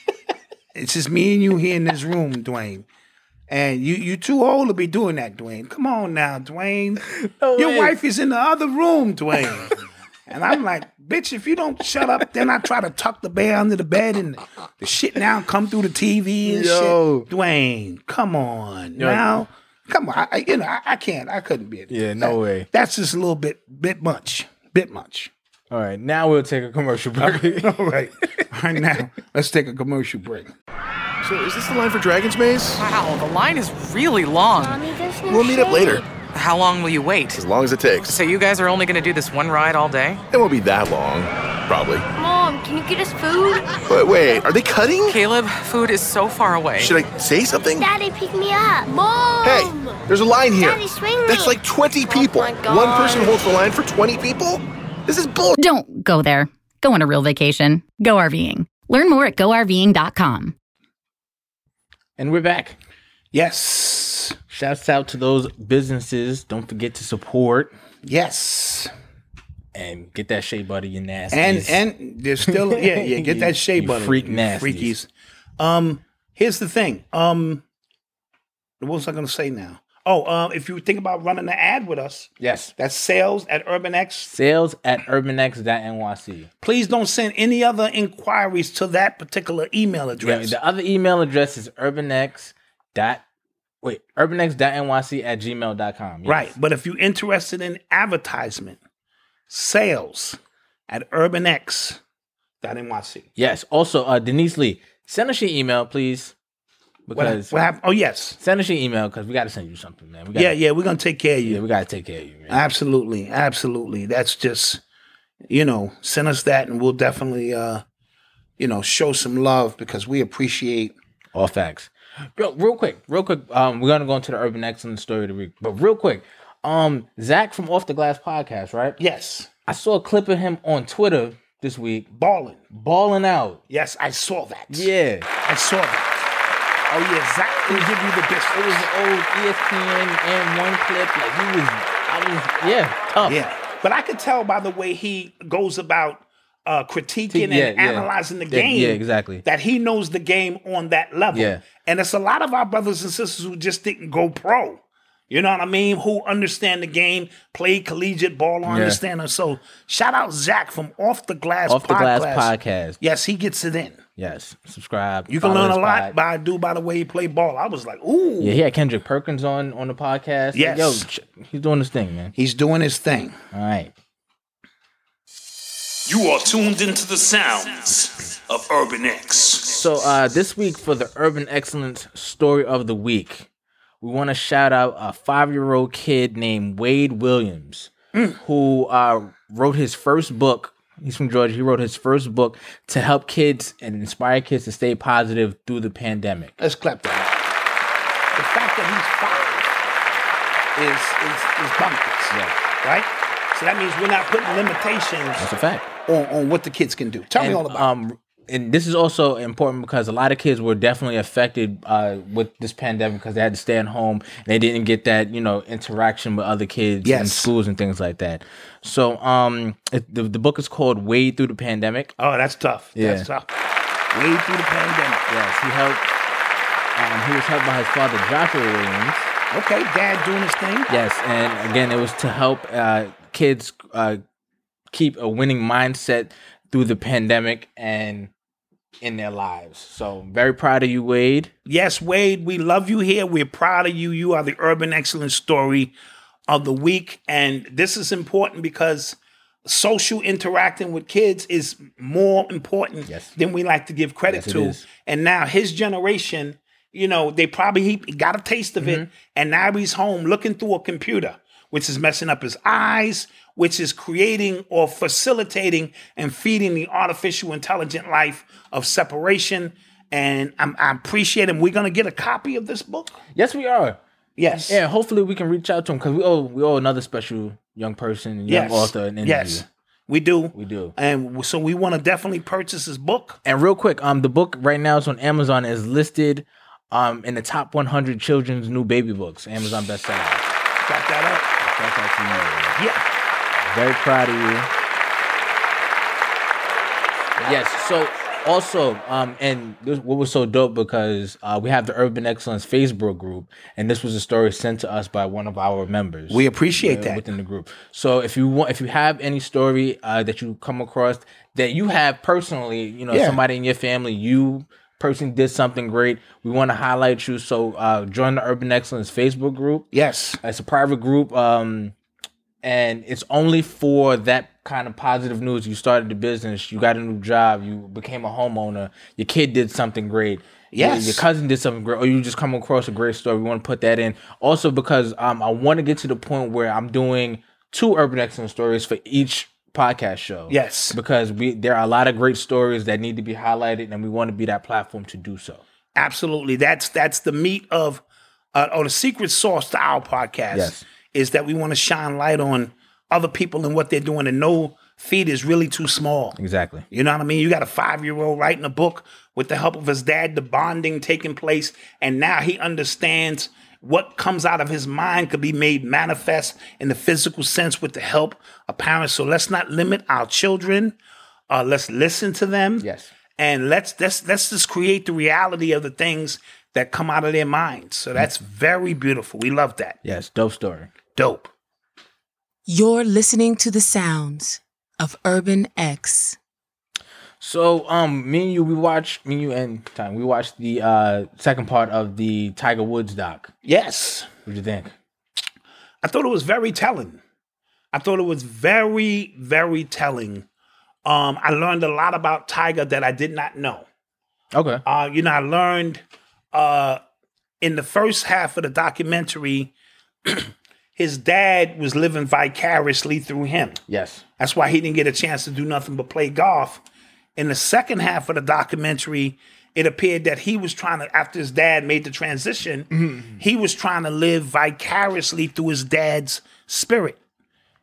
it's just me and you here in this room, Dwayne. And you you too old to be doing that, Dwayne. Come on now, Dwayne. your way. wife is in the other room, Dwayne. and I'm like, bitch, if you don't shut up, then I try to tuck the bear under the bed and the shit now come through the TV and Yo. shit. Dwayne, come on now. Come on, I, you know I, I can't. I couldn't be. Yeah, no way. That's just a little bit, bit much, bit much. All right, now we'll take a commercial break. All right, all right now let's take a commercial break. So, is this the line for Dragon's Maze? Wow, the line is really long. We'll meet up later, How long will you wait? as long as it takes. So you guys are only gonna do this one ride all day? It won't be that long, probably. Mom, can you get us food? But wait, are they cutting? Caleb, food is so far away. Should I say something? Daddy, pick me up. Mom! Hey, there's a line here. Daddy, swing me. That's like 20 people. my One person holds the line for 20 people? This is bull. Don't go there. Go on a real vacation. Go RVing. Learn more at GoRVing.com. and we're back. Yes, Shouts out to those businesses. Don't forget to support yes, and get that shea butter, you nasty. and and there's still yeah yeah get that shea You butter, freak you nasties. freakies. Um, here's the thing. Um, what was I gonna say now? Oh, uh, if you think about running an ad with us, yes, that's sales at UrbanX. sales at urbanx.nyc. Please don't send any other inquiries to that particular email Yeah, address. the other email address is urbanx dot wait urbanx.nyc at gmail.com. Yes. Right. But if you're interested in advertisement, sales at urbanx.nyc. Yes. Also, uh, Denise Lee, send us your email, please. What, Because what happened? Oh, yes. send us your email because we got to send you something, man. We gotta, Yeah, yeah, we're going to take care of you. yeah, we got to take care of you, man. Absolutely. Absolutely. That's just, you know, send us that and we'll definitely, uh, you know, show some love because we appreciate. All facts. Yo, real quick, real quick. Um, we're gonna go into the urban excellence story of the week, but real quick, um, Zach from Off the Glass podcast, right? Yes. I saw a clip of him on Twitter this week, Balling. balling out. Yes, I saw that. Yeah, I saw that. Oh, yeah. Zach will give you the best. it was an old ESPN AND1 clip. Like he was, I was, yeah, tough. Yeah. But I could tell by the way he goes about uh, critiquing Yeah, and yeah. analyzing the Yeah, game. yeah, exactly. That he knows the game on that level. Yeah. And it's a lot of our brothers and sisters who just didn't go pro. You know what I mean? Who understand the game, play collegiate ball, Yeah. understand it. So shout out Zach from Off the Glass Off the Glass Podcast. podcast. Yes, he gets it in. Yes, subscribe. You can learn a his lot pod- by do by the way he play ball. I was like, ooh. Yeah, he had Kendrick Perkins on on the podcast. Like, Yes. yo, he's doing his thing, man. He's doing his thing. All right. You are tuned into the sounds of Urban X. So uh, this week for the Urban Excellence Story of the Week, we want to shout out a five-year-old kid named Wade Williams, who uh, wrote his first book. He's from Georgia. He wrote his first book to help kids and inspire kids to stay positive through the pandemic. Let's clap that. The fact that he's five is is is bonkers. Right? So that means we're not putting limitations That's a fact. on, on what the kids can do. Tell me all about it. um, and this is also important because a lot of kids were definitely affected uh, with this pandemic because they had to stay at home and they didn't get that you know interaction with other kids in schools and things like that. So um, it, the the book is called Wade Through the Pandemic. Oh, that's tough. Yeah. That's tough. Way through the pandemic. Yes, he helped. Um, he was helped by his father Joshua Williams. Okay, dad doing his thing. Yes, and again, it was to help uh, kids uh, keep a winning mindset through the pandemic and in their lives. So very proud of you, Wade. Yes, Wade, we love you here. We're proud of you. You are the urban excellence story of the week. And this is important because social interacting with kids is more important than we like to give credit Yes, to. And now his generation, you know, they probably he got a taste of Mm-hmm. it. And now he's home looking through a computer, which is messing up his eyes, which is creating or facilitating and feeding the artificial intelligent life of separation. And I'm, I appreciate him. We're gonna get a copy of this book. Yes, we are. Yes. Yeah, hopefully we can reach out to him because we owe we owe another special young person, young Yes. author, an interview. Yes. We do. We do. And so we want to definitely purchase his book. And real quick, um, the book right now is on Amazon. is listed, um, in the top 100 children's new baby books. Amazon bestseller. Got that to you. Yeah. Very proud of you. Yes. So also, um, and this, what was so dope because uh, we have the Urban Excellence Facebook group, and this was a story sent to us by one of our members. We appreciate uh, that. within the group. So if you want, if you have any story uh, that you come across that you have personally, you know, Yeah. somebody in your family, you person did something great. We want to highlight you. So uh, join the Urban Excellence Facebook group. Yes, it's a private group. Um, and it's only for that kind of positive news. You started the business, you got a new job, you became a homeowner, your kid did something great. your- Yes. Your, cousin did something great, or you just come across a great story. We want to put that in. Also, because um, I want to get to the point where I'm doing two urban excellence stories for each podcast show. Yes. Because we there are a lot of great stories that need to be highlighted, and we want to be that platform to do so. Absolutely. That's that's the meat of uh, or the secret sauce to our podcast. Yes. Is that we want to shine light on other people and what they're doing, and no feed is really too small. Exactly. You know what I mean? You got a five year old writing a book with the help of his dad, the bonding taking place, and now he understands what comes out of his mind could be made manifest in the physical sense with the help of parents. So let's not limit our children. Uh, let's listen to them. Yes. And let's let's let's just create the reality of the things that come out of their minds. So that's very beautiful. We love that. Yes, dope story. Dope. You're listening to the sounds of Urban X. So, um, me and you, we watched me and you and time. We watched the uh second part of the Tiger Woods doc. Yes. What'd you think? I thought it was very telling. I thought it was very, very telling. Um, I learned a lot about Tiger that I did not know. Okay. Uh, you know, I learned uh in the first half of the documentary, his dad was living vicariously through him. Yes. That's why he didn't get a chance to do nothing but play golf. In the second half of the documentary, it appeared that he was trying to, after his dad made the transition, he was trying to live vicariously through his dad's spirit.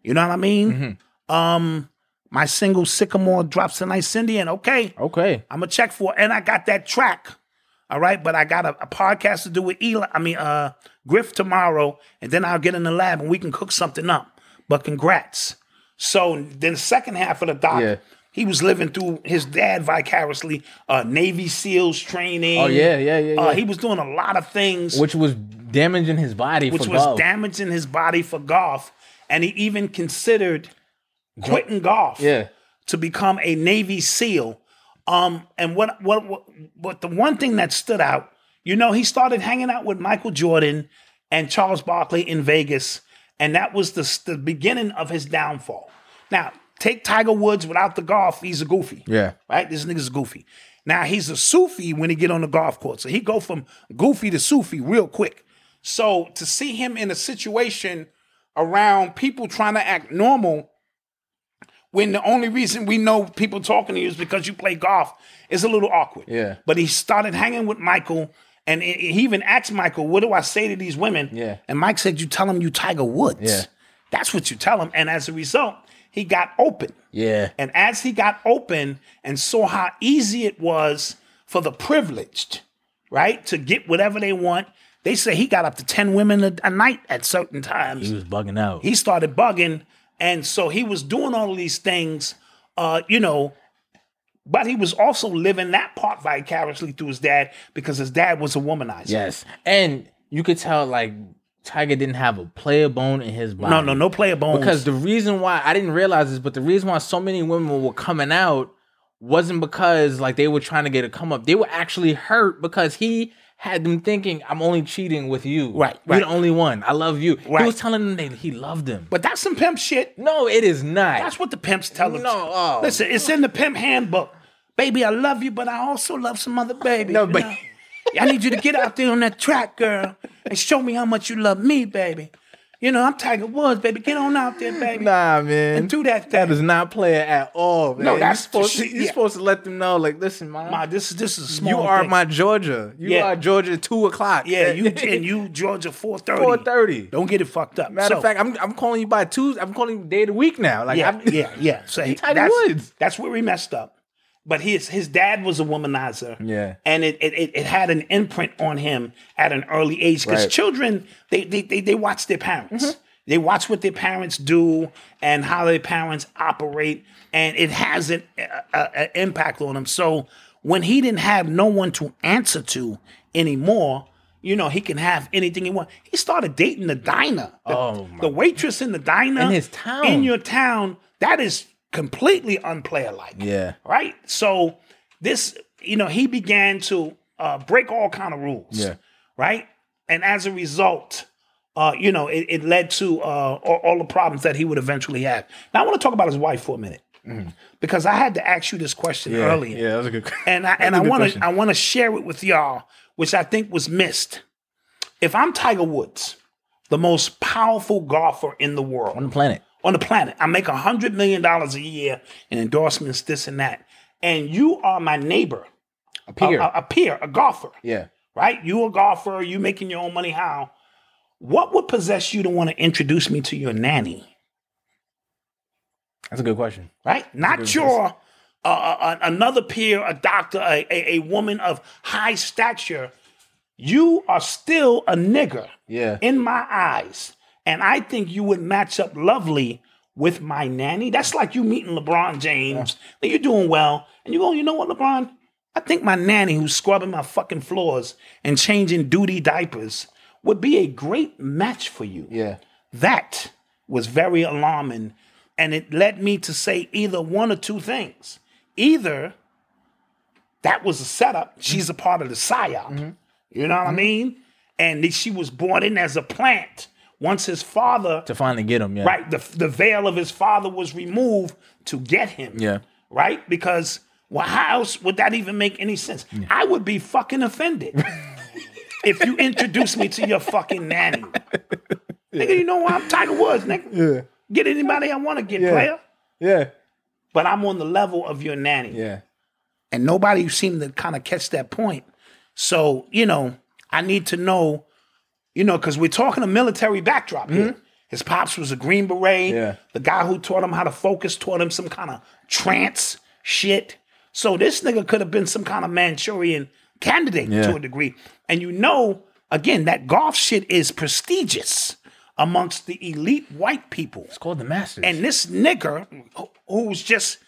You know what I mean? Um, my single Sycamore drops a nice Indian. Okay. Okay. I'm gonna check for it. And I got that track. All right, but I got a, a podcast to do with Eli. I mean, uh, Griff tomorrow, and then I'll get in the lab and we can cook something up. But congrats. So then, the second half of the doc, Yeah. He was living through his dad vicariously, uh, Navy SEALs training. Oh, yeah, yeah, yeah, Uh, he was doing a lot of things, which was damaging his body which was golf. damaging his body for golf, and he even considered quitting golf yeah. to become a Navy SEAL. Um, and what, what what what the one thing that stood out, you know, he started hanging out with Michael Jordan and Charles Barkley in Vegas, and that was the the beginning of his downfall. Now, take Tiger Woods without the golf, he's a goofy. Yeah. Right? This nigga's goofy. Now he's a Sufi when he get on the golf course. So he go from goofy to Sufi real quick. So to see him in a situation around people trying to act normal when the only reason we know people talking to you is because you play golf is a little awkward. Yeah. But he started hanging with Michael and he even asked Michael, what do I say to these women? Yeah. And Mike said, you tell them you Tiger Woods. Yeah. That's what you tell him. And as a result, he got open. Yeah. And as he got open and saw how easy it was for the privileged, right, to get whatever they want, they say he got up to 10 women a, a night at certain times. He was bugging out. He started bugging. And so he was doing all of these things, uh, you know, but he was also living that part vicariously through his dad because his dad was a womanizer. Yes. And you could tell like Tiger didn't have a player bone in his body. No, no, no player bone. Because the reason why I didn't realize this, but the reason why so many women were coming out wasn't because like they were trying to get a come up. They were actually hurt because he had them thinking, I'm only cheating with you. Right, You're right. the only one. I love you. Right. He was telling them that he loved them. But that's some pimp shit. No, it is not. That's what the pimps tell them. No, oh. Listen, it's in the pimp handbook. Baby, I love you, but I also love some other baby. No, but- I need you to get out there on that track, girl, and show me how much you love me, baby. You know, I'm Tiger Woods, baby. Get on out there, baby. Nah, man. And do that That thing. is not player at all, man. No, You're that's supposed the to, you're yeah. supposed to let them know, like, listen, man. Ma, this is this is you are thing. my Georgia. You Yeah. are Georgia two o'clock. Yeah, you and you Georgia 430. 430. Don't get it fucked up. Matter So- of fact, I'm I'm calling you by Tuesday. I'm calling you day of the week now. Like, yeah, I'm, yeah, yeah. So Tiger that's, Woods. that's where we messed up. But his his dad was a womanizer. Yeah. And it it, it, had an imprint on him at an early age. Because Right. children, they, they they they watch their parents. Mm-hmm. They watch what their parents do and how their parents operate, and it has an a, a- impact on them. So when he didn't have no one to answer to anymore, you know, he can have anything he wants. He started dating the diner. The, Oh, my- the waitress in the diner In his town. In your town, that is completely unplayer-like. Yeah. Right? So this, you know, he began to uh, break all kind of rules. Yeah. Right? And as a result, uh, you know, it, it led to uh, all, all the problems that he would eventually have. Now I want to talk about his wife for a minute. Because I had to ask you this question yeah, earlier yeah, that was a good. Question. And I, and I want to I want to share it with y'all, which I think was missed. If I'm Tiger Woods, the most powerful golfer in the world on the planet. On the planet, I make a hundred million dollars a year in endorsements, this and that, and you are my neighbor, A peer. a, a peer, a golfer, yeah. right? You a golfer, you making your own money. How? What would possess you to want to introduce me to your nanny? That's a good question. right? Not your uh, uh, another peer, a doctor, a, a, a woman of high stature. You are still a nigger Yeah. in my eyes, and I think you would match up lovely with my nanny. That's like you meeting LeBron James. and You're doing well, and you go, you know what, LeBron? I think my nanny, who's scrubbing my fucking floors and changing duty diapers, would be a great match for you. Yeah. That was very alarming. And it led me to say either one or two things. Either that was a setup, mm-hmm. she's a part of the PSYOP. Mm-hmm. You know what I mm-hmm. mean? And she was brought in as a plant once his father, To finally get him. Yeah. right, the, the veil of his father was removed to get him. Yeah. Right? Because, well, how else would that even make any sense? I would be fucking offended if you introduce me to your fucking nanny. Nigga, you know what? I'm Tiger Woods, nigga. Yeah. Get anybody I want to get, Yeah. player. Yeah. But I'm on the level of your nanny. Yeah. And nobody seemed to kind of catch that point. So, you know, I need to know, you know, because we're talking a military backdrop here. His pops was a Green Beret. Mm-hmm. Yeah. The guy who taught him how to focus taught him some kind of trance shit. So this nigga could have been some kind of Manchurian candidate Yeah. to a degree. And you know, again, that golf shit is prestigious amongst the elite white people. It's called the Masters. And this nigga who's just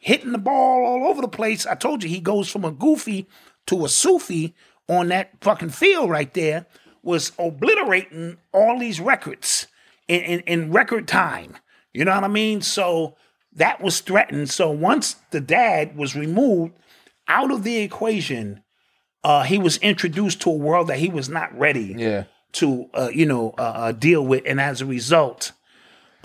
hitting the ball all over the place. I told you he goes from a goofy to a Sufi on that fucking field right there, was obliterating all these records in, in, in record time. You know what I mean? So that was threatened. So once the dad was removed out of the equation, uh, he was introduced to a world that he was not ready Yeah. to, uh, you know, uh, uh, deal with, and as a result,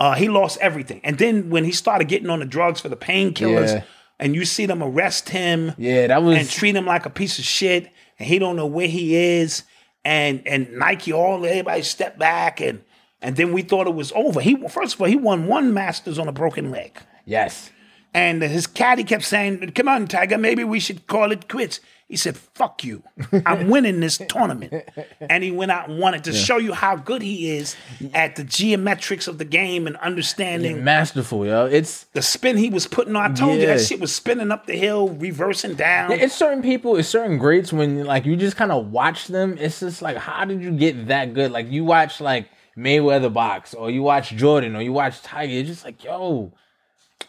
uh, he lost everything. And then when he started getting on the drugs for the painkillers, Yeah. and you see them arrest him, Yeah, that was and treat him like a piece of shit, and he don't know where he is, and and Nike all everybody stepped back, and and then we thought it was over. He first of all he won one Masters on a broken leg. yes. And his caddy kept saying, "Come on, Tiger, maybe we should call it quits." He said, "Fuck you, I'm winning this tournament." And he went out and won it to show you how good he is at the geometrics of the game and understanding Masterful, yo. It's the spin he was putting on. I told you that shit was spinning up the hill, reversing down. it's certain people, it's certain greats when like you just kind of watch them. It's just like, how did you get that good? Like you watch like Mayweather box, or you watch Jordan, or you watch Tiger. It's just like, yo,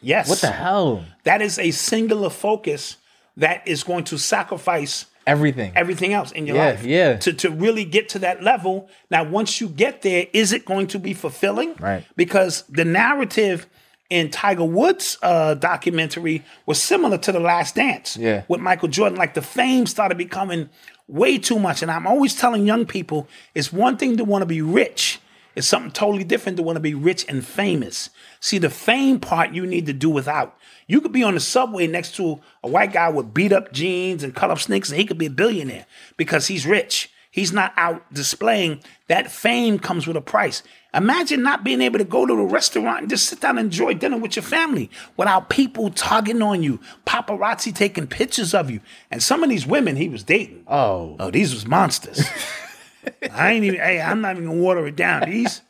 yes. what the hell? That is a singular focus that is going to sacrifice Everything. everything else in your Yeah, life. yeah. To to really get to that level. Now, once you get there, is it going to be fulfilling? Right. Because the narrative in Tiger Woods' uh, documentary was similar to The Last Dance. Yeah. With Michael Jordan, like the fame started becoming way too much. And I'm always telling young people, it's one thing to want to be rich. It's something totally different to want to be rich and famous. See, the fame part you need to do without. You could be on the subway next to a white guy with beat up jeans and cut up sneakers, and he could be a billionaire because he's rich. He's not out displaying. That fame comes with a price. Imagine not being able to go to a restaurant and just sit down and enjoy dinner with your family without people tugging on you, paparazzi taking pictures of you. And some of these women he was dating, Oh, oh, these was monsters. I ain't even. Hey, I'm not even gonna water it down. These,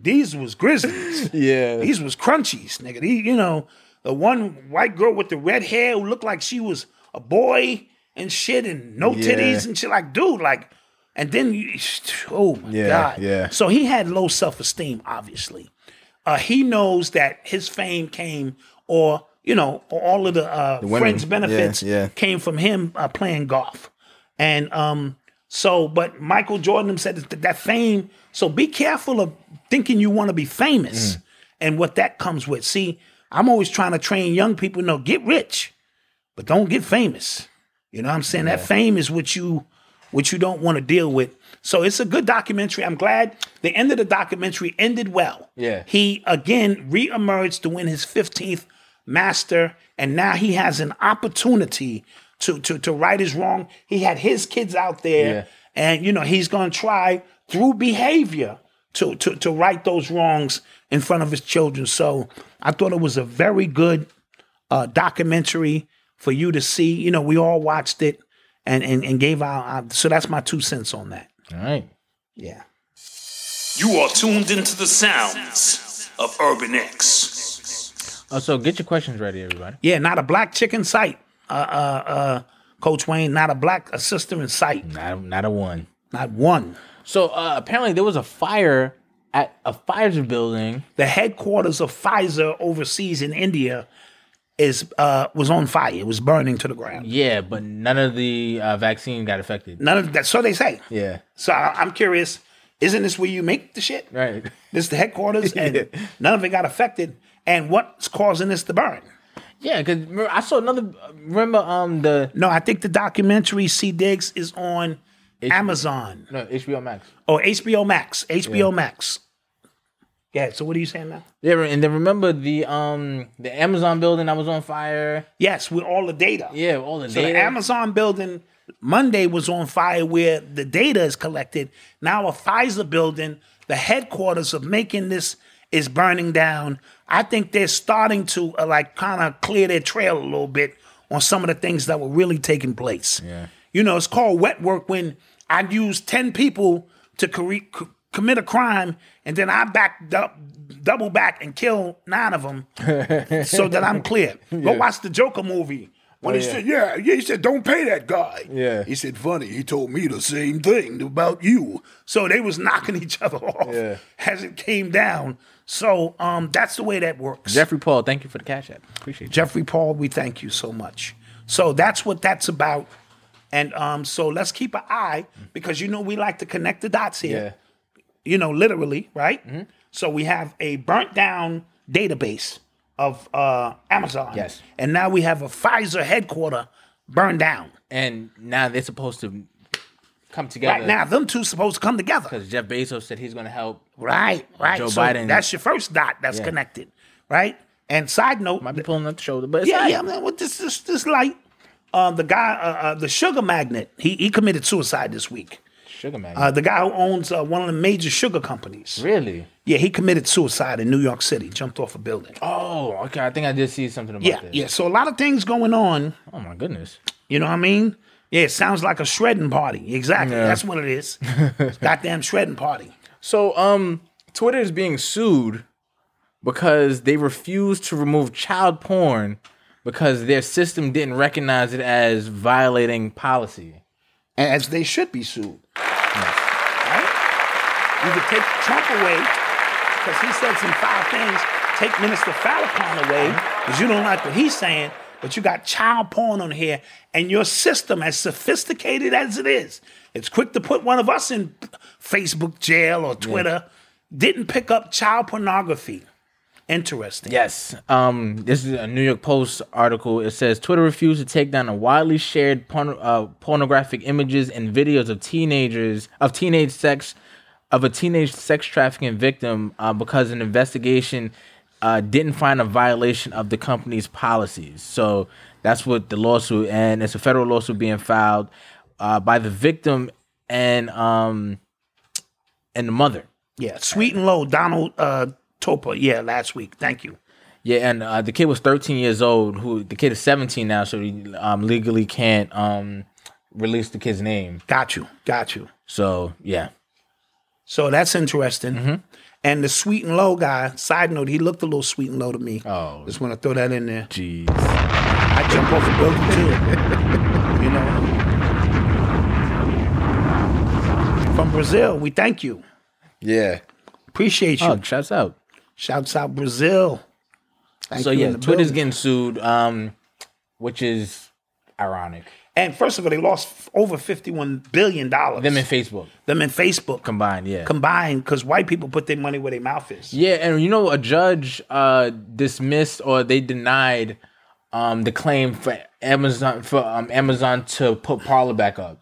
these was grizzlies. yeah. These was crunchies, nigga. These, you know, the one white girl with the red hair who looked like she was a boy and shit, and no Yeah. titties and shit. Like, dude, like, and then you, oh my Yeah, god, yeah. So he had low self esteem, obviously. Uh, he knows that his fame came, or you know, all of the, uh, women. friends' Yeah, benefits yeah. came from him uh, playing golf, and um, so. But Michael Jordan said that, that fame. So be careful of thinking you want to be famous Mm. and what that comes with. See, I'm always trying to train young people. No, get rich, but don't get famous. You know what I'm saying? That fame is what you what you don't want to deal with. So it's a good documentary. I'm glad the end of the documentary ended well. Yeah. He again reemerged to win his 15th master, and now he has an opportunity to to to right his wrong. He had his kids out there, Yeah. and you know he's gonna try through behavior to to to right those wrongs in front of his children. So I thought it was a very good uh, documentary for you to see. You know, we all watched it and and, and gave our, our so that's my two cents on that. All right. Yeah. You are tuned into the sounds of Urban X. Oh, so get your questions ready, everybody. Yeah, not a black chick in sight. Uh, uh, uh, Coach Wayne, not a black assistant in sight. Not, not a one. Not one. So uh, apparently there was a fire at a Pfizer building. The headquarters of Pfizer overseas in India is uh was on fire. It was burning to the ground. Yeah, but none of the uh, vaccine got affected. None of that. So they say. Yeah. So I, I'm curious. Isn't this where you make the shit? Right. This is the headquarters, and none of it got affected. And what's causing this to burn? Yeah, because I saw another. Remember, um, the No, I think the documentary C Diggs is on Amazon no HBO Max. Oh, HBO Max. HBO Yeah. Max. Yeah. So what are you saying now? Yeah, and then remember the um the Amazon building that was on fire. Yes, with all the data. Yeah, all the So data. the Amazon building Monday was on fire where the data is collected. Now a Pfizer building, the headquarters of making this is burning down. I think they're starting to uh, like kind of clear their trail a little bit on some of the things that were really taking place. Yeah. You know, it's called wet work when I use 10 people to commit a crime and then I back up, double back and kill nine of them so that I'm clear. Go watch the Joker movie. When Oh, he yeah. said, yeah, yeah, he said, don't pay that guy. Yeah. He said, funny, he told me the same thing about you. So they was knocking each other off Yeah. as it came down. So um, that's the way that works. Jeffrey Paul, thank you for the cash app. Appreciate it. Jeffrey Paul, we thank you so much. So that's what that's about. And um, so let's keep an eye because you know we like to connect the dots here. You know, literally, right? Mm-hmm. So we have a burnt down database of uh, Amazon. Yes. And now we have a Pfizer headquarter burned down. And now they're supposed to come together. Right now, them two supposed to come together. Because Jeff Bezos said he's going to help. Right, right. Joe so Biden. that's your first dot that's Yeah. connected, right? And side note, Might be pulling up the shoulder, but it's yeah, yeah, man. With this, this, this light, uh, the guy, uh, uh, the sugar magnet, he he committed suicide this week. Sugar magnet. Uh, the guy who owns uh, one of the major sugar companies. really? Yeah, he committed suicide in New York City. Jumped off a building. Oh, okay. I think I did see something about yeah, this. yeah. So a lot of things going on. Oh my goodness. You know what I mean? Yeah, it sounds like a shredding party. Exactly. Yeah. That's what it is. Goddamn shredding party. So, um, Twitter is being sued because they refused to remove child porn because their system didn't recognize it as violating policy. As they should be sued. Right? You could take Trump away because he said some foul things. Take Minister Farrakhan away because you don't like what he's saying. But you got child porn on here, and your system, as sophisticated as it is, it's quick to put one of us in Facebook jail or Twitter. Didn't pick up child pornography. Interesting. Yes. Um, this is a New York Post article. It says Twitter refused to take down a widely shared porn- uh, pornographic images and videos of teenagers of teenage sex of a teenage sex trafficking victim uh, because an investigation uh, didn't find a violation of the company's policies. So that's what the lawsuit and it's a federal lawsuit being filed uh, by the victim and um and the mother. Yeah, sweet and low, Donald uh, Topa. Yeah, last week. Thank you. Yeah, and uh, the kid was 13 years old. Who the kid is 17 now, so he um, legally can't um, release the kid's name. Got you. Got you. So yeah, So that's interesting. Mm-hmm. And the sweet and low guy, side note, he looked a little sweet and low to me. Oh. Just want to throw that in there. Jeez. I jump off a building too. you know. From Brazil, we thank you. yeah. Appreciate you. Oh, shouts out. Shouts out Brazil. Thank so yeah, the Twitter's building. getting sued, um, which is ironic. And first of all, they lost f- over fifty-one billion dollars. Them and Facebook Them and Facebook combined, yeah. combined because white people put their money where their mouth is. Yeah, and you know, a judge uh, dismissed or they denied um, the claim for Amazon for um, Amazon to put Parler back up.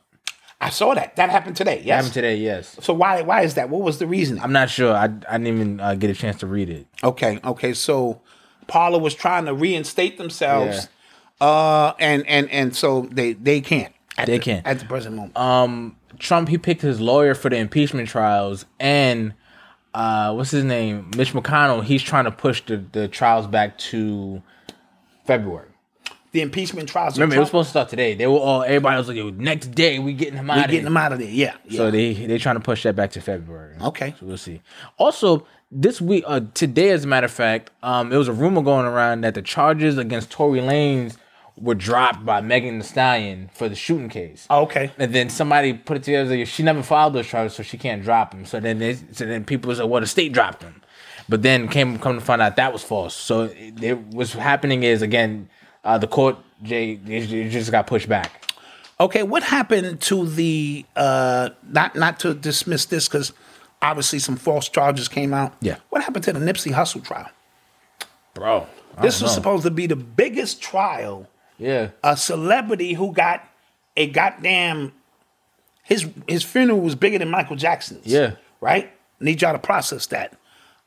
I saw that. That happened today. That Yes. happened today, yes. So why why is that? What was the reason? I'm not sure. I, I didn't even uh, get a chance to read it. Okay, okay. So Parler was trying to reinstate themselves, uh, and and and so they they can't. At They the- can't. at the present moment. Um, Trump he picked his lawyer for the impeachment trials, and uh, what's his name, Mitch McConnell. He's trying to push the, the trials back to February. the impeachment trials. of Remember, it was supposed to start today. They were all everybody was like, "Yo, next day we getting him out." we getting here. them out of there. Yeah. yeah. So they they trying to push that back to February. Okay. So we'll see. Also, this week, uh, today, as a matter of fact, um, there was a rumor going around that the charges against Tory Lanez were dropped by Megan Thee Stallion for the shooting case. Oh, okay. And then somebody put it together. Like, she never filed those charges, so she can't drop them. So then, they, so then people said, "Well, the state dropped them," but then came come to find out that was false. So it, it, what's happening is again, uh, the court Jay it, it just got pushed back. Okay, what happened to the uh not not to dismiss this because obviously some false charges came out. Yeah. What happened to the Nipsey Hussle trial? Bro, This was know. supposed to be the biggest trial. Yeah. A celebrity who got a goddamn his his funeral was bigger than Michael Jackson's. Yeah. Right? Need y'all to process that.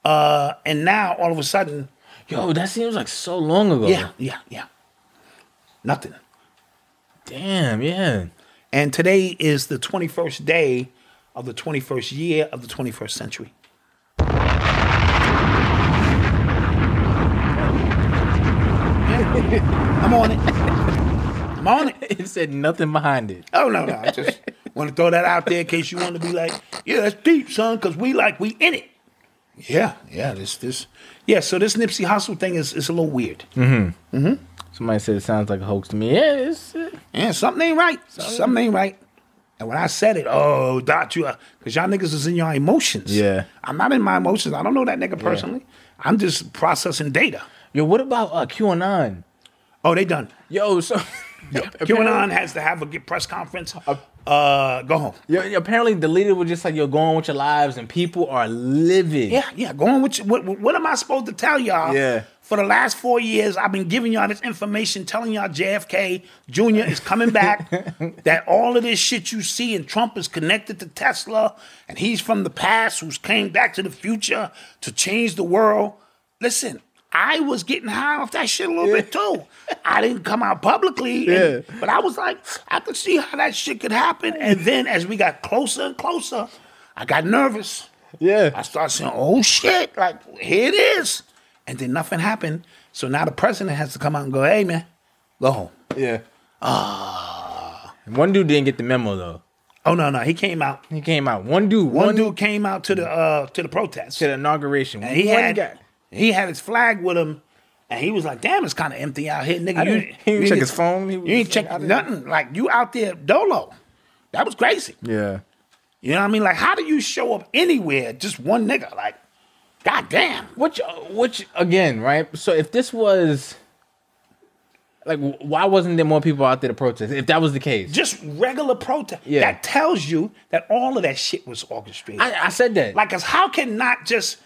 Uh and now all of a sudden, Yo, that seems like so long ago. yeah, yeah, yeah. Nothing. Damn, yeah. And today is the 21st day of the 21st year of the 21st century. I'm on it. I'm on it. It said nothing behind it. Oh no, no. I just want to throw that out there in case you want to be like, yeah, that's deep, son, because we like we in it. Yeah, yeah. This this yeah. So this Nipsey Hussle thing is is a little weird. Mm-hmm. Mm-hmm. Somebody said it sounds like a hoax to me. Yeah, it's uh, Yeah, something ain't right. Something ain't right. And when I said it, oh, Dot, you, because y'all niggas is in your emotions. Yeah. I'm not in my emotions. I don't know that nigga personally. I'm just processing data. Yo, what about uh, QAnon? Oh, they done. Yo, so QAnon has to have a press conference. Uh, go home. Yo, yo, apparently the leader was just like, "Yo, go on with your lives," and people are livid. Yeah, yeah. Go on. With you. What, what am I supposed to tell y'all? Yeah. For the last four years, I've been giving y'all this information, telling y'all JFK Jr. is coming back. that all of this shit you see and Trump is connected to Tesla, and he's from the past who's came back to the future to change the world. Listen, I was getting high off that shit a little bit too. I didn't come out publicly, and- but I was like, I could see how that shit could happen. And then as we got closer and closer, I got nervous. Yeah. I started saying, oh shit, like here it is. And then nothing happened. So now the president has to come out and go, hey man, go home. Yeah. Ah. One dude didn't get the memo though. Oh no, no, he came out. He came out. One dude. One, dude came out to the uh to the protest. to the inauguration. And he One had guy. He had his flag with him. And he was like, damn, it's kind of empty out here, nigga. You, he didn't check his phone. You ain't check nothing. Like you out there dolo. That was crazy. Yeah. You know what I mean? Like, how do you show up anywhere, just one nigga? Like, god damn. Which, uh, which again, right? So if this was like, why wasn't there more people out there to protest? If that was the case, Just regular protest. Yeah. That tells you that all of that shit was orchestrated. I, I said that. Like, cause how can not just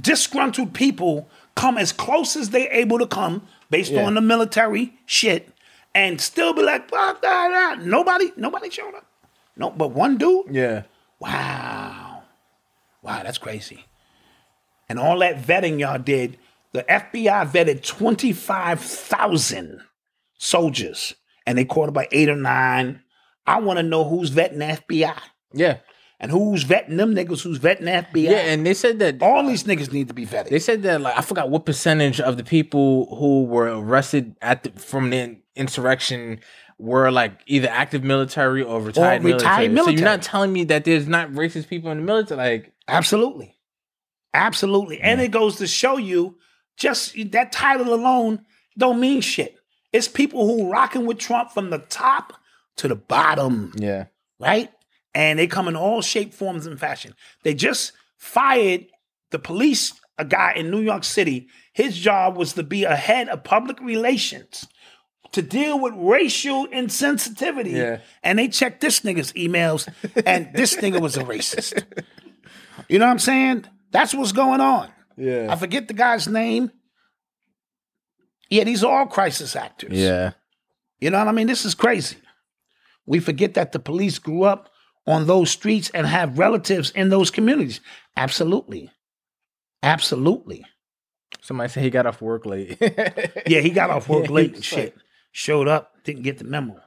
disgruntled people come as close as they're able to come based Yeah. on the military shit and still be like, fuck that, that. Nobody, nobody showed up. No, but one dude. yeah. Wow. Wow, that's crazy. And all that vetting y'all did, the FBI vetted 25,000 soldiers and they caught about eight or nine. I want to know who's vetting the FBI Yeah. And who's vetting them niggas who's vetting FBI. Yeah, and they said that all these niggas need to be vetted. They said that like I forgot what percentage of the people who were arrested at the, from the insurrection were like either active military or retired, retired military. So you're not telling me that there's not racist people in the military? Like Absolutely. Absolutely. And it goes to show you just that title alone don't mean shit. It's people who rocking with Trump from the top to the bottom, yeah, right? And they come in all shape, forms, and fashion. They just fired the police, a guy in New York City. His job was to be a head of public relations to deal with racial insensitivity. Yeah. And they checked this nigga's emails, and this nigga was a racist. You know what I'm saying? That's what's going on. yeah, I forget the guy's name. Yeah, these are all crisis actors. yeah, You know what I mean? This is crazy. We forget that the police grew up on those streets and have relatives in those communities. Absolutely. Absolutely. Somebody said he got off work late. Yeah, he got off work Yeah, late and shit. Showed up, didn't get the memo.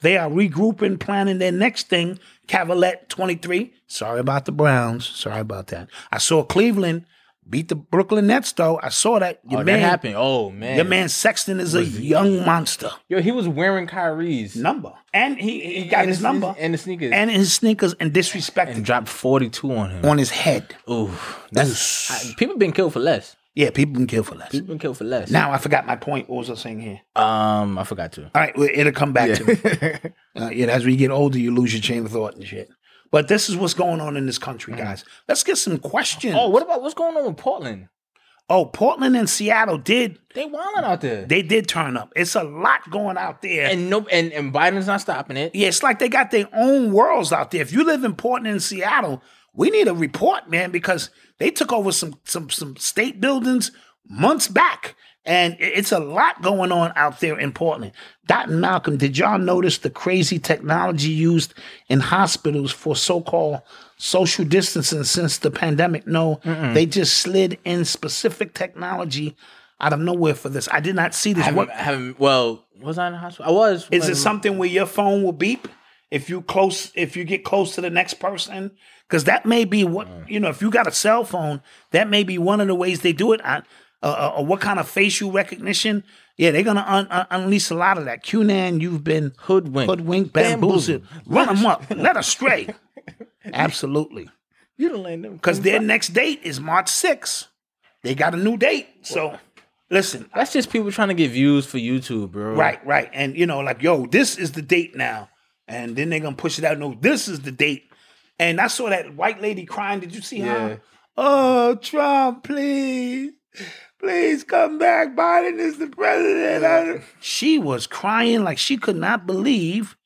They are regrouping, planning their next thing. Cavalier 23. Sorry about the Browns. Sorry about that. I saw Cleveland beat the Brooklyn Nets, though. I saw that. Your oh, man, that happened. Oh man, Your man Sexton is a young monster. Yo, he was wearing Kyrie's Number. And he, he got And his his- number. and the sneakers. And his sneakers and disrespected and dropped 42 on him. on his head. Ooh, that's I- people been killed for less. Yeah, people been killed for less. People been killed for less. Now I forgot my point. What was I saying here? um, I forgot to. All right, well, it'll come back to me. Uh, yeah, as we get older, you lose your chain of thought and shit. But this is what's going on in this country, mm. guys. Let's get some questions. Oh, what about what's going on with Portland? Oh, Portland and Seattle did They wilding out there. they did turn up. It's a lot going out there. and no, and, and Biden's not stopping it. yeah, it's like they got their own worlds out there. If you live in Portland and Seattle, we need a report, man, because they took over some some some state buildings months back. And it's a lot going on out there in Portland. Dot and Malcolm, did y'all notice the crazy technology used in hospitals for so-called social distancing since the pandemic? No, they just slid in specific technology out of nowhere for this. I did not see I this. haven't, What, I haven't. Well, was I in the hospital? I was. is it something where your phone will beep if you close if you get close to the next person? Because that may be what mm. you know. If you got a cell phone, that may be one of the ways they do it. I, uh, uh, or what kind of facial recognition? Yeah, they're gonna un- un- unleash a lot of that. QAnon, you've been Hoodwinked. hoodwinked, bamboozled, run them up, led astray. Absolutely. You don't let them because their next date is March 6th. They got a new date. So listen, That's just people trying to get views for YouTube, bro. right, right. And you know, like, yo, this is the date now. And then they're gonna push it out. No, this is the date. And I saw that white lady crying. Did you see Yeah. her? Oh, Trump, please. Please come back. Biden is the president. I- She was crying like she could not believe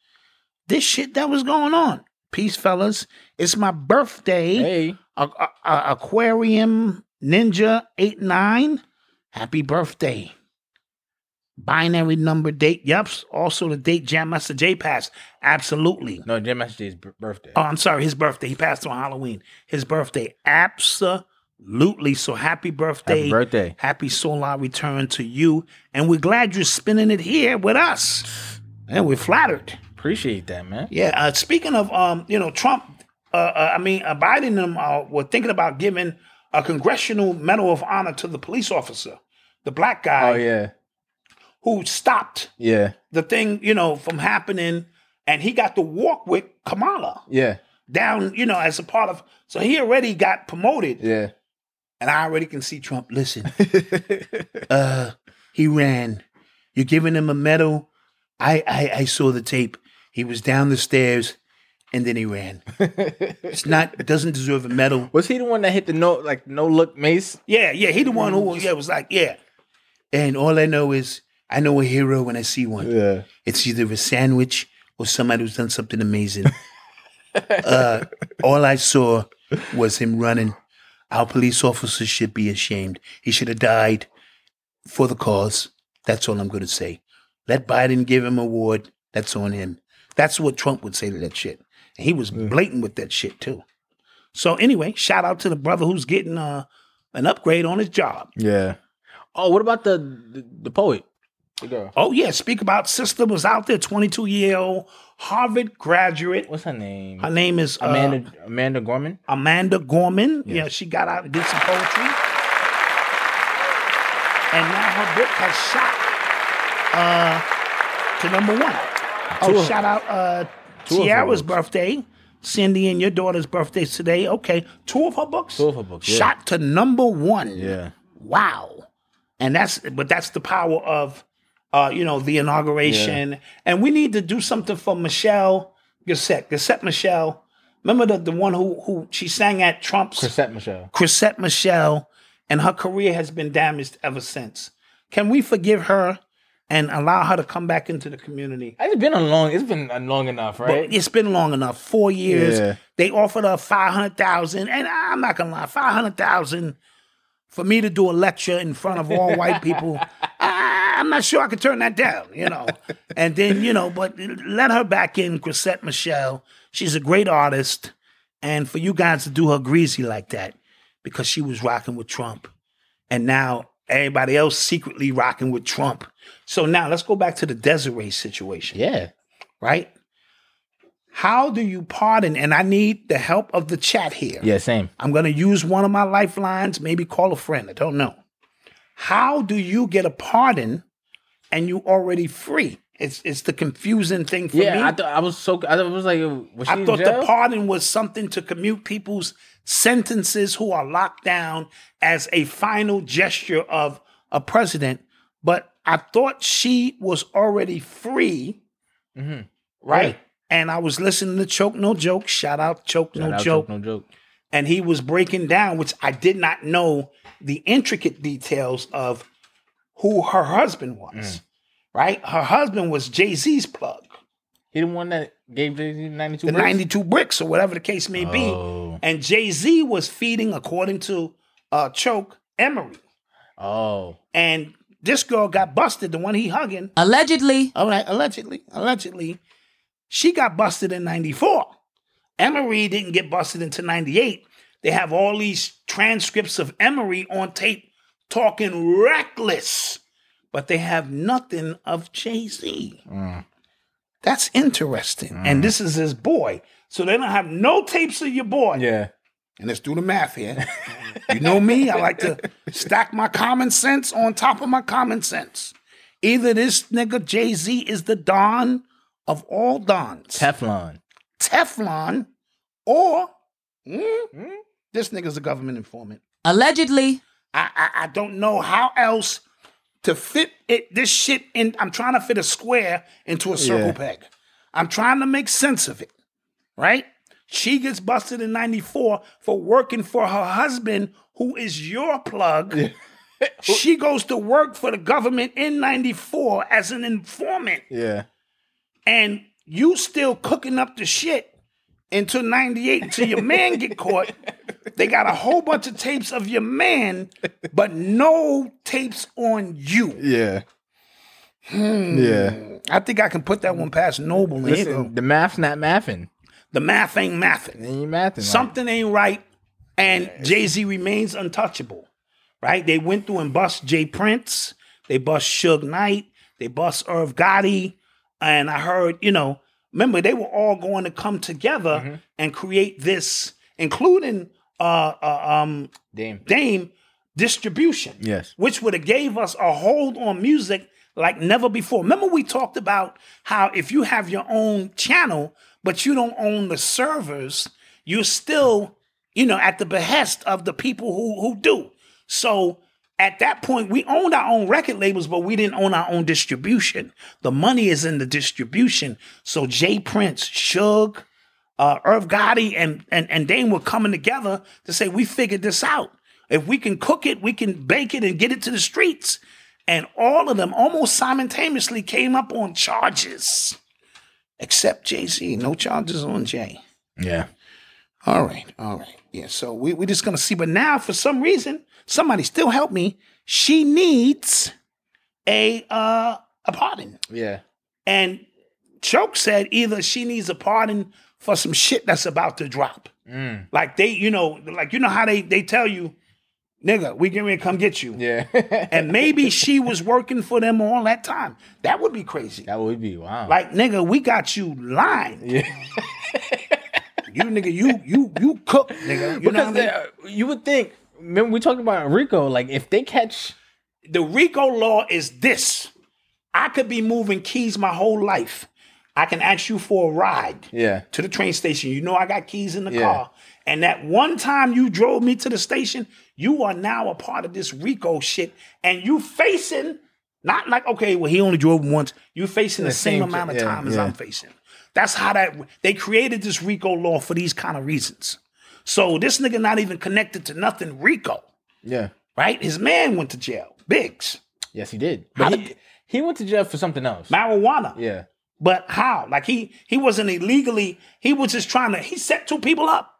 this shit that was going on. Peace, fellas. It's my birthday. Hey. A- a- a- Aquarium Ninja 89. Happy birthday. Binary number date. Yep. Also the date Jam Master Jay passed. Absolutely. No, Jam Master Jay's b- birthday. Oh, I'm sorry. His birthday. He passed on Halloween. His birthday. Absolutely. So happy birthday. Happy birthday. Happy solar return to you. And we're glad you're spending it here with us. And we're flattered. Appreciate that, man. Yeah. Uh, speaking of, um, you know, Trump, uh, uh, I mean, uh, Biden and them uh, were thinking about giving a congressional medal of honor to the police officer, the black guy Oh yeah, who stopped yeah, the thing, you know, from happening. And he got to walk with Kamala yeah, down, you know, as a part of. So he already got promoted, yeah. And I already can see Trump. Listen, uh, he ran. You're giving him a medal. I, I I saw the tape. He was down the stairs, and then he ran. it's not doesn't deserve a medal. Was he the one that hit the no like no look mace? Yeah, yeah. He the one who was, yeah was like yeah. And all I know is I know a hero when I see one. Yeah. It's either a sandwich or somebody who's done something amazing. uh, all I saw was him running. Our police officers should be ashamed. He should have died for the cause. That's all I'm going to say. Let Biden give him a award. That's on him. That's what Trump would say to that shit. And he was blatant with that shit too. So anyway, shout out to the brother who's getting uh, an upgrade on his job. Yeah. Oh, what about the the, the poet? The girl. Oh yeah, speak about sister was out there, 22 year old Harvard graduate. What's her name? Her name is uh, Amanda Amanda Gorman. Amanda Gorman. Yeah, she got out and did some poetry. And now her book has shot uh, to number one. Two Oh, of- shout out uh, two Tiara's birthday. Cindy and your daughter's birthday today. Okay. Two of her books? Two of her books, yeah. Shot to number one. Yeah. Wow. And that's but that's the power of uh, you know, the inauguration. And we need to do something for Michelle Gissette. Gissette Michelle. Remember the, the one who who she sang at Trump's Chrisette Michelle. Chrisette Michelle, and her career has been damaged ever since. Can we forgive her and allow her to come back into the community? It's been a long. It's been a long enough, right? But it's been long enough. Four years. Yeah. They offered her five hundred thousand, and I'm not gonna lie, five hundred thousand for me to do a lecture in front of all white people. I'm not sure I could turn that down, you know. And then you know, but let her back in, Chrisette Michelle. She's a great artist, and for you guys to do her greasy like that because she was rocking with Trump, and now everybody else secretly rocking with Trump. So now let's go back to the Desiree situation yeah. right? How do you pardon? And I need the help of the chat here. Yeah. Same. I'm going to use one of my lifelines, maybe call a friend. I don't know. How do you get a pardon and you already free? It's it's the confusing thing for Yeah. me. I thought I was so. I was like, was she I thought the pardon was something to commute people's sentences who are locked down as a final gesture of a president. But I thought she was already free, Mhm. right? And I was listening to Choke No Joke. Shout out Choke Shout No out, Joke. No joke. And he was breaking down, which I did not know the intricate details of who her husband was. Mm. Right? Her husband was Jay Z's plug He the one that gave Jay Z ninety two. the 92 bricks or whatever the case may be. Oh. And Jay Z was feeding, according to uh, Choke, Emory. Oh. And this girl got busted, the one he hugging. Allegedly. All right, allegedly, allegedly. She got busted in 94. Emory didn't get busted until 98. They have all these transcripts of Emory on tape talking reckless, but they have nothing of Jay Z. That's interesting. And this is his boy. So they don't have no tapes of your boy. Yeah. And let's do the math here. you know me, I like to stack my common sense on top of my common sense. Either this nigga Jay Z is the Don of all Dons, Teflon. Teflon, or Hmm? This nigga's a government informant. Allegedly. I, I I don't know how else to fit it this shit in. I'm trying to fit a square into a circle Yeah. peg. I'm trying to make sense of it. Right? She gets busted in 94 for working for her husband, who is your plug. she goes to work for the government in 94 as an informant. Yeah. And you still cooking up the shit until 98 until your man get caught. They got a whole bunch of tapes of your man, but no tapes on you. Yeah. Hmm. Yeah. I think I can put that one past Noble. and here you go. Listen, the math's not mathing. The math ain't mathing. Ain't mathing. Something ain't right, and Jay Z remains untouchable. Right? They went through and bust J. Prince. They bust Suge Knight. They bust Irv Gotti. And I heard, you know, remember they were all going to come together Mm-hmm. and create this, including uh, uh um Dame. Dame distribution Yes. which would have gave us a hold on music like never before. Remember we talked about how if you have your own channel but you don't own the servers, you're still, you know, at the behest of the people who who do. So at that point, we owned our own record labels, but we didn't own our own distribution. The money is in the distribution. So J. Prince, Suge, uh, Irv Gotti, and, and, and Dame were coming together to say, we figured this out. If we can cook it, we can bake it and get it to the streets. And all of them almost simultaneously came up on charges, except Jay Z. No charges on Jay. Yeah. All right, all right. Yeah, so we, we're just gonna see. But now, for some reason, somebody still help me. She needs a uh a pardon. Yeah. And Choke said either she needs a pardon for some shit that's about to drop. Mm. Like they, you know, like you know how they they tell you, nigga, we getting ready to come get you. Yeah. and maybe she was working for them all that time. That would be crazy. That would be wow. Like, nigga, we got you lined. Yeah. you nigga, you you you cook, nigga. You know because what I mean? you would think. Remember we talked about RICO. Like if they catch the RICO law is this. I could be moving keys my whole life. I can ask you for a ride Yeah. to the train station. You know I got keys in the Yeah. car. And that one time you drove me to the station, you are now a part of this RICO shit. And you facing, not like, okay, well, he only drove once. You facing the, The same, same amount of yeah, time as yeah. I'm facing. That's how that they created this RICO law for these kind of reasons. So this nigga not even connected to nothing RICO, Yeah. right? His man went to jail. Biggs. Yes, he did. But he, he went to jail for something else. Marijuana. Yeah. But how? Like he he wasn't illegally. He was just trying to. He set two people up.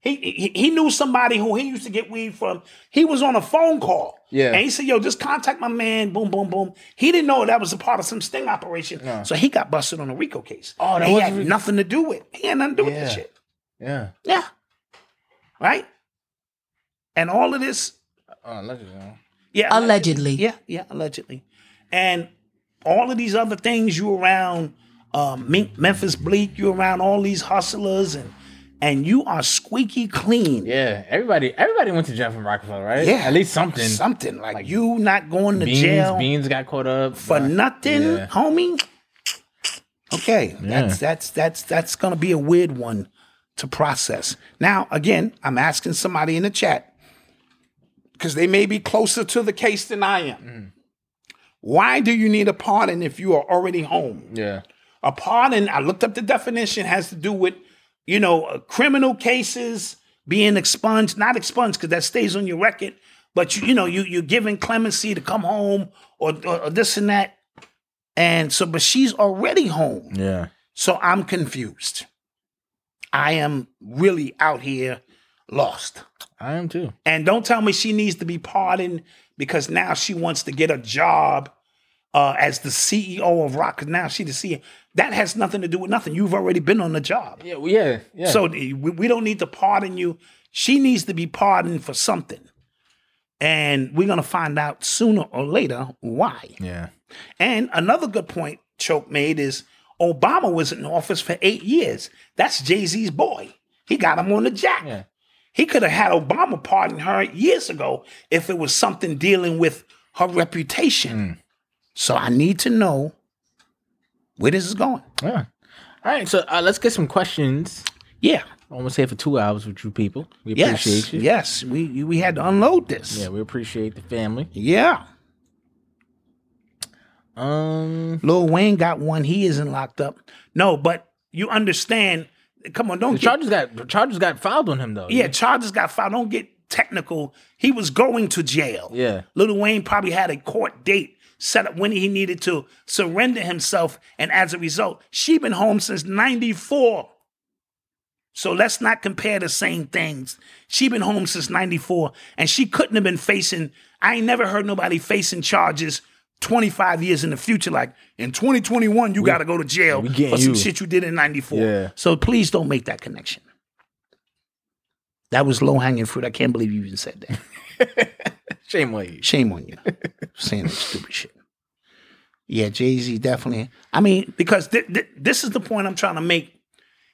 He, he he knew somebody who he used to get weed from. He was on a phone call. Yeah. And he said, "Yo, just contact my man." Boom, boom, boom. He didn't know that was a part of some sting operation. No. So he got busted on a RICO case. Oh, that And he had RICO. nothing to do with. He had nothing to do with this shit. Yeah. Yeah. Right. And all of this Oh, allegedly. yeah, Allegedly. Yeah, yeah, allegedly. And all of these other things, you around um, Memphis Bleek, you around all these hustlers, and and you are squeaky clean. Yeah. Everybody. Everybody went to jail from Roc-A-Fella, right? Yeah, At least something. something like, you not going to Beans. jail Beans got caught up for nothing, Yeah. homie. Okay, that's that's that's that's gonna be a weird one to process. Now, again, I'm asking somebody in the chat because they may be closer to the case than I am. Mm. Why do you need a pardon if you are already home? Yeah. A pardon, I looked up the definition, has to do with, you know, uh, criminal cases being expunged, not expunged because that stays on your record, but you, you know, you you're giving clemency to come home or, or, or this and that. And so, but she's already home. Yeah. So I'm confused. I am really out here lost. I am too. And don't tell me she needs to be pardoned because now she wants to get a job uh, as the CEO of Rock. Now she the CEO. That has nothing to do with nothing. You've already been on the job. Yeah. Well, yeah. Yeah. So we, we don't need to pardon you. She needs to be pardoned for something. And we're going to find out sooner or later why. Yeah. And another good point Choke made is Obama was in office for eight years. That's Jay Z's boy. He got him on the jack. Yeah. He could have had Obama pardon her years ago if it was something dealing with her reputation. So I need to know where this is going. Yeah. All right. So uh, let's get some questions. Yeah. Almost here for two hours with you people. We Yes, appreciate you. yes, we we had to unload this. Yeah, we appreciate the family. Yeah. Um, Lil Wayne got one. He isn't locked up. No, but you understand. Come on, don't the get charges got charges got filed on him though. Yeah, charges got filed. Don't get technical. He was going to jail. Yeah. Lil Wayne probably had a court date set up when he needed to surrender himself, and as a result, she been home since '94. So let's not compare the same things. She been home since '94, and she couldn't have been facing. I ain't never heard nobody facing charges 25 years in the future. Like in 2021, you got to go to jail for some you. shit you did in '94. Yeah. So please don't make that connection. That was low hanging fruit. I can't believe you even said that. Shame on you. Shame on you. Saying that stupid shit. Yeah, Jay Z definitely. I mean, because th- th- this is the point I'm trying to make.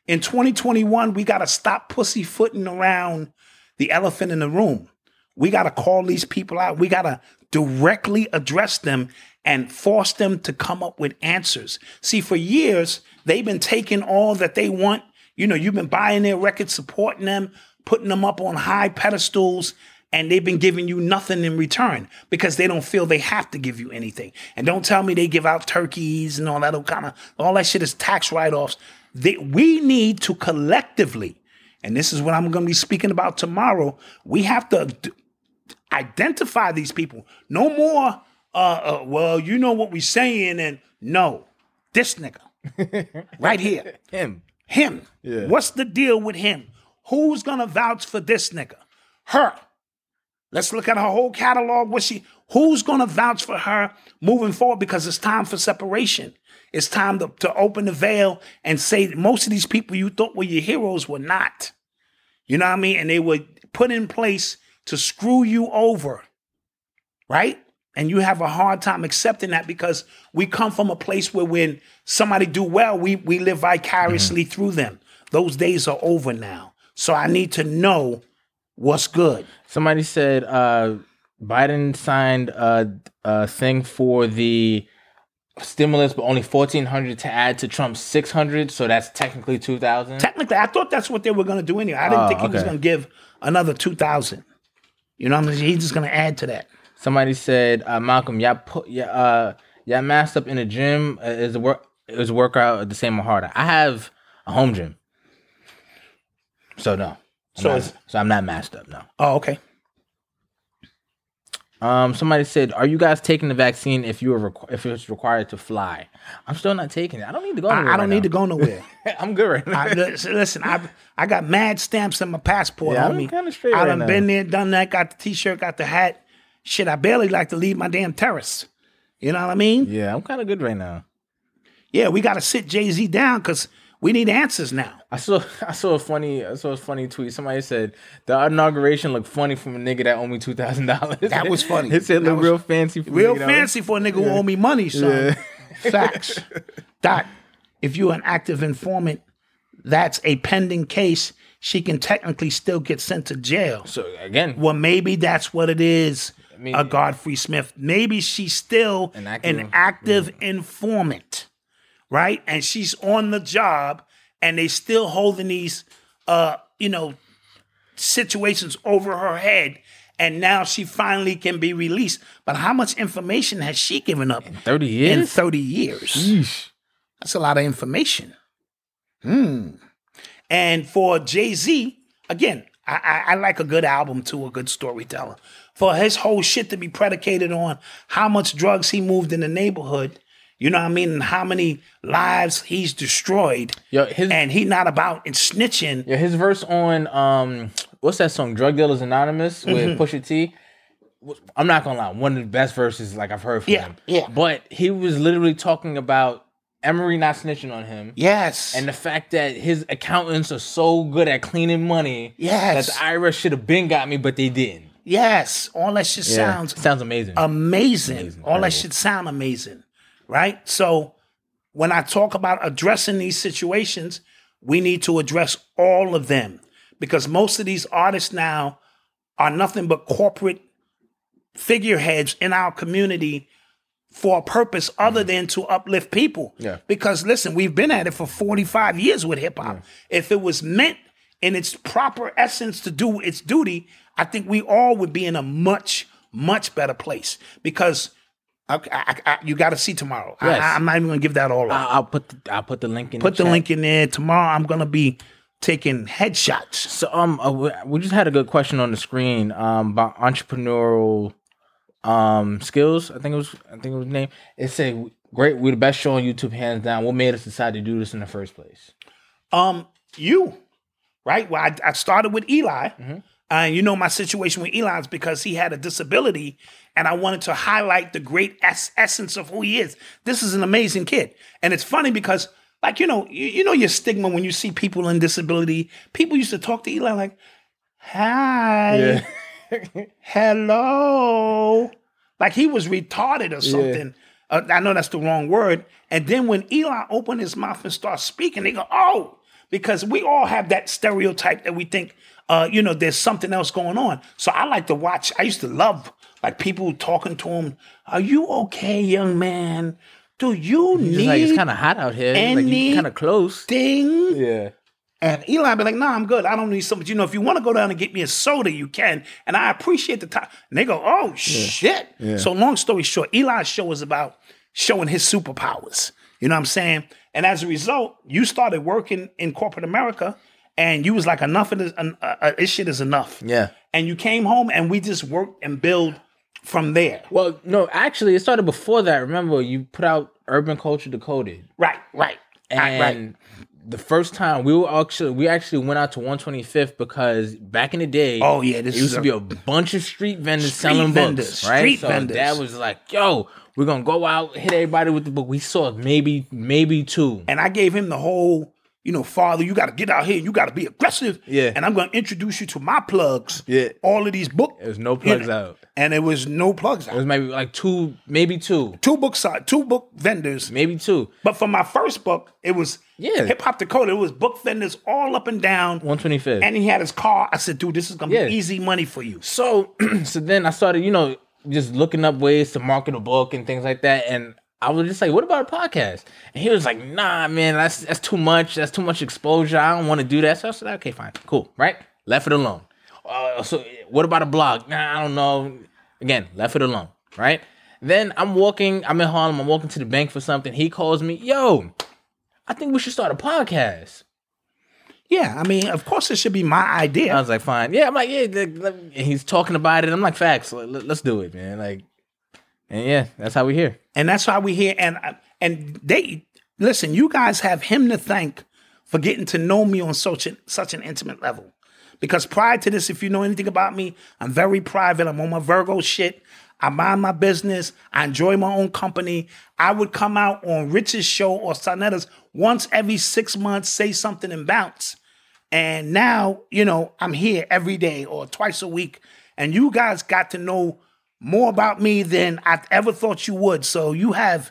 In 2021, we got to stop pussyfooting around the elephant in the room. We got to call these people out. We got to directly address them and force them to come up with answers. See, for years, they've been taking all that they want. You know, you've been buying their records, supporting them, putting them up on high pedestals, and they've been giving you nothing in return because they don't feel they have to give you anything. And don't tell me they give out turkeys and all that kind of all that shit is tax write-offs. They, we need to collectively, and this is what I'm going to be speaking about tomorrow. We have to identify these people. No more. Uh, uh, well, you know what we're saying, and no, this nigga right here, Him. him. Yeah. What's the deal with him? Who's gonna vouch for this nigga? Her. Let's look at her whole catalog. What she? Who's gonna vouch for her moving forward? Because it's time for separation. It's time to, to open the veil and say that most of these people you thought were your heroes were not. You know what I mean? And they were put in place to screw you over, right? And you have a hard time accepting that because we come from a place where when somebody do well, we we live vicariously through them. Those days are over now. So I need to know what's good. Somebody said uh, Biden signed a, a thing for the stimulus, but only fourteen hundred to add to Trump's six hundred. So that's technically two thousand. Technically, I thought that's what they were going to do anyway. I didn't Oh, think he was going to give another two thousand. You know, what I mean? he's just going to add to that. Somebody said, uh, Malcolm, y'all put yeah, uh, y'all masked up in a gym. Uh, is the work is the workout the same or harder? I have a home gym, so no. I'm So not- so I'm not masked up. No. Oh, okay. Um, somebody said, "Are you guys taking the vaccine if you are requ- if it's required to fly?" I'm still not taking it. I don't need to go. I, Anywhere I don't right need to go nowhere. I'm good right now. I, listen, I I got mad stamps in my passport, Yeah, I'm kinda straight I right done now. been there, done that, got the t-shirt, got the hat. Shit, I barely like to leave my damn terrace. You know what I mean? yeah, I'm kind of good right now. Yeah, we got to sit Jay Z down because we need answers now. I saw I saw a funny I saw a funny tweet. Somebody said the inauguration looked funny from a nigga that owed me two thousand dollars. That was funny. It said That look real fancy, for a Real fancy for a nigga who owe me money, son. Facts. Doc, if you're an active informant, that's a pending case. She can technically still get sent to jail. So again, Well, maybe that's what it is. mean- a Godfrey Smith. Maybe she's still An an active- active, mm. informant, right? And she's on the job, and they still holding these, uh, you know, situations over her head. And now she finally can be released. But how much information has she given up In thirty years. in 30 years? That's a lot of information. Hmm. And for Jay Z, again, I, I, I like a good album too, a good storyteller. For his whole shit to be predicated on how much drugs he moved in the neighborhood, you know what I mean, how many lives he's destroyed, Yo, his and he not about and snitching. yeah, his verse on um, what's that song? Drug Dealers Anonymous with Mm-hmm. Pusha T. I'm not gonna lie, one of the best verses like I've heard from Yeah, him. yeah. But he was literally talking about Emory not snitching on him. Yes. And the fact that his accountants are so good at cleaning money Yes. that the IRS should have been got me, but they didn't. yes. All that shit sounds sounds amazing. amazing. Amazing, All that shit sound amazing, right? So when I talk about addressing these situations, we need to address all of them because most of these artists now are nothing but corporate figureheads in our community for a purpose other mm-hmm. than to uplift people. Yeah. Because listen, we've been at it for 45 years with hip hop. If it was meant in its proper essence to do its duty, I think we all would be in a much, much better place because I, I, I, you got to see tomorrow. Yes. I, am not even to give that all up. I'll, put the, I'll put the link in. Put the chat. link in there. Tomorrow, I'm to be taking headshots. So um, uh, we- just had a good question on the screen um about entrepreneurial um skills. I think it was I think it was name. It said great. We're the best show on YouTube, hands down. What made us decide to do this in the first place? Um, you, right? Well, I, I started with Eli. Mm-hmm. And you know my situation with Eli is because he had a disability, and I wanted to highlight the great es- essence of who he is. This is an amazing kid, and it's funny because, like you know, you, you know your stigma when you see people in disability. People used to talk to Eli like, "Hi, hello," like he was retarded or something. Uh, I know that's the wrong word. And then when Eli opened his mouth and started speaking, they go, "Oh," because we all have that stereotype that we think, uh, you know, there's something else going on. So I like to watch. I used to love like people talking to him. Are you okay, young man? Do you He's need like it's kind of hot out here. Like you kind of close. thing? Yeah. And Eli be like, nah, I'm good. I don't need something. You know, if you want to go down and get me a soda, you can. And I appreciate the time. And they go, oh, shit. Yeah. So long story short, Eli's show is about showing his superpowers. You know what I'm saying? And as a result, you started working in corporate America and you was like, enough of this, uh, uh, this shit is enough. Yeah. And you came home and we just worked and build from there. Well, no, actually, it started before that. Remember, you put out Urban Culture Decoded. Right, right. And right. the first time we were actually we actually went out to 125th because back in the day, Oh, yeah, this it used to be a bunch of street vendors Street selling vendors, books, right? street so vendors. dad was like, "Yo, we're gonna go out, hit everybody with the book." We saw maybe maybe two. And I gave him the whole, you know, father, you got to get out here. And you got to be aggressive. Yeah. And I'm going to introduce you to my plugs. Yeah. All of these books. There's no plugs out. And there was no plugs out. It was maybe like two, maybe two, Two books out, two book vendors. maybe two. But for my first book, it was Yeah. hip hop Decoded. It was book vendors all up and down. 125th. And he had his car. I said, dude, this is going to Yeah. be easy money for you. So, so then I started, you know, just looking up ways to market a book and things like that. And I was just like, "What about a podcast?" And he was like, "Nah, man, that's that's too much. That's too much exposure. I don't want to do that." So I said, "Okay, fine, cool, right? Left it alone." Uh, so, what about a blog? Nah, I don't know. Again, left it alone, right? Then I'm walking. I'm in Harlem. I'm walking to the bank for something. He calls me, "Yo, I think we should start a podcast." Yeah. I mean, of course, it should be my idea. I was like, fine. Yeah, I'm like, yeah. the- the- and he's talking about it. I'm like, facts. Let, let- let's do it, man. Like, and yeah, that's how we here. and that's why we here. And and they listen. You guys have him to thank for getting to know me on such an, such an intimate level. Because prior to this, if you know anything about me, I'm very private. I'm on my Virgo shit. I mind my business. I enjoy my own company. I would come out on Rich's show or Sonetta's once every six months, say something and bounce. And now, you know, I'm here every day or twice a week. And you guys got to know more about me than I ever thought you would. So you have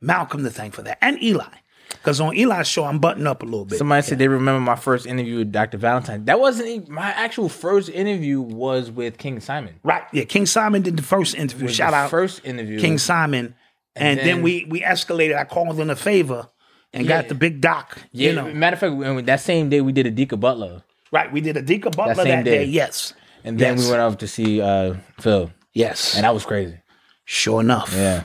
Malcolm to thank for that. And Eli. Because on Eli's show, I'm buttoned up a little bit. Somebody said they remember my first interview with Dr. Valentine. That wasn't even, my actual first interview was with King Simon. Right. Yeah. King Simon did the first interview. Shout the out first interview. King Simon. And, And then, then- we we escalated. I called in a favor and Yeah. got the big doc. Yeah, You know. matter of fact, that same day we did a Adika Butler, Right. We did a Dika Butler same that day. day. Yes. and then Yes. we went off to see uh, Phil, Yes. and that was crazy. sure enough. Yeah.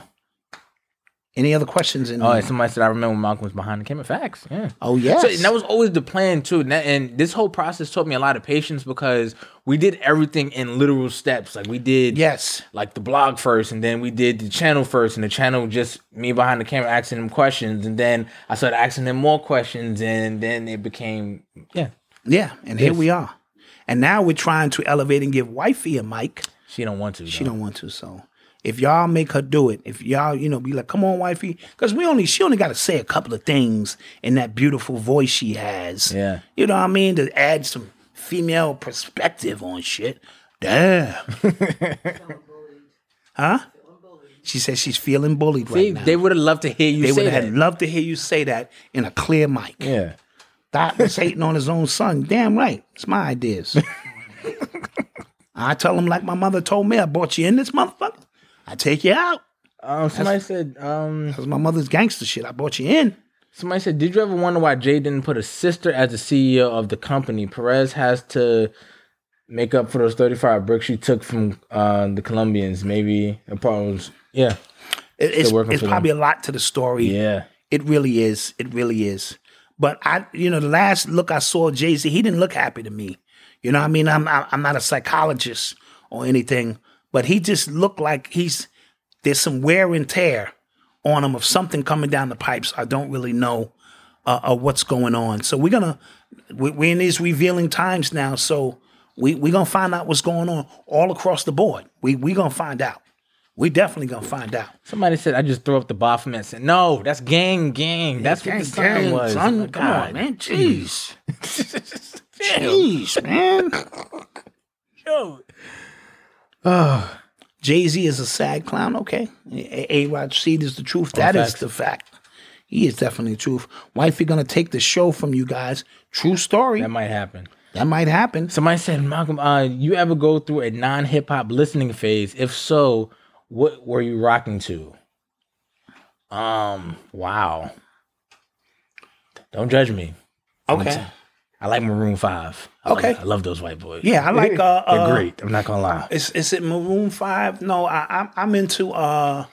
Any other questions? In Oh, and somebody said I remember Malcolm was behind the camera. Facts. Yeah. Oh, yes. So and that was always the plan too. And, that- and this whole process taught me a lot of patience because we did everything in literal steps. Like we did yes. like the blog first, and then we did the channel first, and the channel just me behind the camera asking them questions, and then I started asking them more questions, and then it became yeah. Yeah. And here we are. And now we're trying to elevate and give wifey a mic. She don't want to. She though. don't want to. So if y'all make her do it, if y'all, you know, be like, come on, wifey, because we only she only got to say a couple of things in that beautiful voice she has. Yeah. You know what I mean? To add some female perspective on shit. Damn. huh? She says she's feeling bullied See, right now. they would have loved to hear you They would have loved to hear you say that in a clear mic. yeah. That was hating on his own son. Damn right. It's my ideas. I tell him like my mother told me, I brought you in this motherfucker. I take you out. Um, somebody said, um, That's my mother's gangster shit. I brought you in. Somebody said, "Did you ever wonder why Jay didn't put a sister as the CEO of the company? Perez has to make up for those thirty-five bricks she took from uh, the Colombians. Maybe a problem. Was, yeah, It- it's it's for them. probably a lot to the story. Yeah. It really is. It really is. But I, you know, the last look I saw Jay Z, he didn't look happy to me. You know, what I mean, I'm I'm not a psychologist or anything, but he just looked like he's there's some wear and tear on him of something coming down the pipes. I don't really know uh, uh, what's going on. So we're gonna we- we're in these revealing times now. So we we gonna find out what's going on all across the board. We we gonna find out. We definitely gonna find out. Somebody said I just threw up the Baphomet and said, "No, that's gang, gang. That's what the sign was." son. Oh Come on, God. man. Jeez. Jeez, man. Yo. Oh. Jay Z is a sad clown. Okay. A Rod Seed is the truth. That is the fact. He is definitely the truth. Wifey gonna take the show from you guys. True story. That might happen. That might happen. Somebody said, Malcolm, uh, you ever go through a non hip hop listening phase? If so, what were you rocking to? Um, wow. Don't judge me. Okay. Gonna t- I like Maroon Five. I Okay. love, I love those white boys. Yeah, I like. Uh, They're uh, great. I'm not gonna lie. Is is it Maroon Five? No, I, I'm I'm into. uh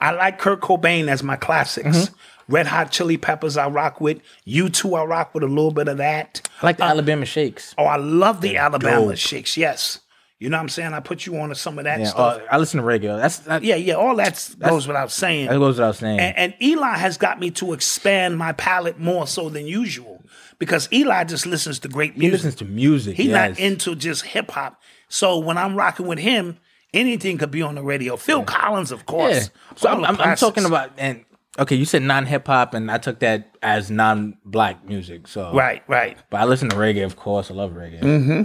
I like Kurt Cobain as my classics. Mm-hmm. Red Hot Chili Peppers, I rock with. U2, I rock with a little bit of that. I like the Alabama Shakes. Oh, I love the Alabama dope. Shakes. Yes, you know what I'm saying. I put you on to some of that Yeah, stuff. uh, I listen to reggae. That's that, yeah, yeah. All that goes without saying. that goes without saying. And, and Eli has got me to expand my palette more so than usual because Eli just listens to great music. he listens to music. He's yes. not into just hip hop. So when I'm rocking with him, anything could be on the radio. Phil Collins, of course. Yeah. So I'm, I'm, I'm talking about and okay, you said non hip hop, and I took that as non black music. So Right, right. But I listen to reggae, of course. I love reggae. Mm-hmm.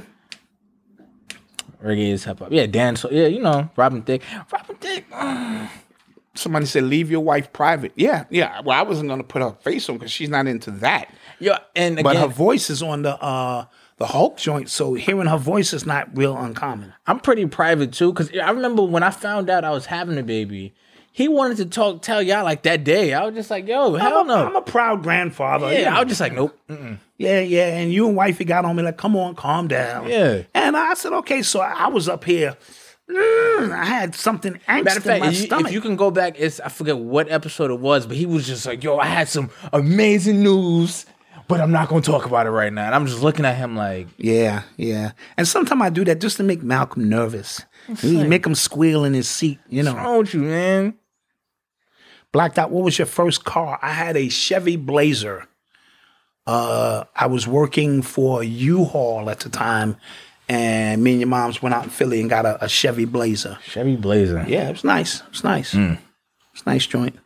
Reggae is hip hop. Yeah, Dan. So yeah, you know, Robin Thicke. Robin Thicke. Somebody said, leave your wife private. Yeah, yeah. Well, I wasn't going to put her face on because she's not into that. Yeah, and But her voice is on the uh the Hulk joint, so hearing her voice is not real uncommon. I'm pretty private too, because I remember when I found out I was having a baby, he wanted to talk, tell y'all like that day. I was just like, yo, hell I'm a, no. I'm a proud grandfather. yeah, know. I was just like, nope. Mm-mm. Yeah, yeah. And you and wifey got on me like, come on, calm down. Yeah. And I said, okay. So I was up here. Mm, I had something angst Matter of in fact, my if you, stomach. if you can go back, it's I forget what episode it was, but he was just like, "Yo, I had some amazing news, but I'm not gonna talk about it right now." And I'm just looking at him like, yeah, yeah. And sometimes I do that just to make Malcolm nervous. You make him squeal in his seat, you know. "What's wrong with you, man?" Blacked out. What was your first car? I had a Chevy Blazer. Uh, I was working for U-Haul at the time, and me and your moms went out in Philly and got a, a Chevy Blazer. Chevy Blazer. Yeah, it was nice. It was nice. Mm. It's a nice joint.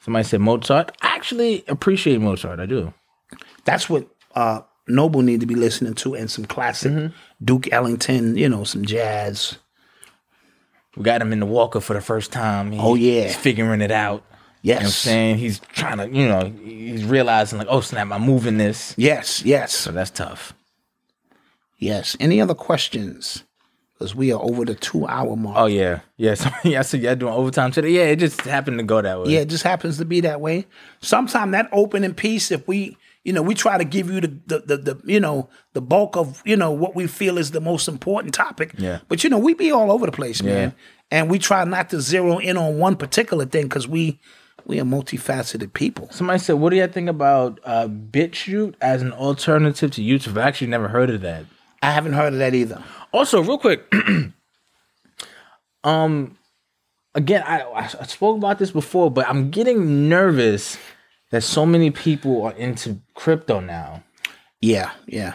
Somebody said Mozart. I actually appreciate Mozart. I do. That's what uh, Noble need to be listening to, and some classic Mm-hmm. Duke Ellington. You know, some jazz. We got him in the Walker for the first time. He- Oh, yeah. he's figuring it out. Yes. You know what I'm saying he's trying to, you know, he's realizing like, oh snap, I'm moving this. Yes, yes, So that's tough. Yes. Any other questions? Because we are over the two-hour mark. Oh yeah, yeah. So yeah, so y'all doing overtime today. Yeah, it just happened to go that way. Yeah, it just happens to be that way. Sometimes that opening piece, if we, you know, we try to give you the, the, the, the, you know, the bulk of, you know, what we feel is the most important topic. Yeah. But you know, we be all over the place, man, Yeah. and we try not to zero in on one particular thing because we, we are multifaceted people. Somebody said, "What do you think about uh, BitChute as an alternative to YouTube?" I've actually never heard of that. I haven't heard of that either. Also, real quick, um, again, I, I I spoke about this before, but I'm getting nervous that so many people are into crypto now. Yeah, yeah.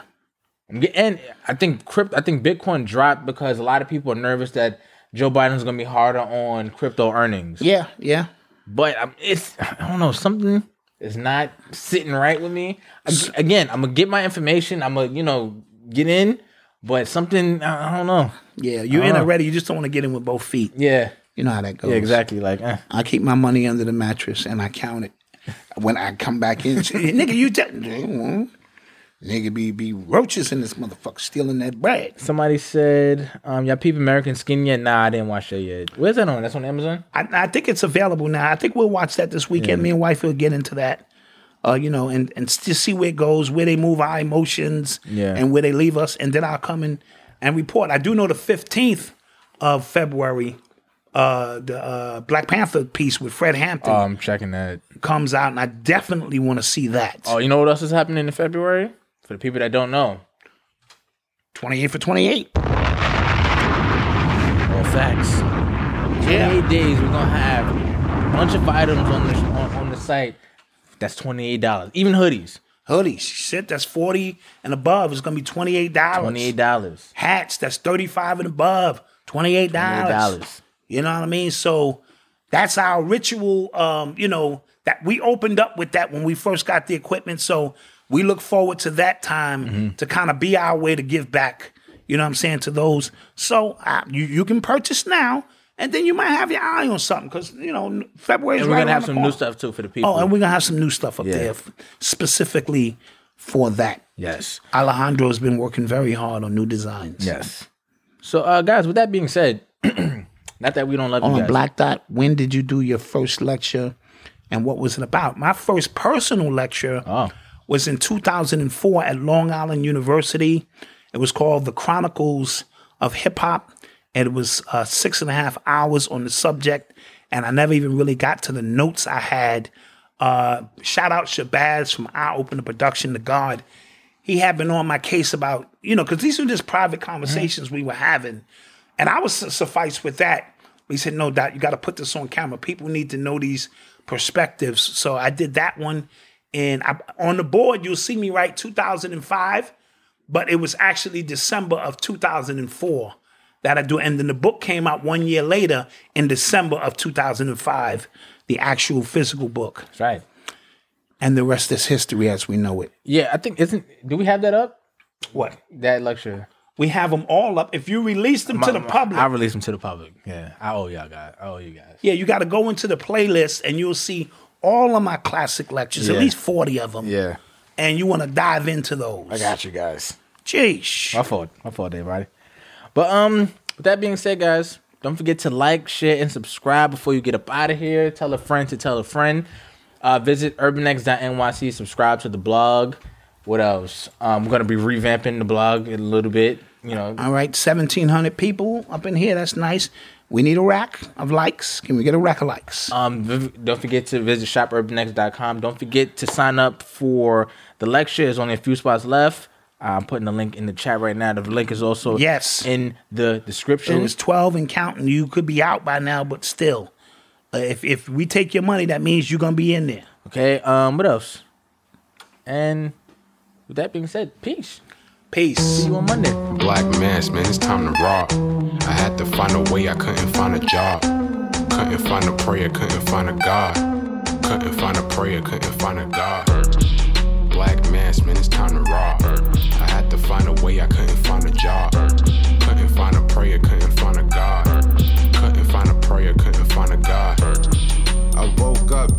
And I think crypto, I think Bitcoin dropped because a lot of people are nervous that Joe Biden's going to be harder on crypto earnings. Yeah, yeah. But um, it's I don't know something is not sitting right with me. Ag- Again, I'm gonna get my information. I'm gonna you know get in, but something I don't know. Yeah, you're in know. already. You just don't want to get in with both feet. Yeah, You know how that goes. yeah, exactly. Like eh. I keep my money under the mattress and I count it when I come back in. Nigga, you just Nigga be be roaches in this motherfucker stealing that bread. Somebody said, um, y'all peep American Skin yet? Nah, I didn't watch that yet. Where's that on? That's on Amazon? I, I think it's available now. I think we'll watch that this weekend. Yeah. Me and wife will get into that. Uh, you know, and and just see where it goes, where they move our emotions, Yeah. and where they leave us, and then I'll come in and report. I do know the fifteenth of February, uh, the uh, Black Panther piece with Fred Hampton Oh, I'm checking that. comes out, and I definitely want to see that. Oh, you know what else is happening in February? For the people that don't know. 28 for 28. Well, facts. 28 days, we're going to have a bunch of items on the, on, on the site. That's $28. Even hoodies. Hoodies, shit, that's 40 and above. It's gonna be $28. $28. Hats, that's 35 and above. $28. $28. You know what I mean? So that's our ritual. Um, you know, that we opened up with that when we first got the equipment. So we look forward to that time Mm-hmm. to kind of be our way to give back. You know what I'm saying to those. So uh, you you can purchase now, and then you might have your eye on something because you know February is And we're right going to have some new stuff too for the people. Oh, and we're gonna have some new stuff up Yeah. there f- specifically for that. Yes. Alejandro's been working very hard on new designs. Yes. So, uh, guys, with that being said, not that we don't love you On. Black Dot, when did you do your first lecture and what was it about? My first personal lecture Oh. was in 2004 at Long Island University. It was called The Chronicles of Hip Hop. And it was uh, six and a half hours on the subject. And I never even really got to the notes I had. Uh, shout out Shabazz from Eye Opener Production, The God. He had been on my case about, you know, because these were just private conversations we were having. And I was su- suffice with that. He said, no, Dot, you got to put this on camera. People need to know these perspectives. So I did that one. And I, on the board, you'll see me write 2005, but it was actually December of 2004 that I do. And then the book came out one year later in December of 2005, the actual physical book. That's right. And the rest is history as we know it. Yeah, I think, isn't, do we have that up? What? That lecture. We have them all up. If you release them to the public, I release them to the public. Yeah. I owe y'all guys. I owe you guys. Yeah, you got to go into the playlist and you'll see all of my classic lectures, at least 40 of them. Yeah. And you want to dive into those. I got you guys. Jeez. My fault. My fault, everybody. But um, with that being said, guys, don't forget to like, share, and subscribe before you get up out of here. Tell a friend to tell a friend. Uh, visit urbanx.nyc. Subscribe to the blog. What else? Um, we're gonna be revamping the blog a little bit. You know, All right, 1,700 people up in here. That's nice. We need a rack of likes. Can we get a rack of likes? Um, don't forget to visit shopurbanx.com. Don't forget to sign up for the lecture. There's only a few spots left. I'm putting the link in the chat right now. The link is also Yes. in the description. It was 12 and counting. You could be out by now, but still. Uh, if, if we take your money, that means you're going to be in there. Okay. Um. What else? And with that being said, peace. Peace. See you on Monday. Black mass, man, it's time to rock. I had to find a way, I couldn't find a job. Couldn't find a prayer, couldn't find a God. Couldn't find a prayer, couldn't find a God. Black man, it's time to rock. I had to find a way, I couldn't find a job. Couldn't find a prayer, couldn't find a God. Couldn't find a prayer, couldn't find a God. I woke up,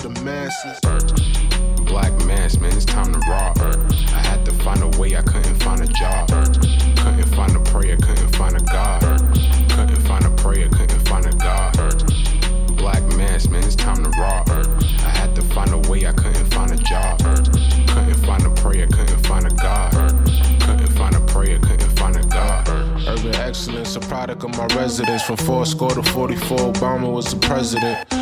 the masses. Black mass, man, it's time to rock. I had to find a way, I couldn't find a job. Couldn't find a prayer, couldn't find a God. Couldn't find a prayer, couldn't find a God. Black mass, man, it's time to rock. I had to find a way, I couldn't find a job. Couldn't find a prayer, couldn't find a God. Couldn't find a prayer, couldn't find a God. Urban excellence, a product of my residence. From four score to 44, Obama was the president.